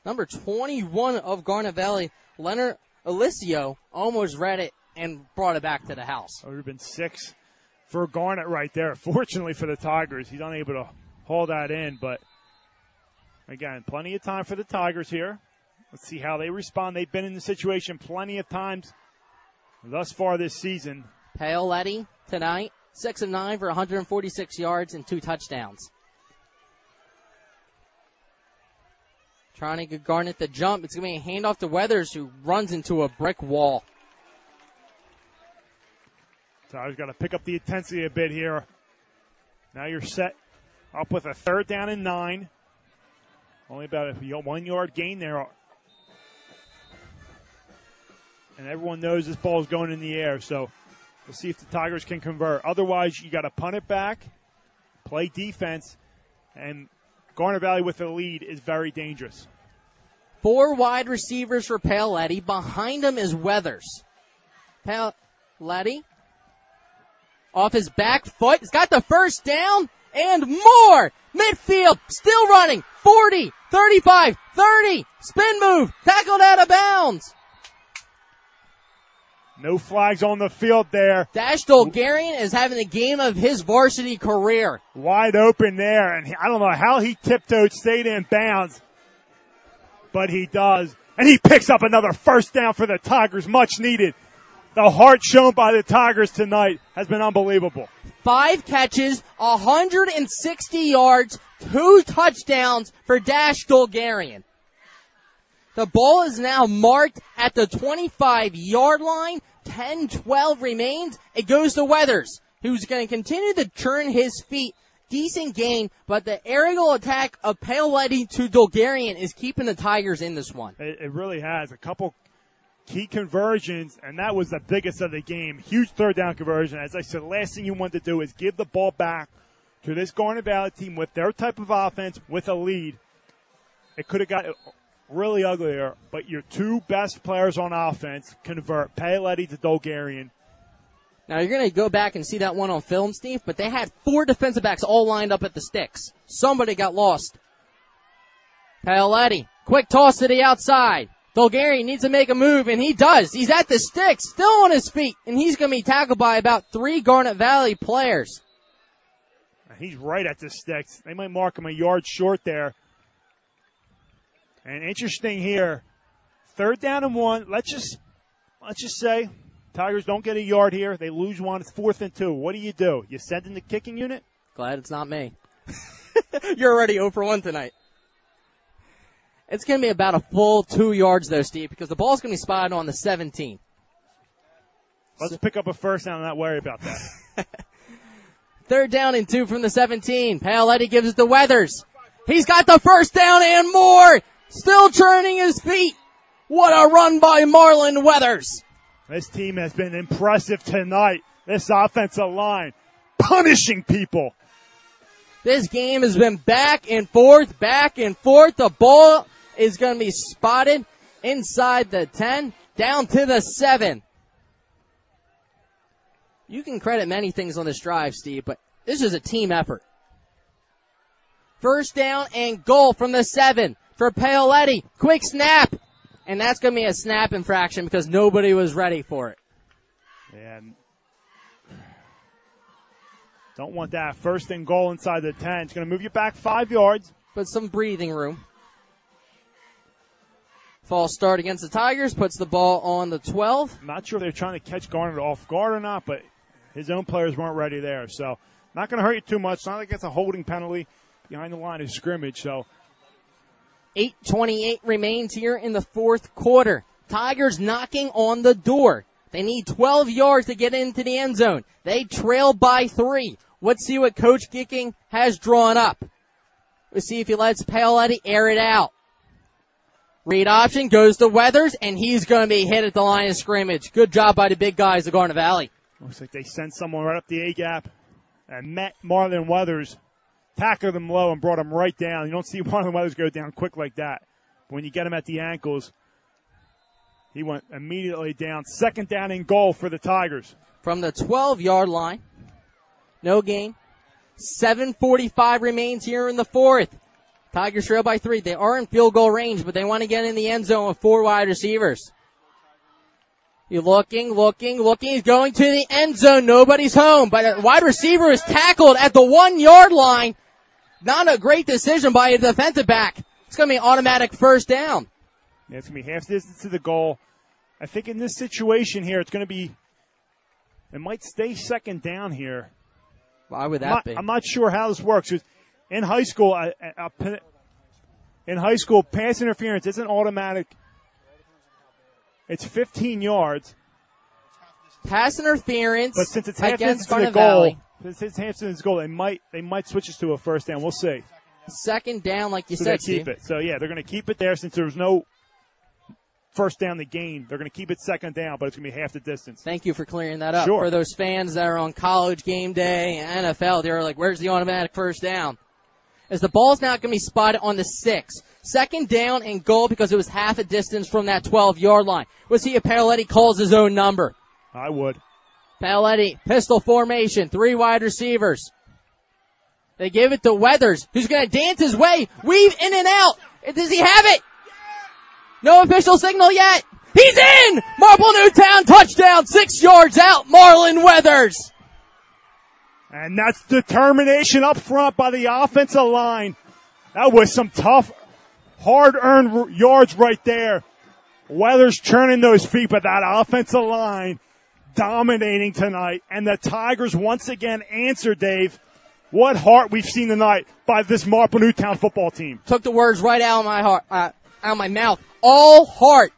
Number 21 of Garnet Valley, Leonard Alicio, almost read it and brought it back to the house.
It would have been six for Garnet right there. Fortunately for the Tigers, he's unable to haul that in. But again, plenty of time for the Tigers here. Let's see how they respond. They've been in the situation plenty of times thus far this season.
Paoletti tonight, six of nine for 146 yards and two touchdowns. Trying to get Garnet the jump. It's going to be a handoff to Weathers, who runs into a brick wall.
Tigers got to pick up the intensity a bit here. Now you're set up with a third down and nine. Only about a one yard gain there. And everyone knows this ball is going in the air, so we'll see if the Tigers can convert. Otherwise, you got to punt it back, play defense, and Garnet Valley with the lead is very dangerous.
Four wide receivers for Paoletti. Behind him is Weathers. Paoletti off his back foot. He's got the first down and more. Midfield still running. 40, 35, 30. Spin move. Tackled out of bounds.
No flags on the field there.
Dash Dolgarian is having the game of his varsity career.
Wide open there, and I don't know how he tiptoed, stayed in bounds, but he does. And he picks up another first down for the Tigers, much needed. The heart shown by the Tigers tonight has been unbelievable.
Five catches, 160 yards, two touchdowns for Dash Dolgarian. The ball is now marked at the 25 yard line. 10 12 remains. It goes to Weathers, who's going to continue to turn his feet. Decent gain, but the aerial attack of Paoletti to Dolgarian is keeping the Tigers in this one.
It, it really has. A couple key conversions, and that was the biggest of the game. Huge third down conversion. As I said, the last thing you want to do is give the ball back to this Garnet Valley team with their type of offense with a lead. It could have got really ugly here, but your two best players on offense convert Paoletti to Dolgarian.
Now you're going to go back and see that one on film, Steve, but they had four defensive backs all lined up at the sticks. Somebody got lost. Paoletti, quick toss to the outside. Dolgarian needs to make a move, and he does. He's at the sticks, still on his feet, and he's going to be tackled by about three Garnet Valley players.
He's right at the sticks. They might mark him a yard short there. And interesting here, third down and one. Let's just let's just say Tigers don't get a yard here. They lose one. It's fourth and two. What do you do? You send in the kicking unit?
Glad it's not me. You're already 0 for 1 tonight. It's going to be about a full two yards though, Steve, because the ball's going to be spotted on the 17.
Let's pick up a first down and not worry about that.
Third down and two from the 17. Paoletti gives it to Weathers. He's got the first down and more. Still turning his feet. What a run by Marlon Weathers.
This team has been impressive tonight. This offensive line punishing people.
This game has been back and forth, back and forth. The ball is going to be spotted inside the 10, down to the 7. You can credit many things on this drive, Steve, but this is a team effort. First down and goal from the 7 for Paoletti. Quick snap. And that's going to be a snap infraction because nobody was ready for it.
And don't want that. First and goal inside the 10. It's going to move you back five yards.
But some breathing room. False start against the Tigers puts the ball on the 12.
I'm not sure if they're trying to catch Garnet off guard or not, but his own players weren't ready there. So not going to hurt you too much. Not like it's a holding penalty behind the line of scrimmage. So
8.28 remains here in the fourth quarter. Tigers knocking on the door. They need 12 yards to get into the end zone. They trail by three. Let's see what Coach Gicking has drawn up. Let's see if he lets Paoletti air it out. Read option goes to Weathers, and he's going to be hit at the line of scrimmage. Good job by the big guys of Garnet Valley.
Looks like they sent someone right up the A gap and met Marlon Weathers tackled him low and brought him right down. You don't see the Weathers go down quick like that. But when you get him at the ankles, he went immediately down. Second down and goal for the Tigers.
From the 12 yard line. No gain. 7.45 remains here in the fourth. Tigers trail by three. They are in field goal range, but they want to get in the end zone with four wide receivers. You're looking, looking, looking. He's going to the end zone. Nobody's home, but a wide receiver is tackled at the one yard line. Not a great decision by a defensive back. It's going to be an automatic first down.
Yeah, it's going to be half distance to the goal. I think in this situation here, it's going to be, it might stay second down here.
Why would that
I'm not,
be?
I'm not sure how this works. In high school, I, I, I- in high school, pass interference isn't automatic. It's 15 yards,
Pass interference
but since it's half
against
distance the goal,
Valley.
since it's half distance to the goal, they might they might switch this to a first down. We'll see.
Second down, like you
so
said,
keep
Steve.
it. So yeah, they're going to keep it there since there was no first down to gain. They're going to keep it second down, but it's going to be half the distance.
Thank you for clearing that up.
Sure.
For those fans that are on college game day and NFL, they're like, where's the automatic first down? As the ball's now going to be spotted on the six. Second down and goal because it was half a distance from that 12 yard line. We'll see if Paoletti calls his own number.
I would.
Paoletti, pistol formation, three wide receivers. They give it to Weathers, who's going to dance his way, weave in and out. Does he have it? No official signal yet. He's in! Marple Newtown touchdown, six yards out, Marlon Weathers.
And that's determination up front by the offensive line. That was some tough, hard earned yards right there. Weathers churning those feet, but that offensive line dominating tonight. And the Tigers once again answer, Dave. What heart we've seen tonight by this Marple Newtown football team.
Took the words right out of my heart, uh, out of my mouth. All heart.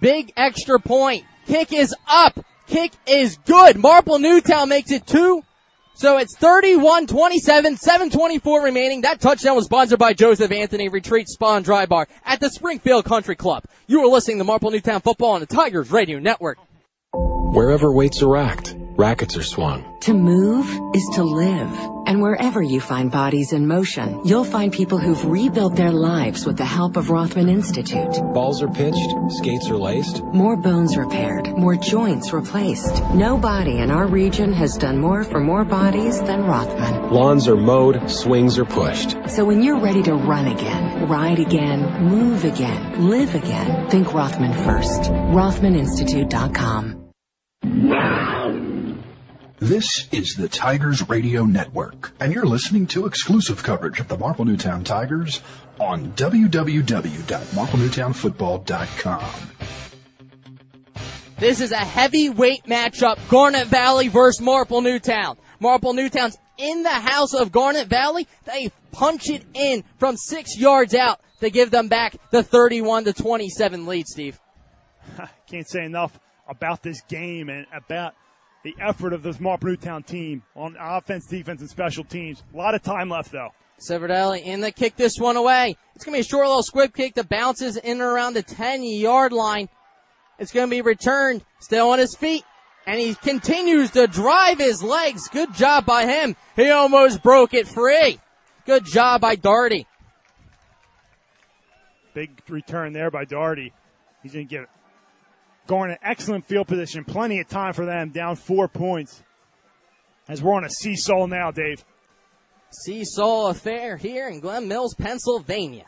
Big extra point. Kick is up. Kick is good. Marple Newtown makes it two. So it's 31-27, 724 remaining. That touchdown was sponsored by Joseph Anthony Retreat Spawn Dry Bar at the Springfield Country Club. You are listening to Marple Newtown Football on the Tigers Radio Network.
Wherever weights are racked, rackets are swung.
To move is to live. And wherever you find bodies in motion, you'll find people who've rebuilt their lives with the help of Rothman Institute.
Balls are pitched, skates are laced.
More bones repaired, more joints replaced. No body in our region has done more for more bodies than Rothman.
Lawns are mowed, swings are pushed.
So when you're ready to run again, ride again, move again, live again, think Rothman first. RothmanInstitute.com.
This is the Tigers Radio Network, and you're listening to exclusive coverage of the Marple Newtown Tigers on www.marplenewtownfootball.com.
This is a heavyweight matchup. Garnet Valley versus Marple Newtown. Marple Newtown's in the house of Garnet Valley. They punch it in from six yards out to give them back the 31 to 27 lead, Steve.
Can't say enough about this game and about the effort of this Marple Newtown team on offense, defense, and special teams. A lot of time left though.
Civerdelli in the kick this one away. It's going to be a short little squib kick that bounces in and around the 10 yard line. It's going to be returned, still on his feet, and he continues to drive his legs. Good job by him. He almost broke it free. Good job by Darty.
Big return there by Darty. He's going to get Garnet excellent field position, plenty of time for them, down four points. As we're on a seesaw now, Dave.
Seesaw affair here in Glen Mills, Pennsylvania.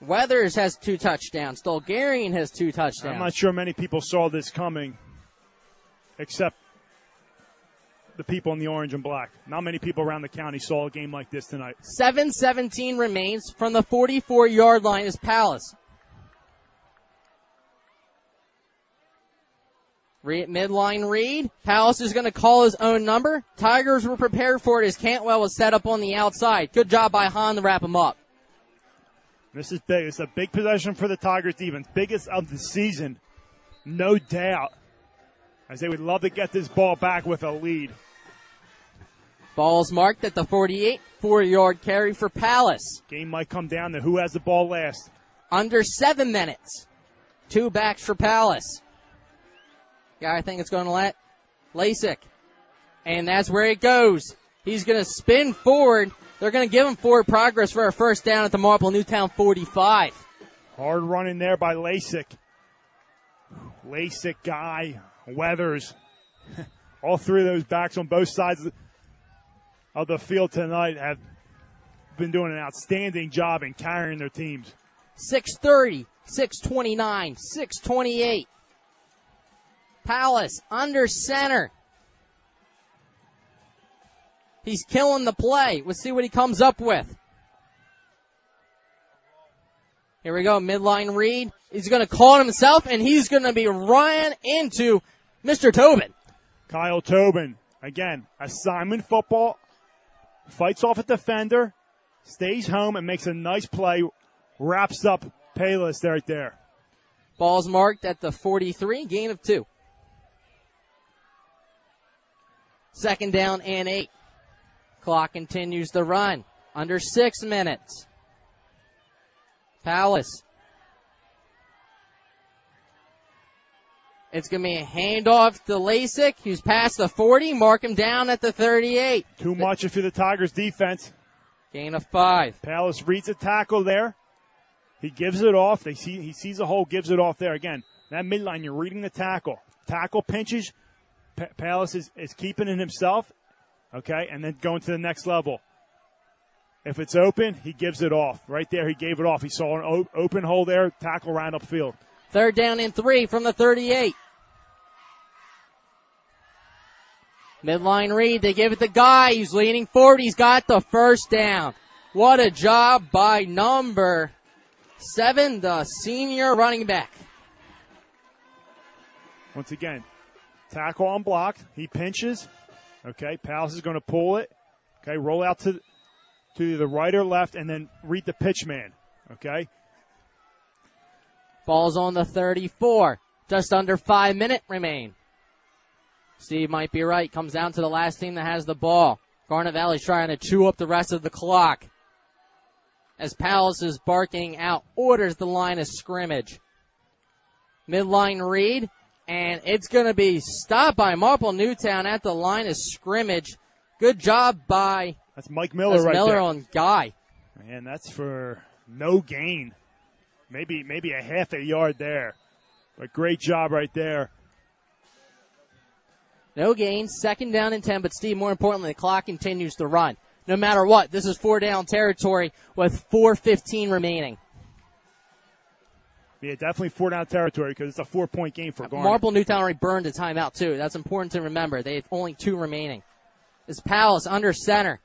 Weathers has two touchdowns. Dolgarian has two touchdowns.
I'm not sure many people saw this coming, except the people in the orange and black. Not many people around the county saw a game like this tonight.
7-17 remains from the 44 yard line is Palace. Re- midline read. Palace is going to call his own number. Tigers were prepared for it as Cantwell was set up on the outside. Good job by Hahn to wrap him up.
This is big. It's a big possession for the Tigers defense. Biggest of the season, no doubt. As they would love to get this ball back with a lead.
Ball's marked at the 48, four yard carry for Palace.
Game might come down to who has the ball last.
Under seven minutes. Two backs for Palace. Guy I think it's going to let Lasik. And that's where it goes. He's going to spin forward. They're going to give him forward progress for a first down at the Marple Newtown 45.
Hard running there by Lasik. Lasik guy, Weathers. All three of those backs on both sides of the field tonight have been doing an outstanding job in carrying their teams.
630, 629, 628. Palace under center. He's killing the play. Let's see what he comes up with. Here we go, midline read. He's going to call it himself, and he's going to be running into Mr. Tobin.
Kyle Tobin, again, assignment football, fights off a defender, stays home, and makes a nice play, wraps up Palace right there.
Ball's marked at the 43, gain of two. Second down and eight. Clock continues to run. Under six minutes. Palace. It's going to be a handoff to Lasik, who's past the 40. Mark him down at the 38.
Too much for the Tigers defense.
Gain of five.
Palace reads a tackle there. He gives it off. They see he sees a hole, gives it off there again. That midline, you're reading the tackle. Tackle pinches. P- Palace is, is keeping it himself. Okay, and then going to the next level. If it's open, he gives it off. Right there, he gave it off. He saw an o- open hole there. Tackle right upfield.
Third down and three from the 38. Midline read. They give it to Guy. He's leaning forward. He's got the first down. What a job by number seven, the senior running back.
Once again, tackle unblocked. He pinches. Okay, Palace is going to pull it. Okay, roll out to to the right or left, and then read the pitch man. Okay.
Ball's on the 34. Just under five minute remain. Steve might be right. Comes down to the last team that has the ball. Garnet Valley's trying to chew up the rest of the clock. As Palace is barking out orders the line of scrimmage. Midline read, and it's going to be stopped by Marple Newtown at the line of scrimmage. Good job by
That's Mike Miller
that's
right
Miller
there.
on Guy.
And that's for no gain. Maybe maybe a half a yard there. But great job right there.
No gain, second down and 10, but Steve, more importantly, the clock continues to run. No matter what, this is four down territory with 4.15 remaining.
Yeah, definitely four down territory because it's a four point game for Garnet.
Marple Newtown already burned a timeout, too. That's important to remember. They have only two remaining. It's Palace under center.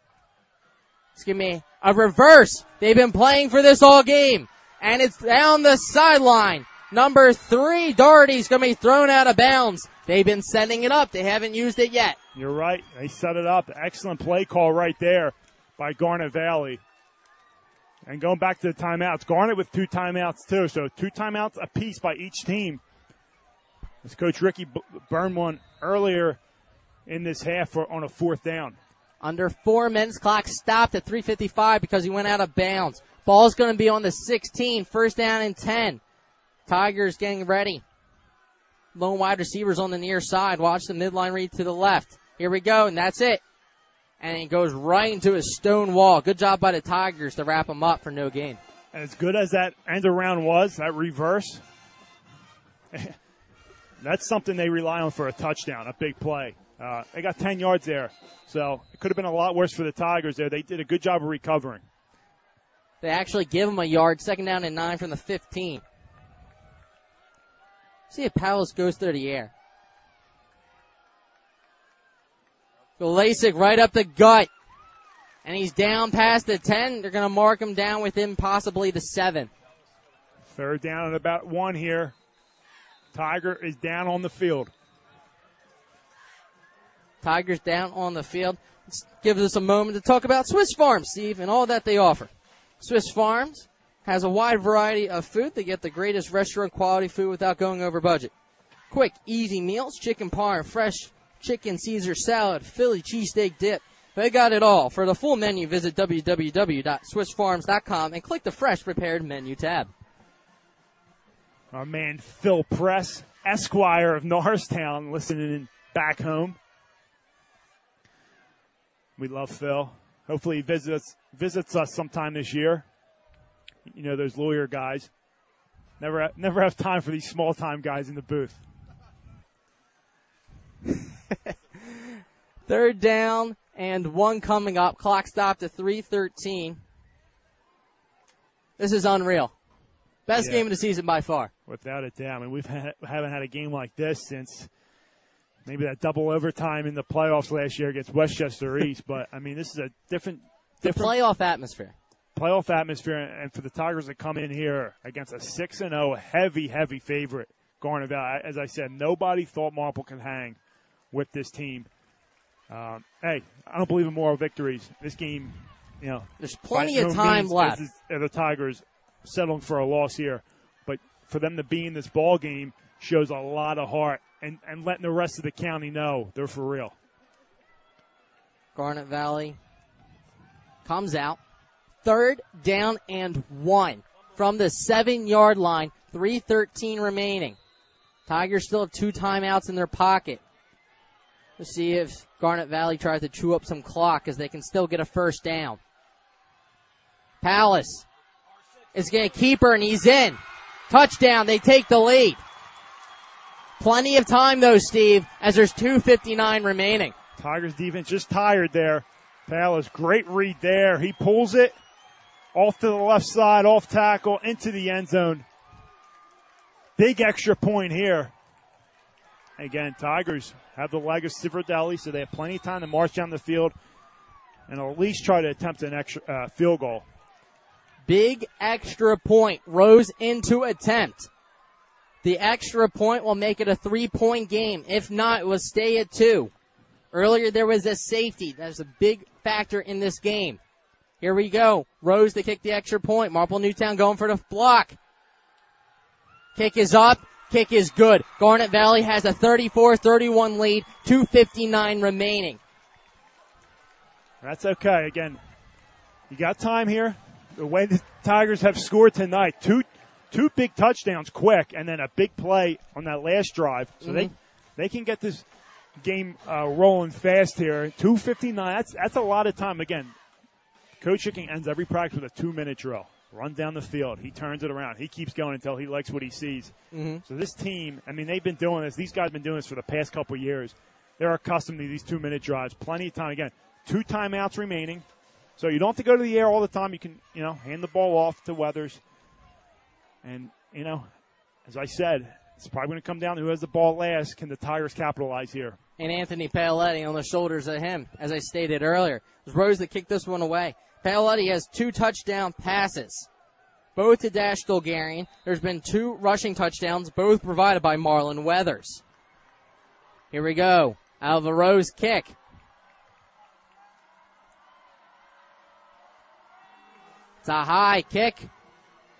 Excuse me, a reverse. They've been playing for this all game. And it's down the sideline. Number three, Doherty's going to be thrown out of bounds. They've been setting it up. They haven't used it yet.
You're right. They set it up. Excellent play call right there by Garnet Valley. And going back to the timeouts, Garnet with two timeouts too. So two timeouts apiece by each team. As Coach Ricci burned one earlier in this half for, on a fourth down.
Under four minutes, clock stopped at 3:55 because he went out of bounds. Ball's going to be on the 16, first down and 10. Tigers getting ready. Lone wide receivers on the near side. Watch the midline read to the left. Here we go, and that's it. And he goes right into his stone wall. Good job by the Tigers to wrap him up for no gain.
As good as that end around was, that reverse, that's something they rely on for a touchdown, a big play. Uh, they got 10 yards there. So it could have been a lot worse for the Tigers there. They did a good job of recovering.
They actually give him a yard, second down and nine from the 15. See if Palace goes through the air. Lasik right up the gut. And he's down past the 10. They're going to mark him down within possibly the 7.
Third down and about one here. Tiger is down on the field.
Tigers down on the field. Let's give us a moment to talk about Swiss Farms, Steve, and all that they offer. Swiss Farms has a wide variety of food. They get the greatest restaurant quality food without going over budget. Quick, easy meals, chicken parm, fresh chicken Caesar salad, Philly cheesesteak dip. They got it all. For the full menu, visit www.swissfarms.com and click the fresh prepared menu tab.
Our man Phil Press, Esquire of Norristown, listening in back home. We love Phil. Hopefully he visits visits us sometime this year. You know those lawyer guys. Never never have time for these small time guys in the booth.
Third down and one coming up. Clock stopped at 313. This is unreal. Best
Yeah.
game of the season by far.
Without a doubt. I mean, we've had, haven't had a game like this since maybe that double overtime in the playoffs last year against West Chester East. But I mean, this is a different,
The
different
playoff atmosphere.
playoff atmosphere, and for the Tigers to come in here against a six and zero heavy, heavy favorite, Garnet Valley. As I said, nobody thought Marple can hang with this team. Um, hey, I don't believe in moral victories. This game, you know,
There's plenty of
no
time left.
is- Are the Tigers settling for a loss here? But for them to be in this ball game shows a lot of heart, and and letting the rest of the county know they're for real.
Garnet Valley comes out. Third down and one from the seven yard line. 313 remaining. Tigers still have two timeouts in their pocket. Let's see if Garnet Valley tries to chew up some clock as they can still get a first down. Palace is going to keep her and he's in. Touchdown. They take the lead. Plenty of time though, Steve, as there's 259 remaining.
Tigers defense just tired there. Palace, great read there. He pulls it off to the left side, off tackle, into the end zone. Big extra point here. Again, Tigers have the leg of Civerdelli, so they have plenty of time to march down the field and at least try to attempt an extra uh, field goal.
Big extra point. Rose into attempt. The extra point will make it a three point game. If not, it will stay at two. Earlier there was a safety. That's a big factor in this game. Here we go. Rose to kick the extra point. Marple Newtown going for the block. Kick is up. Kick is good. Garnet Valley has a 34-31 lead. 259 remaining.
That's okay. Again, you got time here. The way the Tigers have scored tonight, two two big touchdowns quick, and then a big play on that last drive. So they
Mhm.
they can get this game uh, rolling fast here. Two fifty nine. That's that's a lot of time. Again, Coach Gicking ends every practice with a two minute drill. Run down the field. He turns it around. He keeps going until he likes what he sees.
Mhm.
So this team, I mean, they've been doing this. These guys have been doing this for the past couple of years. They're accustomed to these two minute drives. Plenty of time. Again, two timeouts remaining. So you don't have to go to the air all the time. You can, you know, hand the ball off to Weathers. And, you know, as I said, it's probably going to come down to who has the ball last. Can the Tigers capitalize here?
and Anthony Paoletti on the shoulders of him, as I stated earlier. It was Rose that kicked this one away. Paoletti has two touchdown passes, both to Dash Dolgarian. There's been two rushing touchdowns, both provided by Marlon Weathers. Here we go. Out of a Rose kick. It's a high kick.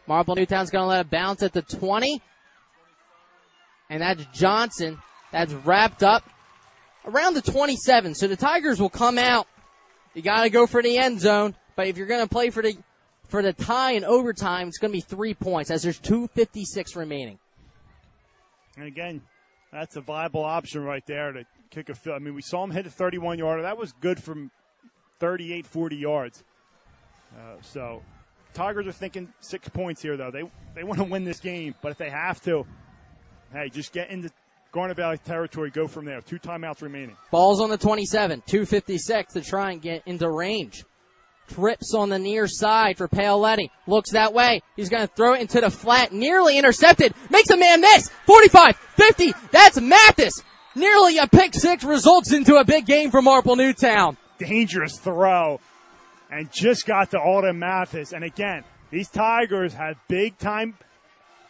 Marple Newtown's going to let it bounce at the 20. And that's Johnson. That's wrapped up around the 27. So the Tigers will come out. You got to go for the end zone. But if you're going to play for the for the tie in overtime, it's going to be three points as there's 256 remaining.
And again, that's a viable option right there to kick a field. I mean, we saw him hit a 31 yarder. That was good from 38, 40 yards. Uh, so, Tigers are thinking six points here, though. They they want to win this game, but if they have to, hey, just get into Garnet Valley territory. Go from there. Two timeouts remaining.
Ball's on the 27. 256 to try and get into range. Trips on the near side for Paoletti. Looks that way. He's going to throw it into the flat. Nearly intercepted. Makes a man miss. 45, 50. That's Mathis. Nearly a pick six results into a big game for Marple Newtown.
dangerous throw and just got to Alden Mathis. And again, these Tigers have big time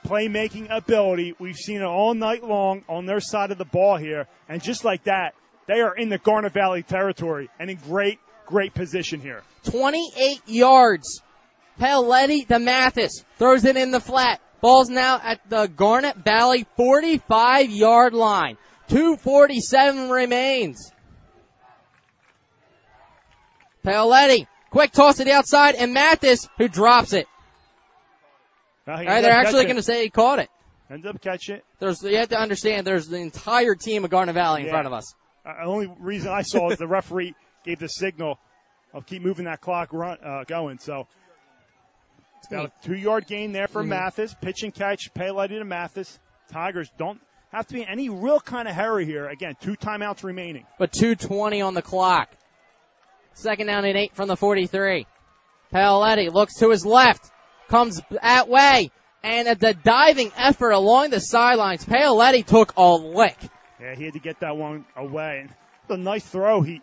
playmaking ability. We've seen it all night long on their side of the ball here. And just like that, they are in the Garnet Valley territory and in great, great position here.
28 yards. Paoletti to Mathis. Throws it in the flat. Ball's now at the Garnet Valley 45 yard line. 247 remains. Paoletti. Quick toss to the outside and Mathis who drops it. All right, they're actually going to say he caught it.
Ends up catching it.
There's, you have to understand there's the entire team of Garnet Valley in
Yeah.
front of us.
Uh, the only reason I saw is the referee gave the signal of keep moving that clock run, uh, going. So it's about a two yard gain there for
Mhm.
Mathis. Pitch and catch, Paoletti to Mathis. Tigers don't have to be in any real kind of hurry here. Again, two timeouts remaining.
But 220 on the clock. Second down and eight from the 43. Paoletti looks to his left, comes that way, and at the diving effort along the sidelines, Paoletti took a lick.
Yeah, he had to get that one away. And a nice throw. He,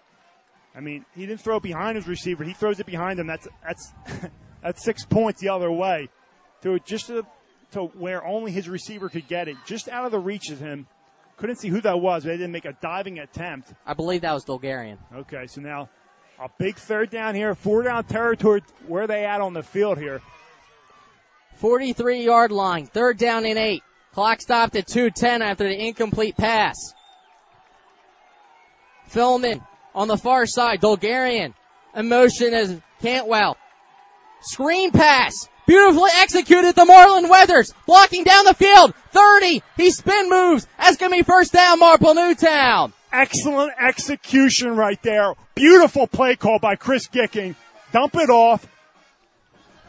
I mean, he didn't throw it behind his receiver. He throws it behind him. That's that's that's six points the other way, to just to, to where only his receiver could get it, just out of the reach of him. Couldn't see who that was. But they didn't make a diving attempt.
I believe that was Dolgarian.
Okay, so now a big third down here, four down territory. Where they at on the field here?
43 yard line, third down and eight. Clock stopped at 210 after the incomplete pass. Philman on the far side, Dolgarian. Emotion as Cantwell. Screen pass. Beautifully executed the Marlon Weathers. Blocking down the field. 30. He spin moves. That's going to be first down, Marple Newtown.
Excellent execution right there. Beautiful play call by Chris Gicking. Dump it off.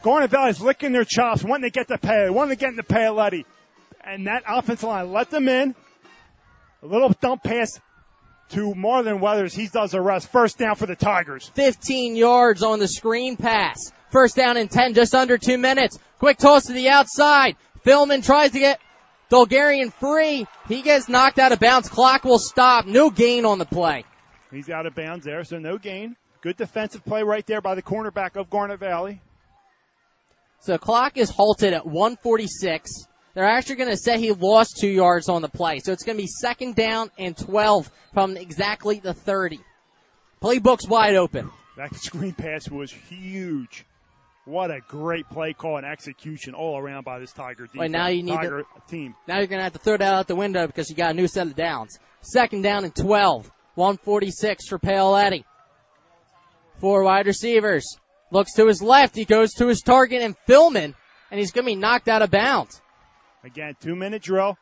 Garnet Valley's licking their chops, wanting to get the pay, wanting to get into Letty. And that offensive line let them in. A little dump pass to Marlon Weathers. He does the rest. First down for the Tigers.
15 yards on the screen pass. First down and 10, just under two minutes. Quick toss to the outside. Philman tries to get Dolgarian free. He gets knocked out of bounds. Clock will stop. No gain on the play.
He's out of bounds there, so no gain. Good defensive play right there by the cornerback of Garnet Valley.
So the clock is halted at 146. They're actually going to say he lost two yards on the play. So it's going to be second down and 12 from exactly the 30. Playbook's wide open.
That screen pass was huge. What a great play call and execution all around by this Tiger defense.
Wait, now you need
Tiger
to,
team.
Now you're going to have to throw that out the window because you got a new set of downs. Second down and 12. 146 for Paoletti. Four wide receivers. Looks to his left. He goes to his target and Philman, and he's going to be knocked out of bounds.
Again, two minute drill.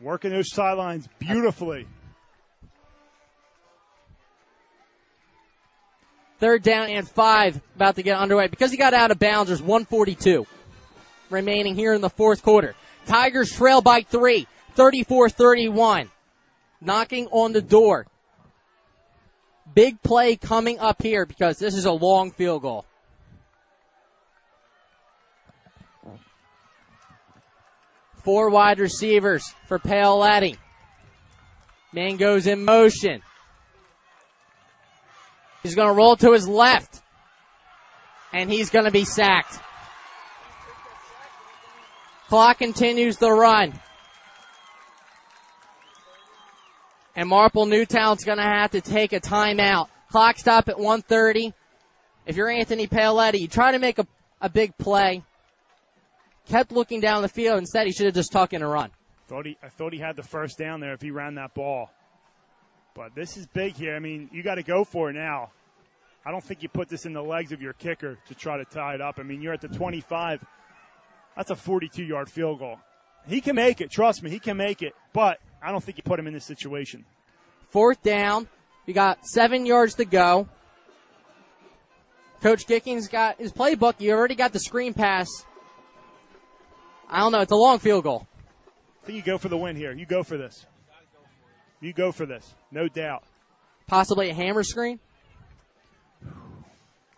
Working those sidelines beautifully.
Third down and five about to get underway. Because he got out of bounds, there's 142 remaining here in the fourth quarter. Tigers trail by three, 34-31. Knocking on the door. Big play coming up here because this is a long field goal. Four wide receivers for Paoletti. Man goes in motion. He's going to roll to his left. And he's going to be sacked. Clock continues the run. And Marple Newtown's going to have to take a timeout. Clock stop at 1:30. If you're Anthony Paoletti, you try to make a, a big play. Kept looking down the field. Instead, he should have just tucked in a run.
Thought he, I thought he had the first down there if he ran that ball. But this is big here. I mean, you got to go for it now. I don't think you put this in the legs of your kicker to try to tie it up. I mean, you're at the 25. That's a 42 yard field goal. He can make it. Trust me, he can make it. But I don't think you put him in this situation.
Fourth down. You got seven yards to go. Coach Gicking's got his playbook. You already got the screen pass. I don't know. It's a long field goal.
I think you go for the win here. You go for this. You go for this. No doubt.
Possibly a hammer screen.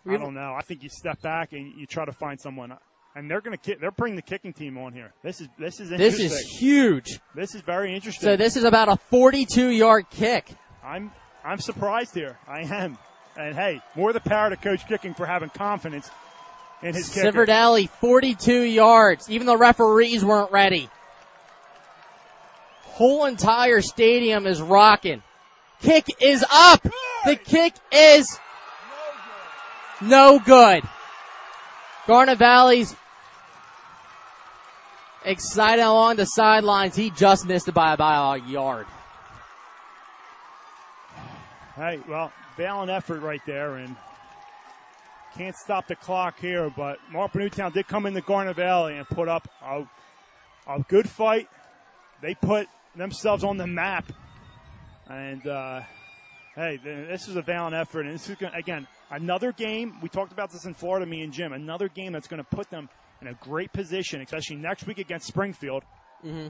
I don't know. I think you step back and you try to find someone. And they're going to kick. They're bringing the kicking team on here. This is this is interesting.
This is huge.
This is very interesting.
So this is about a 42 yard kick.
I'm I'm surprised here. I am. And hey, more the power to Coach Gicking for having confidence in his kicker.
Civerdelli, 42 yards. Even the referees weren't ready. Whole entire stadium is rocking. Kick is up. The kick is no good. Garnet Valley's excited along the sidelines. He just missed it by about a yard.
Hey, well, valiant effort right there, and can't stop the clock here. But Marple Newtown did come into Garnet Valley and put up a, a good fight. They put themselves on the map, and uh, hey, this is a valiant effort. And this is gonna, again another game. We talked about this in Florida, me and Jim. Another game that's going to put them in a great position, especially next week against Springfield.
Mm-hmm.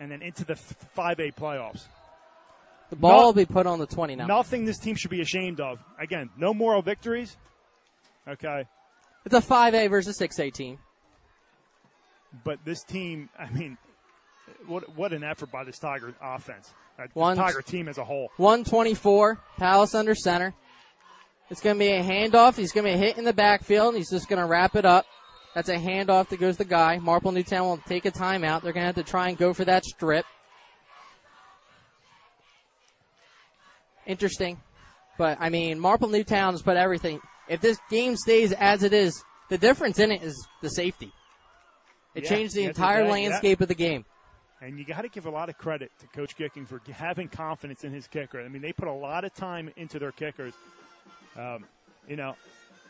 and then into the 5A playoffs.
The ball
No-
will be put on the 20 now.
Nothing this team should be ashamed of. Again, no moral victories. Okay.
It's a 5A versus 6A team.
But this team, I mean, what what an effort by this Tiger offense. Uh, the
One-
Tiger team as a whole.
124, Palace under center. It's going to be a handoff. He's going to be hit in the backfield. and He's just going to wrap it up. That's a handoff that goes to the guy. Marple Newtown will take a timeout. They're going to have to try and go for that strip. Interesting. But, I mean, Marple Newtown's put everything. If this game stays as it is, the difference in it is the safety. It
Yeah,
changed the entire landscape of the game.
And you got to give a lot of credit to Coach Gicking for having confidence in his kicker. I mean, they put a lot of time into their kickers. Um, you know,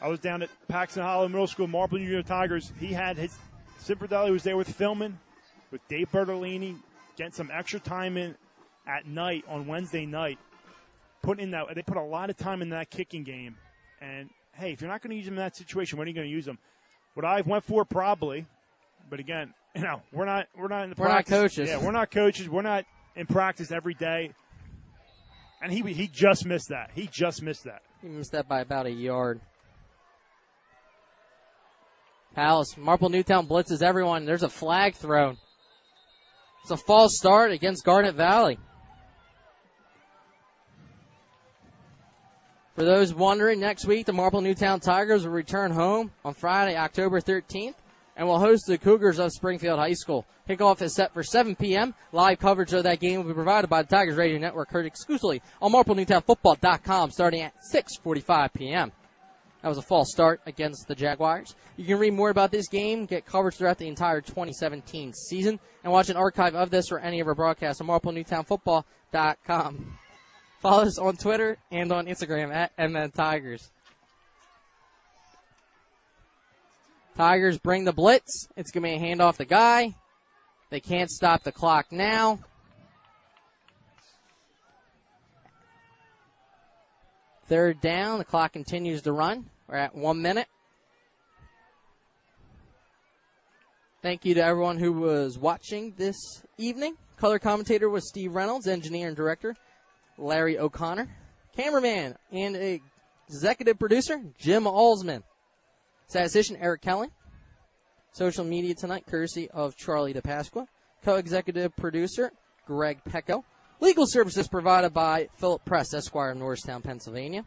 I was down at Paxon Hollow Middle School, Marple Union Tigers. He had his Civerdelli was there with filming, with Dave Bertolini, getting some extra time in at night on Wednesday night. Putting in that, they put a lot of time in that kicking game. And hey, if you're not going to use them in that situation, when are you going to use them? What I've went for probably, but again, you know, we're not we're not in the
We're not
practice-
coaches.
Yeah, we're not coaches. We're not in practice every day. And he he just missed that. He just missed that.
He missed that by about a yard. Palace, Marple Newtown blitzes everyone. There's a flag thrown. It's a false start against Garnet Valley. For those wondering, next week the Marple Newtown Tigers will return home on Friday, October 13th, and will host the Cougars of Springfield High School. Kickoff is set for 7 p.m. Live coverage of that game will be provided by the Tigers Radio Network, heard exclusively on MarpleNewtownFootball.com, starting at 6:45 p.m. That was a false start against the Jaguars. You can read more about this game, get coverage throughout the entire 2017 season, and watch an archive of this or any of our broadcasts on MarpleNewtownFootball.com. Follow us on Twitter and on Instagram at MN Tigers. Tigers bring the blitz. It's going to be a handoff the guy. They can't stop the clock now. Third down. The clock continues to run. We're at one minute. Thank you to everyone who was watching this evening. Color commentator was Steve Reynolds, engineer and director Larry O'Connor, cameraman and executive producer Jim Alsman, statistician Eric Kelly, social media tonight courtesy of Charlie DiPasqua, co-executive producer Greg Pecco, legal services provided by Philip Press, Esquire of Norristown, Pennsylvania.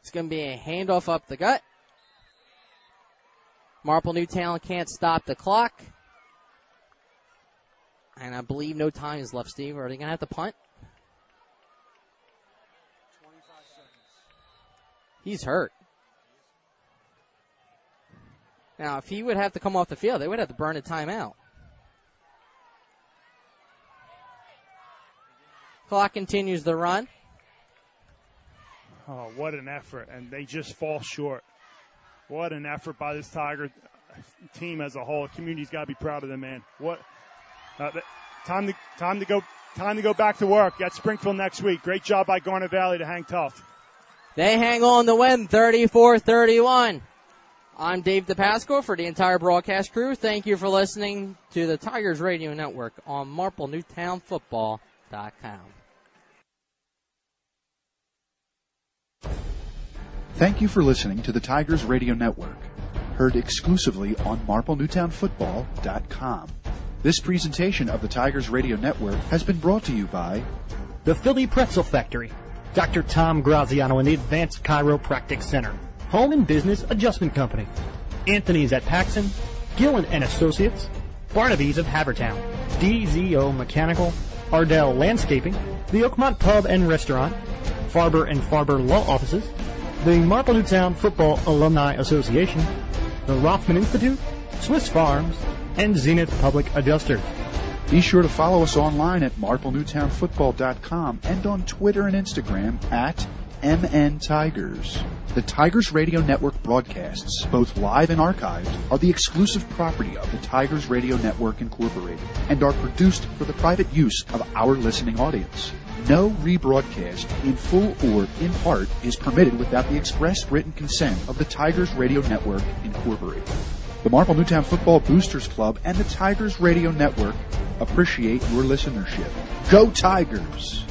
It's going to be a handoff up the gut. Marple Newtown can't stop the clock. And I believe no time is left, Steve. Are they going to have to punt? He's hurt. Now, if he would have to come off the field, they would have to burn a timeout. Clock continues the run.
Oh, what an effort! And they just fall short. What an effort by this Tiger team as a whole. The Community's got to be proud of them, man. What uh, time to time to go time to go back to work at Springfield next week. Great job by Garnet Valley to hang tough.
They hang on to win 34-31. I'm Dave DiPasqua for the entire broadcast crew. Thank you for listening to the Tigers Radio Network on MarpleNewtownFootball.com.
Thank you for listening to the Tigers Radio Network, heard exclusively on MarpleNewtownFootball.com. This presentation of the Tigers Radio Network has been brought to you by
The Philly Pretzel Factory, Dr. Tom Graziano and the Advanced Chiropractic Center, Home and Business Adjustment Company, Anthony's at Paxon, Gillen and Associates, Barnaby's of Havertown, DZO Mechanical, Ardell Landscaping, the Oakmont Pub and Restaurant, Farber and Farber Law Offices, the Marple Newtown Football Alumni Association, the Rothman Institute, Swiss Farms, and Zenith Public Adjusters.
Be sure to follow us online at marplenewtownfootball.com and on Twitter and Instagram at MN Tigers. The Tigers Radio Network broadcasts, both live and archived, are the exclusive property of the Tigers Radio Network Incorporated and are produced for the private use of our listening audience. No rebroadcast, in full or in part, is permitted without the express written consent of the Tigers Radio Network Incorporated. The Marple Newtown Football Boosters Club and the Tigers Radio Network appreciate your listenership. Go Tigers!